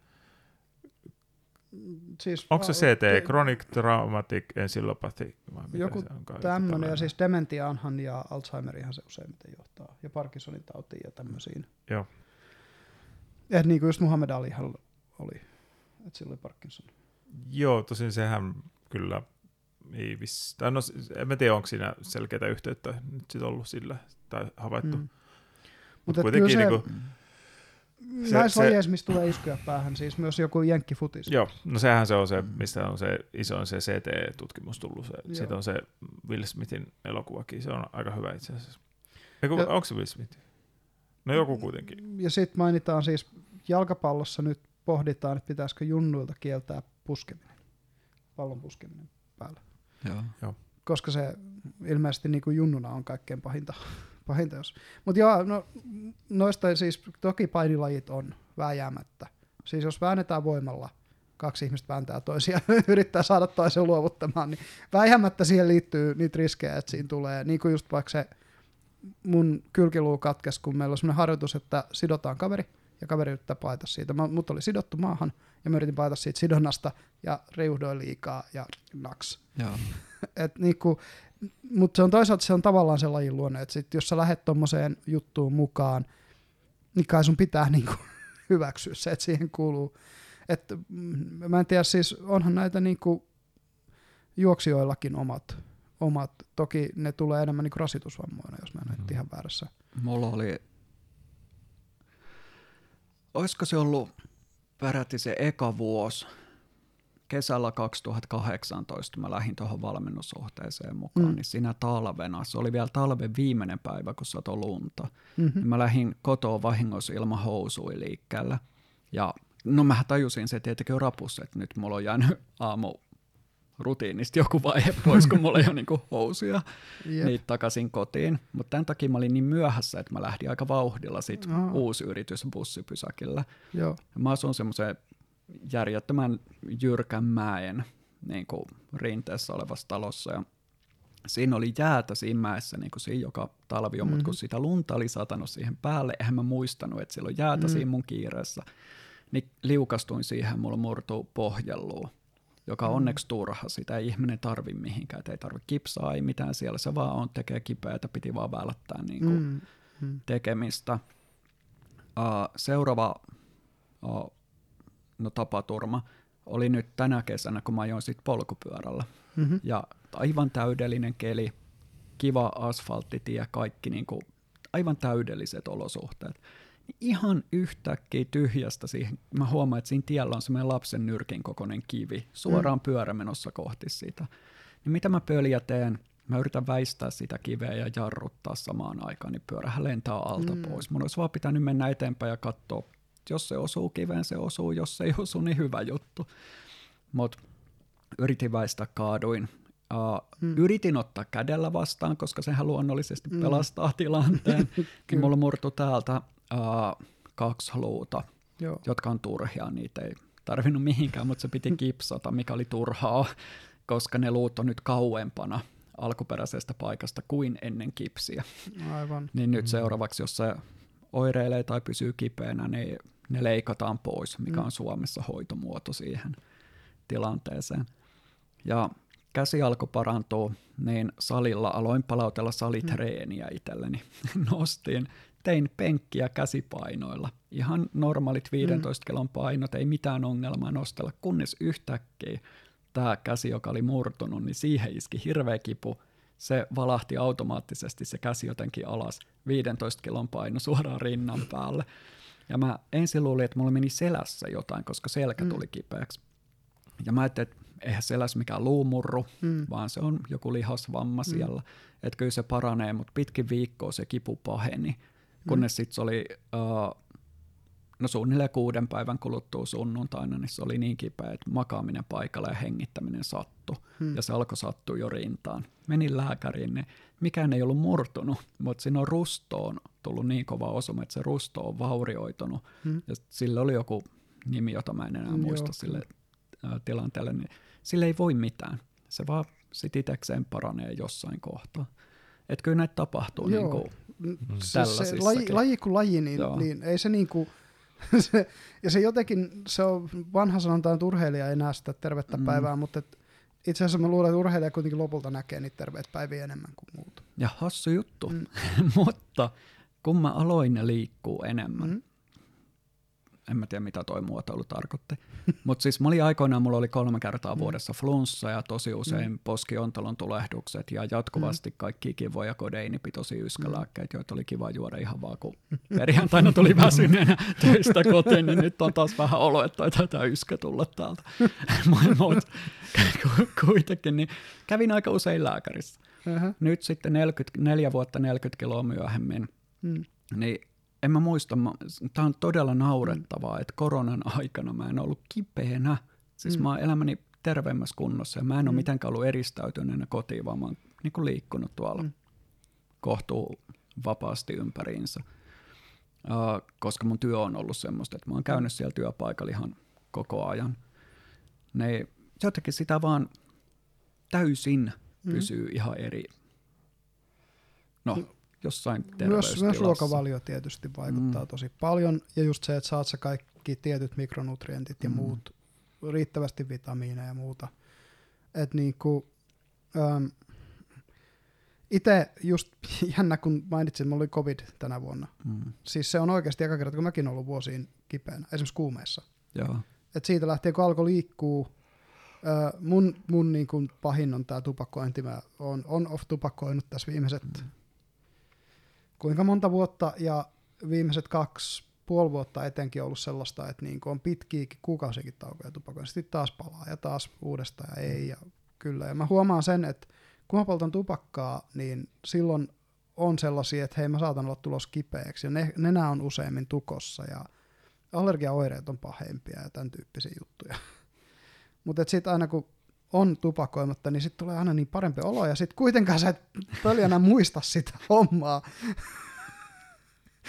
Siis, onko se CT, ke- Chronic Traumatic Encephalopathy, Joku? Tämmöinen, ja siis dementiaanhan ja Alzheimerihan se useimmiten johtaa, ja Parkinsonin tautiin ja tämmöisiin. Joo. Et niin kuin just Muhammed Alihan oli, että sillä oli Parkinson. Joo, tosin sehän kyllä ei viss... Tai no, en mä tiedä, onko siinä selkeää yhteyttä nyt sit ollut sillä, tai havaittu. Mm. Mm. Mutta Mutta kuitenkin se, niinku, se, se- näissä se- lajeissa, missä tulee iskuja päähän, siis myös joku jenkkifutis. Joo, no sehän se on se, mistä on se isoin se CT-tutkimus tullut. Se, siitä on se Will Smithin elokuvakin, se on aika hyvä itse asiassa. Eiku, Ja- onko se Will Smith? No joku kuitenkin. Ja sitten mainitaan siis, jalkapallossa nyt pohditaan, että pitäisikö junnuilta kieltää puskeminen, pallon puskeminen päällä. Joo. Koska se ilmeisesti niin kuin junnuna on kaikkein pahinta. pahinta jos. Mutta joo, no, noista siis toki painilajit on vääjäämättä. Siis jos väännetään voimalla, kaksi ihmistä vääntää toisia, yrittää saada toisen luovuttamaan, niin väijämättä siihen liittyy niitä riskejä, että siinä tulee, niin kuin just vaikka se mun kylkiluu katkesi, kun meillä oli sellainen harjoitus, että sidotaan kaveri, ja kaveri yrittää paeta siitä. Mä, mut oli sidottu maahan, ja mä yritin paeta siitä sidonnasta, ja riuhdoin liikaa, ja naks. Et niinku, mutta se on toisaalta se on tavallaan se lajin luonne, että sit jos sä lähdet tommoseen juttuun mukaan, niin kai sun pitää niinku hyväksyä se, että siihen kuuluu. Et, mm, mä en tiedä, siis onhan näitä niinku juoksijoillakin omat, omat, toki ne tulee enemmän niinku rasitusvammoina, jos mä en nyt ihan väärässä. Mulla oli, olisiko se ollut peräti se eka vuosi, kesällä 2018 mä lähdin tuohon valmennussuhteeseen mukaan, Mm. niin siinä talvena, se oli vielä talven viimeinen päivä, kun satoi lunta, Mm-hmm. niin mä lähdin kotoa vahingossa ilman housui liikkeelle. Ja no mä tajusin se tietenkin rapussa, että nyt mulla on jäänyt aamu rutiinista joku vaihe pois, kun mulla ei ole niinku housuja Jep. niitä takaisin kotiin. Mutta tämän takia mä olin niin myöhässä, että mä lähdin aika vauhdilla sit Aa. uusi yritys bussipysäkillä. Joo. Mä asun semmoisen järjettömän jyrkän mäen niin kuin rinteessä olevassa talossa ja siinä oli jäätä siinä mäessä niin kuin siinä joka talvi on, mm-hmm. mutta kun sitä lunta oli satanut siihen päälle, eihän mä muistanut, että siellä on jäätä Mm. mm-hmm. siinä mun kiireessä, niin liukastuin siihen, mulla murtuu pohjelluu, joka Mm. onneksi turha, sitä ei ihminen tarvi mihinkään, että ei tarvi kipsaa, ei mitään siellä, se vaan on, tekee kipeätä, piti vaan välttää niin kuin Mm. Mm. tekemistä. Uh, seuraava uh, no, tapaturma oli nyt tänä kesänä, kun mä ajoin sit polkupyörällä. Mm-hmm. Ja aivan täydellinen keli, kiva asfalttitie, kaikki niinku, aivan täydelliset olosuhteet. Ihan yhtäkkiä tyhjästä siihen, mä huomaan, että siinä tiellä on semmoinen lapsen nyrkin kokoinen kivi, suoraan mm. pyörä menossa kohti sitä. Niin mitä mä pöljä teen? Mä yritän väistää sitä kiveä ja jarruttaa samaan aikaan, niin pyörähän lentää alta Mm. pois. Mun olisi vaan pitänyt mennä eteenpäin ja katsoa, jos se osuu kiveen, se osuu, jos se ei osu, niin hyvä juttu. Mutta yritin väistää, kaaduin. Uh, Mm. Yritin ottaa kädellä vastaan, koska sehän luonnollisesti Mm. pelastaa tilanteen. Niin mulla murtui täältä uh, kaksi luuta, Joo. jotka on turhia, niitä ei tarvinnut mihinkään, mutta se piti kipsata, mikä oli turhaa, koska ne luut on nyt kauempana alkuperäisestä paikasta kuin ennen kipsiä. Aivan. Niin nyt seuraavaksi, jos se oireilee tai pysyy kipeänä, niin ne leikataan pois, mikä Mm. on Suomessa hoitomuoto siihen tilanteeseen. Ja käsi alkoi parantua, niin salilla aloin palautella salitreeniä itselleni. Nostin, tein penkkiä käsipainoilla. Ihan normaalit 15 kilon painot, ei mitään ongelmaa nostella, kunnes yhtäkkiä tämä käsi, joka oli murtunut, niin siihen iski hirveä kipu. Se valahti automaattisesti se käsi jotenkin alas, 15 kilon paino suoraan rinnan päälle. Ja mä ensin luulin, että mulla meni selässä jotain, koska selkä Mm. tuli kipeäksi. Ja mä ajattelin, että eihän se eläisi mikään luumurru, Mm. vaan se on joku lihasvamma Mm. siellä. Että kyllä se paranee, mutta pitkin viikkoa se kipu paheni, kunnes sitten se oli, uh, no suunnilleen kuuden päivän kuluttua sunnuntaina, niin se oli niin kipeä, että makaaminen paikalla ja hengittäminen sattui. Mm. Ja se alkoi sattua jo rintaan. Menin lääkäriin, niin mikään ei ollut murtunut, mutta siinä on rustoon tullut niin kova osuma, että se rusto on vaurioitunut. Mm. Ja sille oli joku nimi, jota mä en enää Mm, muista joo, sille ää, tilanteelle, niin sille ei voi mitään. Se vaan sit itekseen paranee jossain kohtaa. Että kyllä näitä tapahtuu Joo. niin kuin, Mm. Se, laji, laji kuin laji, niin, Joo. niin ei se niinku, se, ja se jotenkin, se on vanha sanonta, että urheilija ei näe sitä tervettä Mm. mm. päivää, mutta et, itse asiassa mä luulen, että urheilija kuitenkin lopulta näkee niitä terveitä päiviä enemmän kuin muut. ja hassu juttu, Mm. mutta kun mä aloin liikkuu enemmän, Mm. En mä tiedä mitä toi muotoilu tarkoitti. Mutta siis mä olin aikoinaan, mulla oli kolme kertaa vuodessa flunssa ja tosi usein mm. poskiontelon tulehdukset ja jatkuvasti kaikki kivoja kodeinipitoisia yskälääkkeitä, joita oli kiva juoda ihan vaan kun perjantaina tuli väsyneenä töistä kotiin, niin nyt on taas vähän olo, että taitaa tämä yskä tulla täältä. Mutta kuitenkin, niin kävin aika usein lääkärissä. Uh-huh. Nyt sitten 44 vuotta 40 kiloa myöhemmin, Mm. niin en mä muista, tämä on todella naurettavaa, että koronan aikana mä en ollut kipeänä. Siis Mm. mä oon elämäni terveemmässä kunnossa ja mä en ole Mm. mitenkään ollut eristäytyneenä kotiin, vaan mä oon niin kuin liikkunut tuolla Mm. kohtuu vapaasti ympäriinsä. Uh, koska mun työ on ollut semmoista, että mä oon käynyt siellä työpaikalla ihan koko ajan. Ne jotenkin sitä vaan täysin Mm. pysyy ihan eri, no jossain Myös, myös ruokavalio tietysti vaikuttaa Mm. tosi paljon, ja just se, että saat sä kaikki tietyt mikronutrientit ja Mm. muut, riittävästi vitamiineja ja muuta. Et niinku, ähm, itse just jännä, kun mainitsin, mulla oli covid tänä vuonna. Mm, Siis se on oikeasti eka kerta, kun mäkin ollut vuosiin kipeänä, esimerkiksi kuumeessa. joo. Et siitä lähtien, kun alkoi liikkuu, ö, mun, mun niin kuin pahin on tämä tupakointi. Mä oon on-off tupakoinut tässä viimeiset Mm. Kuinka monta vuotta, ja viimeiset kaksi puoli vuotta etenkin ollut sellaista, että niin on pitkiäkin kuukausikin taukoja tupakoinnin. Sitten taas palaa ja taas uudestaan ja ei ja kyllä. Ja mä huomaan sen, että kun mä poltan tupakkaa, niin silloin on sellaisia, että hei mä saatan olla tulos kipeäksi ja ne, nenä on useimmin tukossa ja allergiaoireet on pahempia ja tämän tyyppisiä juttuja. Mutta sitten aina kun on tupakoimatta, niin sitten tulee aina niin parempi olo ja sitten kuitenkaan sä et pöljänä muista sitä hommaa.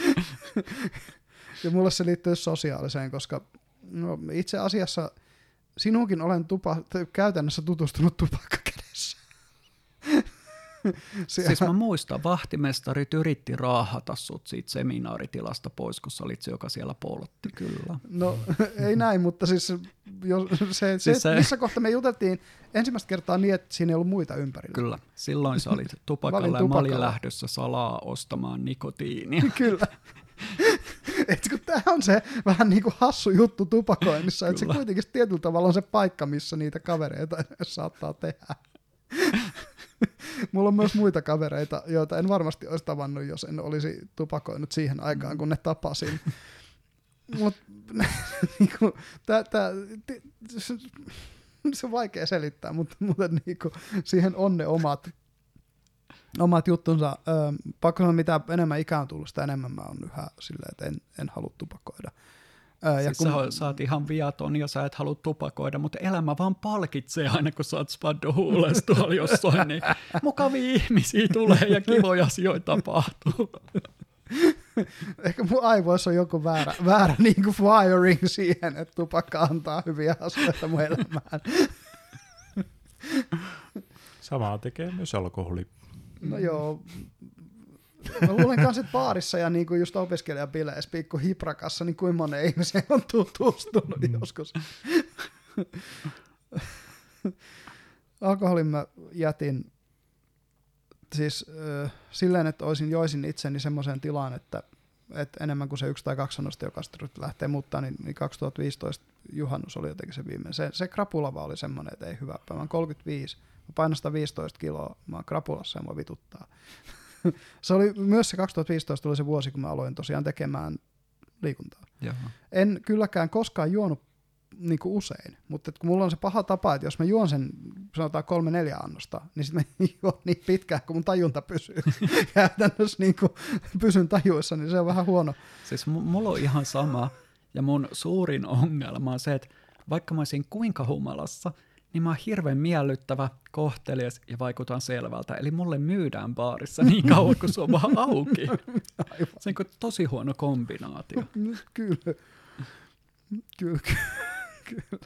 ja mulle se liittyy sosiaaliseen, koska no, itse asiassa sinunkin olen tupa, käytännössä tutustunut tupakka kädessä. Siellä- Siis mä muistan, vahtimestarit yritti raahata sut siitä seminaaritilasta pois, kun sä olit se, joka siellä poltti, kyllä. No ei näin, mutta siis, jos, se, se, Siis se, se- missä kohta me juteltiin ensimmäistä kertaa niin, että siinä ei ollut muita ympärillä. Kyllä, silloin sä olit tupakalla olin ja mä olin tupakalla. lähdössä salaa ostamaan nikotiinia. Kyllä. Et kun tämä on se vähän niin kuin hassu juttu tupakoinnissa, että se kuitenkin tietyllä tavalla on se paikka, missä niitä kavereita saattaa tehdä. Mulla on myös muita kavereita, joita en varmasti olisi tavannut, jos en olisi tupakoinut siihen aikaan, kun ne tapasin. Mutta niinku, tää, tää, se, on vaikea selittää, mutta, mutta niinku, siihen on ne omat, omat juttunsa. Ö, pakko sanoa, mitä enemmän ikään on tullut, sitä enemmän mä oon yhä silleen, että en, en halua tupakoida. Ö, Ja siis kun- sä, oot- sä oot ihan viaton ja sä et halua tupakoida, mutta elämä vaan palkitsee aina, kun sä oot spaddo huules tuolla jossain, niin mukavia ihmisiä tulee ja kivoja asioita tapahtuu. Ehkä mun aivoissa on joku väärä, väärä niin kuin wiring siihen, että tupakka antaa hyviä asioita mun elämään. Samaa tekee myös alkoholi. No joo. Mä luulen kanssa, että baarissa ja niin kuin just opiskelijabileissä pikku hiprakassa, niin kuin monen ihmisen on tutustunut Mm. joskus. Alkoholin mä jätin siis äh, silleen, että olisin joisin itseni semmoiseen tilaan, että, että enemmän kuin se yksi tai kaksi annosta, joka sitten lähtee muuttaa, niin, niin 2015 juhannus oli jotenkin se viimeinen. Se, se krapula vaan oli semmoinen, että ei hyvä päivä. Mä oon 35, mä painan 115 kiloa, mä oon krapulassa ja mua vituttaa. se oli myös se 2015 oli se vuosi, kun mä aloin tosiaan tekemään liikuntaa. Joo. En kylläkään koskaan juonut niin kuin usein. Mutta kun mulla on se paha tapa, että jos mä juon sen, sanotaan kolme neljä annosta, niin sitten mä juon niin pitkään, kun mun tajunta pysyy. Käytännössä niin kuin pysyn tajuissa, niin se on vähän huono. Siis m- mulla on ihan sama, ja mun suurin ongelma on se, että vaikka mä olisin kuinka humalassa, niin mä oon hirveän miellyttävä, kohtelias ja vaikutan selvältä. Eli mulle myydään baarissa niin kauan, kun se on vaan auki. Se on niin tosi huono kombinaatio. Kyllä. Kyllä, kyllä.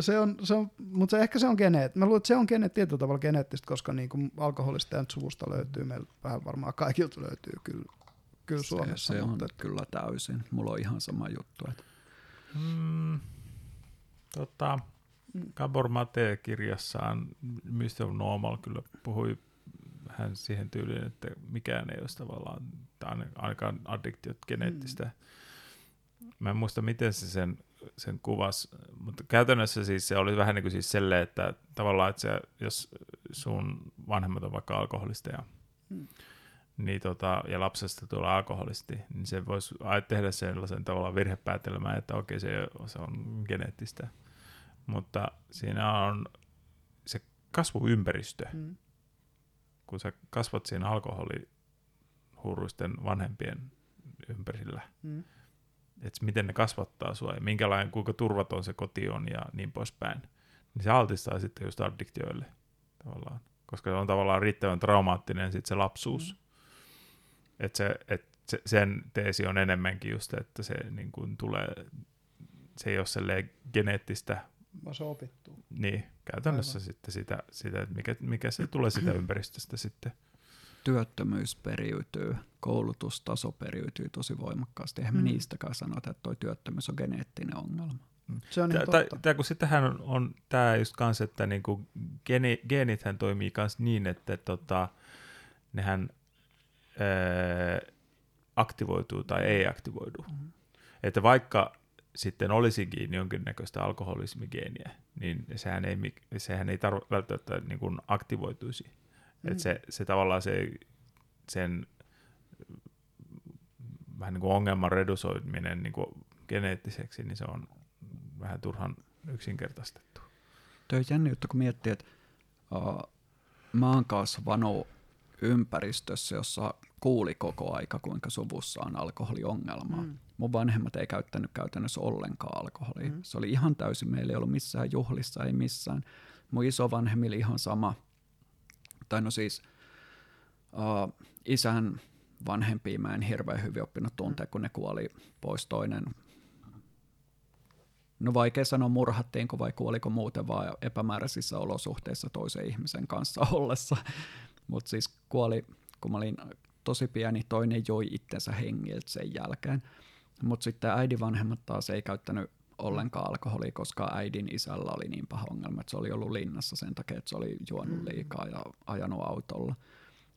Se on, se on, mutta se, ehkä se on geneet. Mä luulen, että se on geneet tietyllä tavalla geneettistä, koska niin kuin alkoholista ja suvusta löytyy, meillä vähän varmaan kaikilta löytyy kyllä, kyllä Suomessa. Se, se mutta on kyllä täysin. Mulla on ihan sama juttu. Että... Mm, tota, Gabor Mate kirjassaan Mr. Normal kyllä puhui hän siihen tyyliin, että mikään ei ole tavallaan, tai ainakaan addiktiot geneettistä. Mm. Mä en muista, miten se sen, sen kuvasi, mutta käytännössä siis se oli vähän niin kuin siis selle, että tavallaan, että se, jos sun vanhemmat on vaikka alkoholisteja, mm. niin tota, ja lapsesta tulee alkoholisti, niin se voisi tehdä sellaisen tavallaan virhepäätelmän, että okei, se, se on geneettistä. Mutta siinä on se kasvuympäristö, mm kun sä kasvat siinä alkoholihurruisten vanhempien ympärillä, mm. että miten ne kasvattaa sua ja minkälainen, kuinka turvaton se koti on ja niin poispäin, niin se altistaa sitten just addiktioille tavallaan, koska se on tavallaan riittävän traumaattinen sitten se lapsuus. Mm. Että se, et se, sen teesi on enemmänkin just, että se niin kuin tulee, se ei ole geneettistä se opittuu. Niin, käytännössä Aivan. sitten sitä, sitä että mikä, mikä se tulee sitä ympäristöstä sitten. Työttömyys periytyy, koulutustaso periytyy tosi voimakkaasti. Eihän mm. me niistäkään sanota, että tuo työttömyys on geneettinen ongelma. Mm. Se on ihan totta. Tää, kun sitähän on, on tämä just kanssa, että niinku geni, geenithän toimii myös niin, että tota, nehän ää, aktivoituu tai ei aktivoidu. Mm. Että vaikka sitten olisikin jonkinnäköistä alkoholismigeeniä, niin sehän ei, sehän ei tarv- välttämättä niin kuin aktivoituisi. Mm. Et se, se tavallaan se, sen vähän niin kuin ongelman redusoiminen niin kuin geneettiseksi, niin se on vähän turhan yksinkertaistettu. Tuo on jännä juttu, kun miettii, että uh, mä oon kasvanut ympäristössä, jossa kuuli koko aika, kuinka suvussa on alkoholiongelma. Mm. Mun vanhemmat ei käyttänyt käytännössä ollenkaan alkoholia. Mm. Se oli ihan täysin, meillä ei ollut missään juhlissa, ei missään. Mun isovanhemmilla ihan sama. Tai no siis uh, isän vanhempia mä en hirveän hyvin oppinut tuntea, kun ne kuoli pois toinen. No vaikea sanoa, murhattiinko vai kuoliko muuten vaan epämääräisissä olosuhteissa toisen ihmisen kanssa ollessa. Mutta siis kuoli, kun mä olin tosi pieni, toinen joi itsensä hengiltä sen jälkeen. Mutta sitten äidin vanhemmat taas ei käyttänyt ollenkaan alkoholia, koska äidin isällä oli niin paha ongelma, että se oli ollut linnassa sen takia, että se oli juonut mm. liikaa ja ajanut autolla.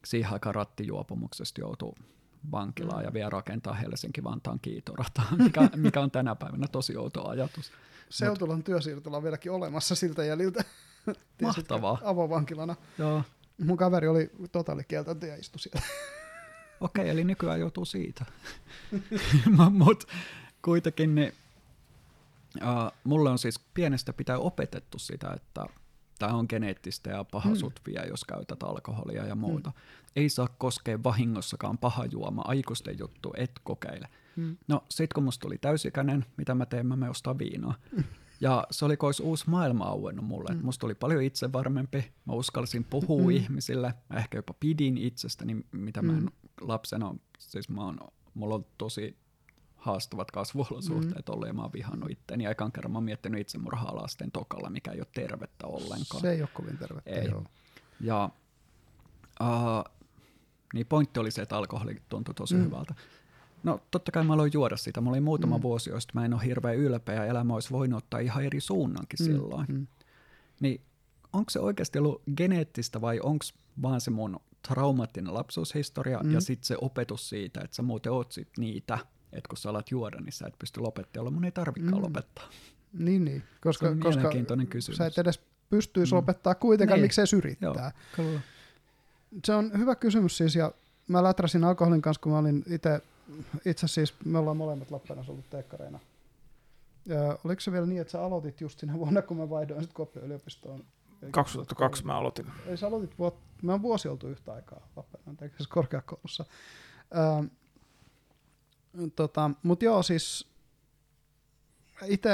Siihen aikaan rattijuopumuksesta joutui vankilaan mm. ja vielä rakentaa Helsinki-Vantaan kiitorataa, mikä, mikä on tänä päivänä tosi outo ajatus. Seutulan työsiirtola on vieläkin olemassa siltä jäljiltä. Mahtavaa. Avovankilana. Joo. Mun kaveri oli totaalikieltäytö ja istui siellä. Okei, eli nykyään joutuu siitä. Mutta kuitenkin niin, uh, mulle on siis pienestä pitää opetettu sitä, että tämä on geneettistä ja paha mm. vie, jos käytät alkoholia ja muuta. Mm. Ei saa koskea vahingossakaan paha juoma, aikuisten juttu, et kokeile. Mm. No sit kun musta tuli täysikäinen, mitä mä teen, mä ostaa viinaa. Mm. Ja se oli kois uusi maailma auennut mulle. Mm. Musta oli paljon itsevarmempi, mä uskalsin puhua mm. ihmisille, mä ehkä jopa pidin itsestäni, mitä mm. mä en mm. Lapsena, siis mä oon, mulla on tosi haastavat kasvuolosuhteet mm. ollut ja mä oon vihannut itteni. Ja ekan kerran mä oon miettinyt itsemurhaa lasten tokalla, mikä ei ole tervettä ollenkaan. Se ei ole kovin tervettä, ei. joo. Ja uh, niin pointti oli se, että alkoholi tuntui tosi mm. hyvältä. No totta kai mä aloin juoda sitä. Mulla oli muutama mm. vuosi, josta mä en ole hirveän ylpeä ja elämä olisi voinut ottaa ihan eri suunnankin mm. silloin. Mm. Niin onko se oikeasti ollut geneettistä vai onko vaan se mun traumaattinen lapsuushistoria mm. ja sitten se opetus siitä, että sä muuten oot sit niitä, että kun sä alat juoda, niin sä et pysty lopettamaan, mun ei tarvikaan mm. lopettaa. Niin, niin. Koska, se on koska kysymys. sä et edes pystyisi mm. lopettaa kuitenkaan, niin. miksi se yrittää. Joo, se on hyvä kysymys siis, ja mä läträsin alkoholin kanssa, kun mä olin itse itse siis me ollaan molemmat Lappeenrannassa ollut teekkareina. Ja oliko se vielä niin, että sä aloitit just siinä vuonna, kun mä vaihdoin sitten Kuopion yliopistoon? 2002 mä aloitin. Ei sä aloitit, vuot, mä oon vuosi oltu yhtä aikaa Lappeenrannan korkeakoulussa. Ähm, tota, Mutta joo, siis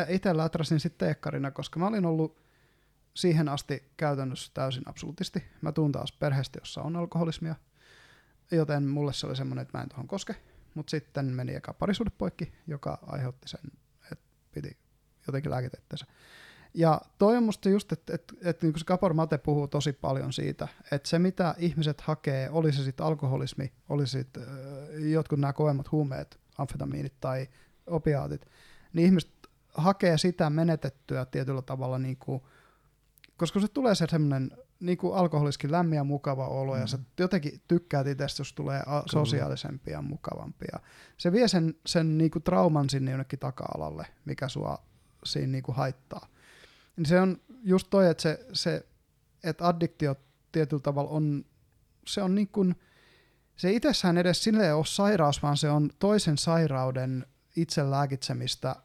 itse läträsin sitten teekkarina, koska mä olin ollut siihen asti käytännössä täysin absoluutisti. Mä tuun taas perheestä, jossa on alkoholismia, joten mulle se oli semmoinen, että mä en tuohon koske. Mutta sitten meni eka parisuude poikki, joka aiheutti sen, että piti jotenkin lääkitettänsä. Ja toi on musta just, että, että, että niin se Kapor Mate puhuu tosi paljon siitä, että se mitä ihmiset hakee, oli se sitten alkoholismi, oli sitten äh, jotkut nämä kovemmat huumeet, amfetamiinit tai opiaatit, niin ihmiset hakee sitä menetettyä tietyllä tavalla, niin kuin, koska se tulee se semmoinen niin kuin alkoholiskin lämmin ja mukava olo, mm. ja sä jotenkin tykkäät itsestä, jos tulee a- sosiaalisempia ja mukavampia. Se vie sen, sen niin kuin trauman sinne jonnekin taka-alalle, mikä sua siinä niin kuin haittaa. Niin se on just toi, että se, se että addiktio tietyllä tavalla on, se on niin kuin, se itsessään edes sille ole sairaus, vaan se on toisen sairauden itse lääkitsemistä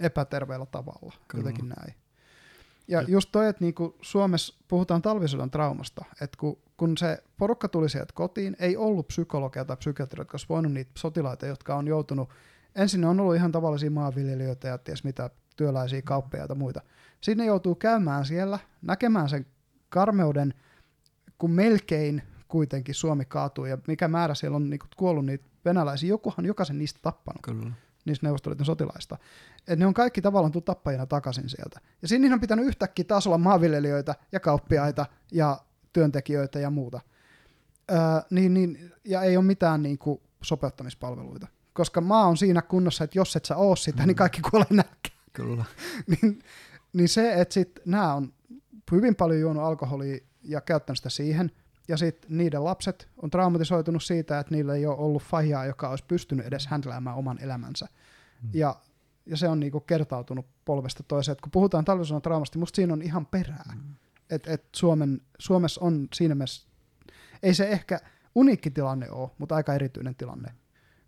epäterveellä tavalla, Kyllä. jotenkin näin. Ja just toi, että niinku Suomessa puhutaan talvisodan traumasta, että kun, kun se porukka tuli sieltä kotiin, ei ollut psykologia tai psykiatria, jotka olisi voinut niitä sotilaita, jotka on joutunut, ensin ne on ollut ihan tavallisia maanviljelijöitä ja ties mitä työläisiä kauppeja ja muita. Sitten ne joutuu käymään siellä, näkemään sen karmeuden, kun melkein kuitenkin Suomi kaatuu ja mikä määrä siellä on niinku kuollut niitä venäläisiä. Jokuhan jokaisen niistä tappanut. Kyllä niistä neuvostoliiton sotilaista. Et ne on kaikki tavallaan tullut tappajina takaisin sieltä. Ja siinä on pitänyt yhtäkkiä taas olla maanviljelijöitä ja kauppiaita ja työntekijöitä ja muuta. Öö, niin, niin, ja ei ole mitään niin kuin, sopeuttamispalveluita. Koska maa on siinä kunnossa, että jos et sä oo sitä, mm. niin kaikki kuolee nälkään. Kyllä. niin, niin se, että sit nämä on hyvin paljon juonut alkoholia ja käyttänyt sitä siihen, ja sitten niiden lapset on traumatisoitunut siitä, että niillä ei ole ollut fajaa, joka olisi pystynyt edes händläämään oman elämänsä. Mm. Ja, ja se on niinku kertautunut polvesta toiseen. Et kun puhutaan talvisodan traumasta, musta siinä on ihan perää. Mm. Että et Suomen, Suomessa on siinä mielessä, ei se ehkä uniikki tilanne ole, mutta aika erityinen tilanne.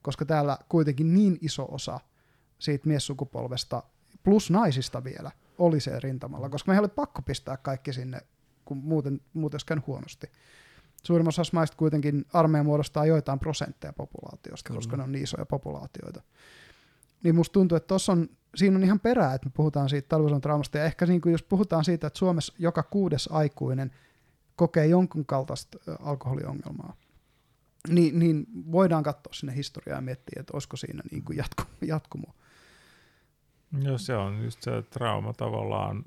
Koska täällä kuitenkin niin iso osa siitä miessukupolvesta, plus naisista vielä, oli se rintamalla, koska me ei ole pakko pistää kaikki sinne, kun muuten, muuten olisi käynyt huonosti suurimmassa osassa maista kuitenkin armeija muodostaa joitain prosentteja populaatiosta, Kyllä. koska ne on niin isoja populaatioita. Niin musta tuntuu, että tuossa on, siinä on ihan perää, että me puhutaan siitä talvisodan traumasta, ja ehkä niin kuin jos puhutaan siitä, että Suomessa joka kuudes aikuinen kokee jonkun kaltaista alkoholiongelmaa, niin, niin voidaan katsoa sinne historiaa ja miettiä, että olisiko siinä niin kuin jatku, jatkumo. Joo, se on just se trauma tavallaan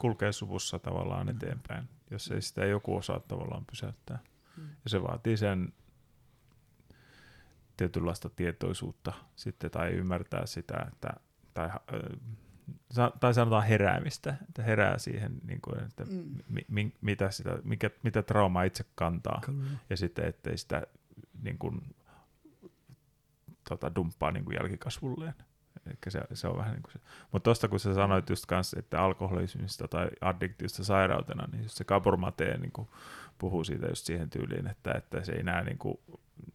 kulkee suvussa tavallaan mm. eteenpäin jos ei sitä joku osaa tavallaan pysäyttää. Mm. Ja se vaatii sen tietynlaista tietoisuutta sitten tai ymmärtää sitä, että, tai, tai sanotaan heräämistä, että herää siihen, niin kuin, että mm. mi, mi, mitä, sitä, mikä, mitä trauma itse kantaa Kyllä. ja sitten ettei sitä niin kuin, tota, dumppaa niin kuin jälkikasvulleen. Eli se, se on vähän niin kuin se. Mutta tuosta kun sä sanoit just kanssa, että alkoholismista tai addiktiosta sairautena, niin just se Kaburmatee niin kuin puhuu siitä just siihen tyyliin, että, että se ei näe niin kuin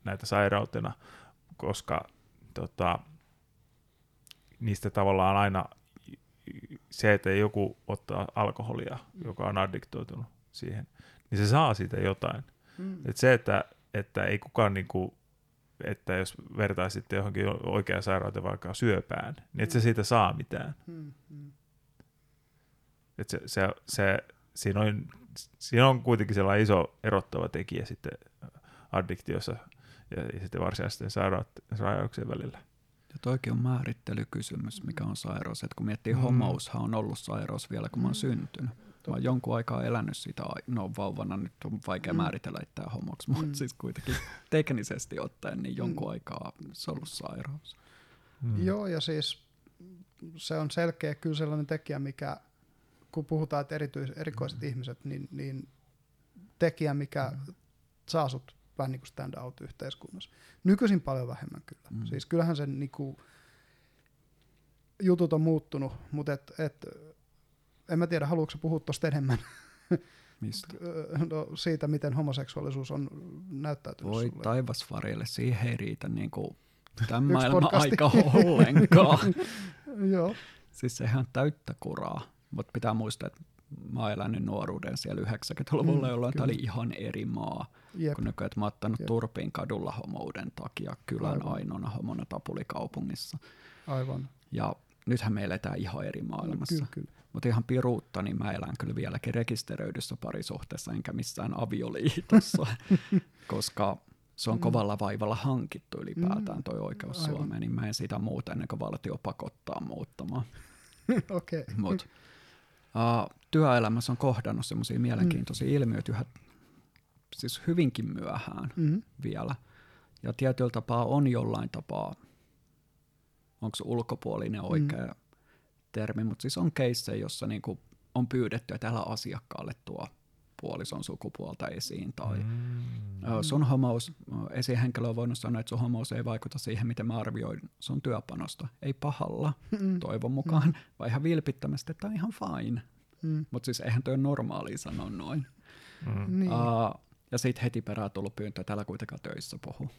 näitä sairautena, koska tota, niistä tavallaan aina se, että joku ottaa alkoholia, joka on addiktoitunut siihen, niin se saa siitä jotain. Mm. Et se, että, että ei kukaan niinku että jos vertaa sitten johonkin oikeaan sairauteen vaikka syöpään, niin et se mm. siitä saa mitään. Hmm, hmm. Et se, se, se, siinä, on, siinä on kuitenkin sellainen iso erottava tekijä sitten addiktiossa ja, ja sitten varsinaisten sairauksien välillä. Ja toikin on määrittelykysymys, mikä on sairaus. Et kun miettii, mm. homoushan on ollut sairaus vielä, kun mä oon syntynyt. Mä oon jonkun aikaa elänyt sitä, no vauvana nyt on vaikea mm. määritellä itseään homoksi, mutta mm. siis kuitenkin teknisesti ottaen niin jonkun mm. aikaa se on ollut sairaus. Mm. Joo, ja siis se on selkeä kyllä sellainen tekijä, mikä kun puhutaan, että erityis, erikoiset mm. ihmiset, niin, niin tekijä, mikä mm. saa sut vähän niin kuin stand out yhteiskunnassa. Nykyisin paljon vähemmän kyllä. Mm. Siis kyllähän sen niin kuin, jutut on muuttunut, mutta et, et, en mä tiedä, haluatko puhua tuosta enemmän. Mistä? No, siitä, miten homoseksuaalisuus on näyttäytynyt Voi sulle. taivas Farille, siihen ei riitä niinku tämän maailman aika ollenkaan. Joo. siis sehän täyttä kuraa. Mutta pitää muistaa, että mä oon elänyt nuoruuden siellä 90-luvulla, Mm, jolloin tämä oli ihan eri maa. Jep. Kun nykyään, että mä oon ottanut Jep. turpiin kadulla homouden takia kylän Aivan. ainoana homona tapulikaupungissa. Aivan. Ja nythän me eletään ihan eri maailmassa. Kyllä, kyllä. Mutta ihan piruutta, niin mä elän kyllä vieläkin rekisteröidyssä parisuhteessa, enkä missään avioliitossa, koska se on Mm. kovalla vaivalla hankittu ylipäätään Mm. toi oikeus Aivan. Suomeen, niin mä en sitä muuta ennen kuin valtio pakottaa muuttamaan. Okei. Okay. Mut, uh, työelämässä on kohdannut semmoisia mielenkiintoisia mm. ilmiöitä yhä siis hyvinkin myöhään Mm-hmm. vielä. Ja tietyllä tapaa on jollain tapaa, onko se ulkopuolinen oikea mm. Termi, mutta siis on keissejä, jossa niinku on pyydetty, että älä asiakkaalle tuo puolison sukupuolta esiin tai Mm. sun homous, esihenkilö on voinut sanoa, että sun homous ei vaikuta siihen, miten mä arvioin sun työpanosta. Ei pahalla, Mm. toivon mukaan, mm. vai ihan vilpittömästi, että on ihan fine. Mm. Mutta siis eihän toi ole normaalia sanoa noin. Mm. Niin. Uh, ja sitten heti perään tullut pyyntö, että älä kuitenkaan töissä puhu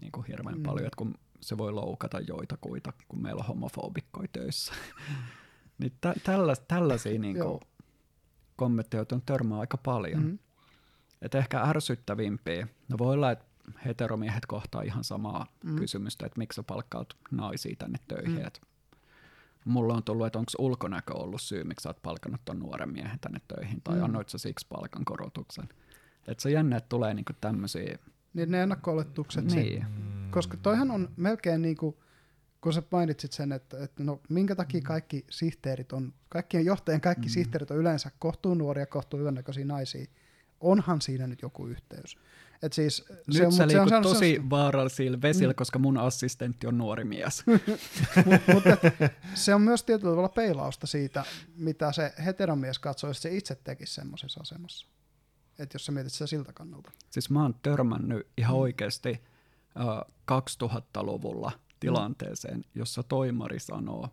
niin kuin hirveän Mm. mm. paljon, että kun se voi loukata joitakuita, kun meillä on homofobikkoja töissä. niin tä- tällais, tällaisia niin kuin, kommentteja on törmää aika paljon. Mm. Mm. Et ehkä ärsyttävimpiä, no voi olla, että heteromiehet kohtaa ihan samaa Mm. mm. kysymystä, että miksi sä palkkaat naisia tänne töihin. Mm. Mm. Et mulla on tullut, että onko ulkonäkö ollut syy, miksi sä oot palkannut ton nuoren miehen tänne töihin, tai Mm. mm. annoit sä siksi palkankorotuksen. Et se jännä, että tulee niinku tämmöisiä, Niin ne ennakko-oletukset. niin, Koska toihan on melkein niin kuin, kun sä mainitsit sen, että, että no minkä takia kaikki sihteerit on, kaikkien johtajien kaikki mm. sihteerit on yleensä kohtuu nuoria, kohtuu hyvännäköisiä naisia. Onhan siinä nyt joku yhteys. Et siis, Nyt se on, sä se on sellainen- tosi vaarallisilla vesillä, Mm. koska mun assistentti on nuori mies. Mut- mutta se on myös tietyllä tavalla peilausta siitä, mitä se heteromies katsoo, jos se itse tekisi semmoisessa asemassa. Että jos sä mietit sitä siltä kannalta. Siis mä oon törmännyt ihan Mm. oikeasti äh, 2000-luvulla tilanteeseen, jossa toimari sanoo,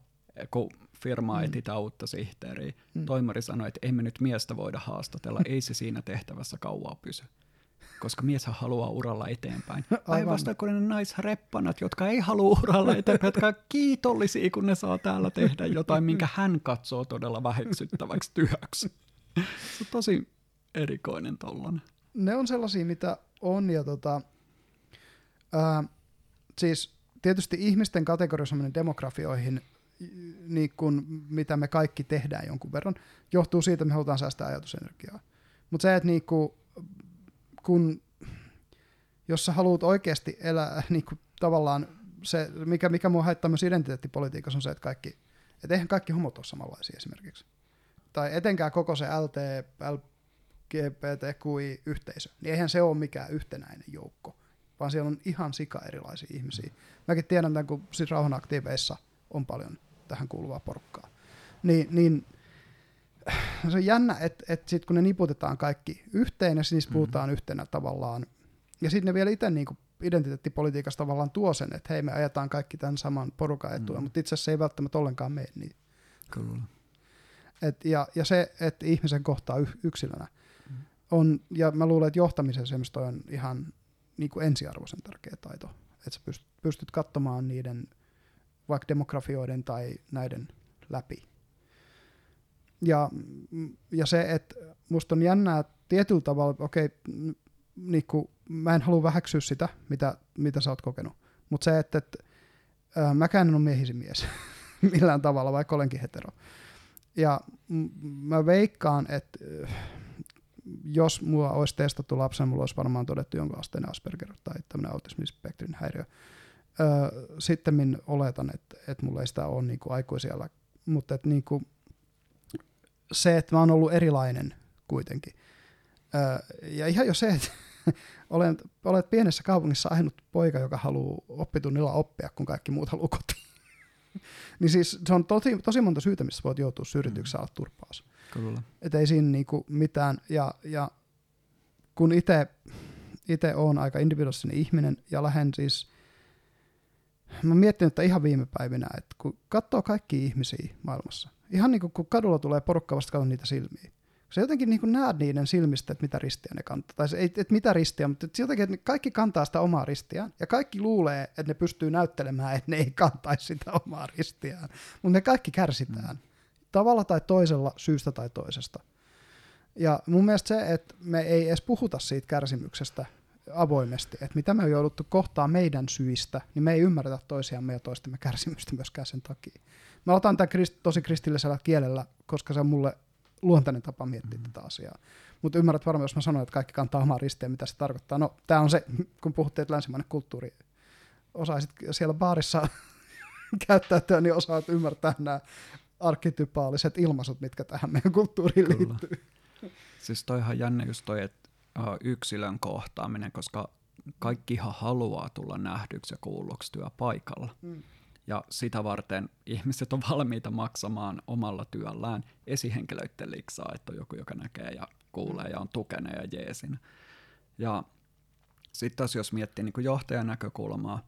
kun firma Mm. etsitään uutta sihteeriä, Mm. toimari sanoo, että ei me nyt miestä voida haastatella, ei se siinä tehtävässä kauaa pysy. Koska mieshän haluaa uralla eteenpäin. Päinvastoin kuin ne naisreppanat, jotka ei halua uralla eteenpäin, jotka on kiitollisia, kun ne saa täällä tehdä jotain, minkä hän katsoo todella väheksyttäväksi työksi. Se on tosi erikoinen tollanen. ne on sellaisia, mitä on, ja tota, ää, siis tietysti ihmisten kategorisoiminen demografioihin, niin kuin mitä me kaikki tehdään jonkun verran, johtuu siitä, että me halutaan säästää ajatusenergiaa. Mutta se, että niinku, kun, jos sä haluat oikeasti elää niinku, tavallaan se, mikä, mikä mua haittaa myös identiteettipolitiikassa on se, että kaikki, et eihän kaikki homot ole samanlaisia esimerkiksi. Tai etenkään koko se LT, LGBTQI-yhteisö, niin eihän se ole mikään yhtenäinen joukko, vaan siellä on ihan sika erilaisia ihmisiä. Mäkin tiedän tämän, kun siis rauhanaktiiveissa on paljon tähän kuuluvaa porukkaa. Niin, niin se on jännä, että, että sit kun ne niputetaan kaikki yhteen ja niistä puhutaan mm-hmm. yhtenä tavallaan, ja sitten ne vielä itse niin identiteettipolitiikassa tavallaan tuo sen, että hei me ajetaan kaikki tämän saman porukan etua, Mm. mutta itse asiassa ei välttämättä ollenkaan mene niin. Kyllä. Et, ja, ja se, että ihmisen kohtaa y- yksilönä on, ja mä luulen, että johtamisen semmoista toi on ihan niin kuin ensiarvoisen tärkeä taito. Että sä pystyt, pystyt katsomaan niiden vaikka demografioiden tai näiden läpi. Ja, ja se, että musta on jännää tietyllä tavalla, okei, niin kuin, mä en halua väheksyä sitä, mitä, mitä sä oot kokenut, mutta se, että, että ää, mäkään en ole miehisin mies millään tavalla, vaikka olenkin hetero. Ja m- mä veikkaan, että jos mulla olisi testattu lapsen, mulla olisi varmaan todettu jonkun asteinen Asperger tai tämmöinen autismispektrin häiriö. Öö, sitten oletan, että, että mulla ei sitä ole niin kuin aikuisella, mutta että niin kuin se, että mä oon ollut erilainen kuitenkin. Öö, ja ihan jo se, että olen, olet pienessä kaupungissa ainut poika, joka haluaa oppitunnilla oppia, kun kaikki muut haluaa kotiin. niin siis se on tosi, tosi monta syytä, missä voit joutua syrjityksi saada turpaas. Kyllä. Että ei siinä niinku mitään. Ja, ja kun itse olen aika individuaalinen ihminen ja lähden siis, mä oon miettinyt että ihan viime päivinä, että kun katsoo kaikki ihmisiä maailmassa, ihan niin kuin kun kadulla tulee porukka vasta niitä silmiä. Se jotenkin niin kuin näet niiden silmistä, että mitä ristiä ne kantaa. Tai se, ei, että mitä ristiä, mutta että jotenkin, että ne kaikki kantaa sitä omaa ristiään. Ja kaikki luulee, että ne pystyy näyttelemään, että ne ei kantaisi sitä omaa ristiään. Mutta me kaikki kärsitään. Mm. Tavalla tai toisella, syystä tai toisesta. Ja mun mielestä se, että me ei edes puhuta siitä kärsimyksestä avoimesti, että mitä me on jouduttu kohtaa meidän syistä, niin me ei ymmärretä toisiamme ja toistemme kärsimystä myöskään sen takia. Mä otan tämän krist- tosi kristillisellä kielellä, koska se on mulle luontainen tapa miettiä mm. tätä asiaa. Mutta ymmärrät varmaan, jos mä sanon, että kaikki kantaa omaa ristiä, mitä se tarkoittaa. No, tämä on se, kun puhuttiin, että länsimainen kulttuuri osaisit siellä baarissa käyttäytyä, niin osaat ymmärtää nämä arkitypaaliset ilmaisut, mitkä tähän meidän kulttuuriin Kyllä. liittyy. Siis toi ihan jännä just toi, että yksilön kohtaaminen, koska kaikkihan haluaa tulla nähdyksi ja kuulluksi työpaikalla. Mm. Ja sitä varten ihmiset on valmiita maksamaan omalla työllään esihenkilöiden liksaa, että on joku, joka näkee ja kuulee ja on tukena ja jeesin. Ja sitten taas jos miettii niin johtajan näkökulmaa,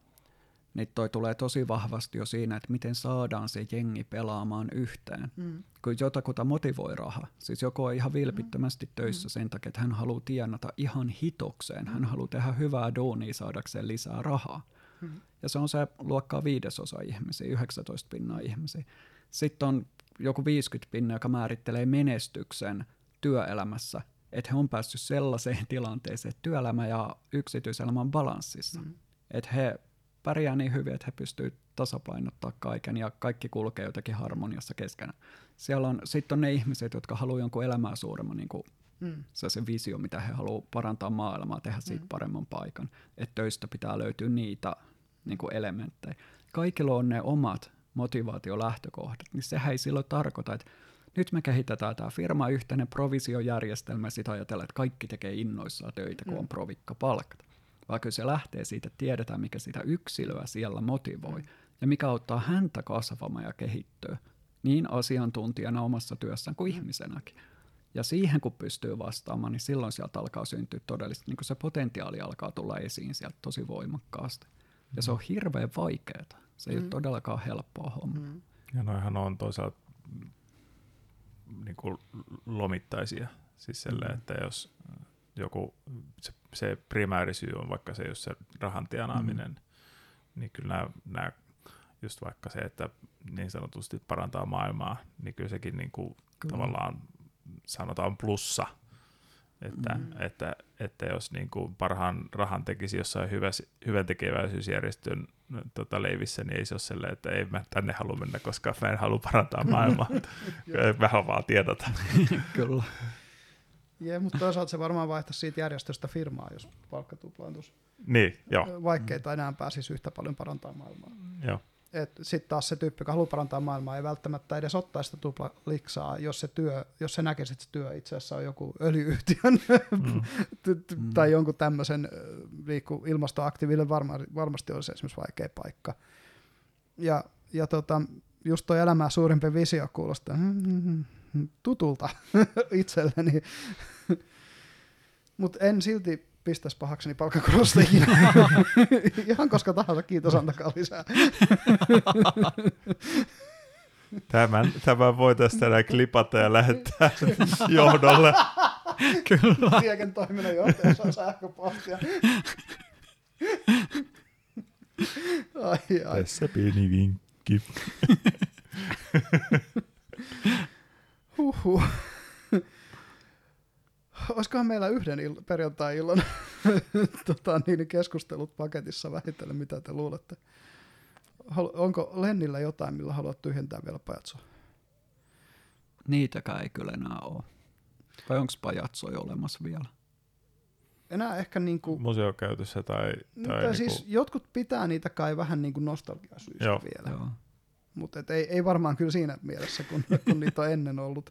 niin toi tulee tosi vahvasti jo siinä, että miten saadaan se jengi pelaamaan yhteen. Mm. Kun jotakuta motivoi raha. Siis joku on ihan vilpittömästi töissä mm. sen takia, että hän haluaa tienata ihan hitokseen. Hän haluaa tehdä hyvää duunia saadakseen lisää rahaa. Mm. Ja se on se luokkaa viidesosa ihmisiä, 19 pinnaa ihmisiä. Sitten on joku 50 pinnaa, joka määrittelee menestyksen työelämässä, että he on päässyt sellaiseen tilanteeseen, että työelämä ja yksityiselämä on balanssissa. Mm. Että he pärjää niin hyvin, että he pystyvät tasapainottaa kaiken ja kaikki kulkee jotenkin harmoniassa keskenään. Siellä on sitten on ne ihmiset, jotka haluaa jonkun elämää suuremman niin kuin mm. se, se visio, mitä he haluavat parantaa maailmaa, tehdä siitä mm. paremman paikan. Että töistä pitää löytyä niitä niin kuin elementtejä. Kaikilla on ne omat motivaatiolähtökohdat, niin sehän ei silloin tarkoita, että nyt me kehitetään tämä firma yhteinen provisiojärjestelmä, sitä ajatellaan, että kaikki tekee innoissaan töitä, kun mm. on provikka palkata vaan kyllä se lähtee siitä, että tiedetään, mikä sitä yksilöä siellä motivoi mm. ja mikä auttaa häntä kasvamaan ja kehittyä niin asiantuntijana omassa työssään kuin mm. ihmisenäkin. Ja siihen kun pystyy vastaamaan, niin silloin sieltä alkaa syntyä todellisesti, niin se potentiaali alkaa tulla esiin sieltä tosi voimakkaasti. Ja se on mm. hirveän vaikeaa. Se ei mm. ole todellakaan helppoa homma. Mm. Ja noihan on toisaalta niin kuin lomittaisia. Siis selle, mm. että jos joku, se, se primäärisyy on vaikka se, jos se rahan tienaaminen, mm. niin kyllä nämä, nämä, just vaikka se, että niin sanotusti parantaa maailmaa, niin kyllä sekin niin kuin tavallaan sanotaan plussa, että, mm. että, että jos niin kuin parhaan rahan tekisi jossain hyvä, hyvän tekeväisyysjärjestön tota, leivissä, niin ei se ole sellainen, että ei mä tänne halua mennä, koska mä en halua parantaa maailmaa. Vähän vaan tiedota. Kyllä. Jee, mutta toisaalta se varmaan vaihtaisi siitä järjestöstä firmaa, jos palkka tuplaantuisi. Niin, joo. Vaikkei tai enää pääsisi yhtä paljon parantamaan maailmaa. Joo. Sitten taas se tyyppi, joka haluaa parantaa maailmaa, ei välttämättä edes ottaa sitä tupla liksaa, jos se, työ, jos se näkisi, että se työ itse asiassa on joku öljyyhtiön mm. tai jonkun tämmöisen ilmastoaktiiville varma, varmasti olisi esimerkiksi vaikea paikka. Ja, ja tota, just tuo elämää suurempi visio kuulostaa tutulta itselleni. Mutta en silti pistäisi pahakseni palkkakorosta Ihan koska tahansa, kiitos, antakaa lisää. Tämän, tämän voitaisiin tänään klipata ja lähettää johdolle. Kyllä. Toiminnan johtaja saa sähköpostia. ai, ai. Tässä pieni vinkki. Huhhuh. Olisikohan meillä yhden il- perjantai-illan tota, niin keskustelut paketissa vähitellen, mitä te luulette? onko Lennillä jotain, millä haluat tyhjentää vielä pajatsoa? Niitäkään ei kyllä enää ole. Vai onko pajatsoja olemassa vielä? Enää ehkä niin kuin... Museokäytössä tai... tai, tai niin siis jotkut pitää niitä kai vähän niin kuin nostalgiasyistä Joo. vielä. Joo. Mutta ei, ei varmaan kyllä siinä mielessä, kun, kun niitä on ennen ollut.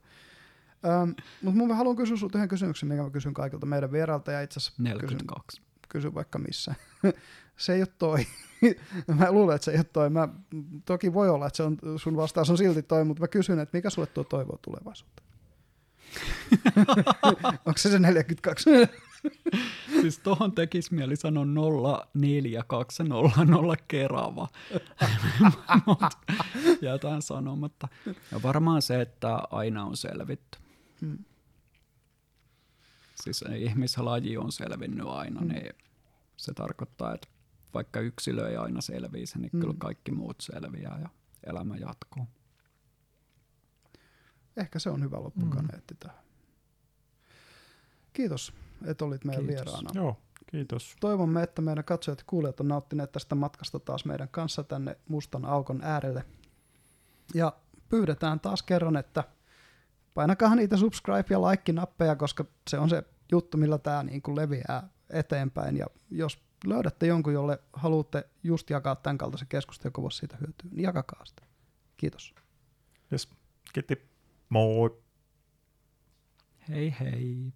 Um, mutta mun haluan kysyä sinulta yhden kysymyksen, minkä mä kysyn kaikilta meidän vierailta ja itse asiassa 42. Kysyn, kysyn vaikka missä. se ei ole toi. mä luulen, että se ei ole toi. Mä, toki voi olla, että se on, sun vastaus on silti toi, mutta mä kysyn, että mikä sulle tuo toivoa tulevaisuutta? Onko se se 42? siis tohon tekisi mieli sanoa 04200 kerava. jätän sanomatta. Ja varmaan se, että aina on selvitty. Hmm. siis ihmislaji on selvinnyt aina, Mm. niin se tarkoittaa, että vaikka yksilö ei aina selviä, niin Mm. kyllä kaikki muut selviää ja elämä jatkuu. Ehkä se on hyvä loppukaneetti tähän. Kiitos, että olit meidän Kiitos. vieraana. Joo, kiitos. Toivomme, että meidän katsojat ja kuulijat on nauttineet tästä matkasta taas meidän kanssa tänne mustan aukon äärelle. Ja pyydetään taas kerran, että painakaa niitä subscribe- ja like-nappeja, koska se on se juttu, millä tämä niin kuin leviää eteenpäin. Ja jos löydätte jonkun, jolle haluatte just jakaa tämän kaltaisen keskustelun, joka voisi siitä hyötyä, niin jakakaa sitä. Kiitos. Yes. Kiitti. Moi. Hei hei!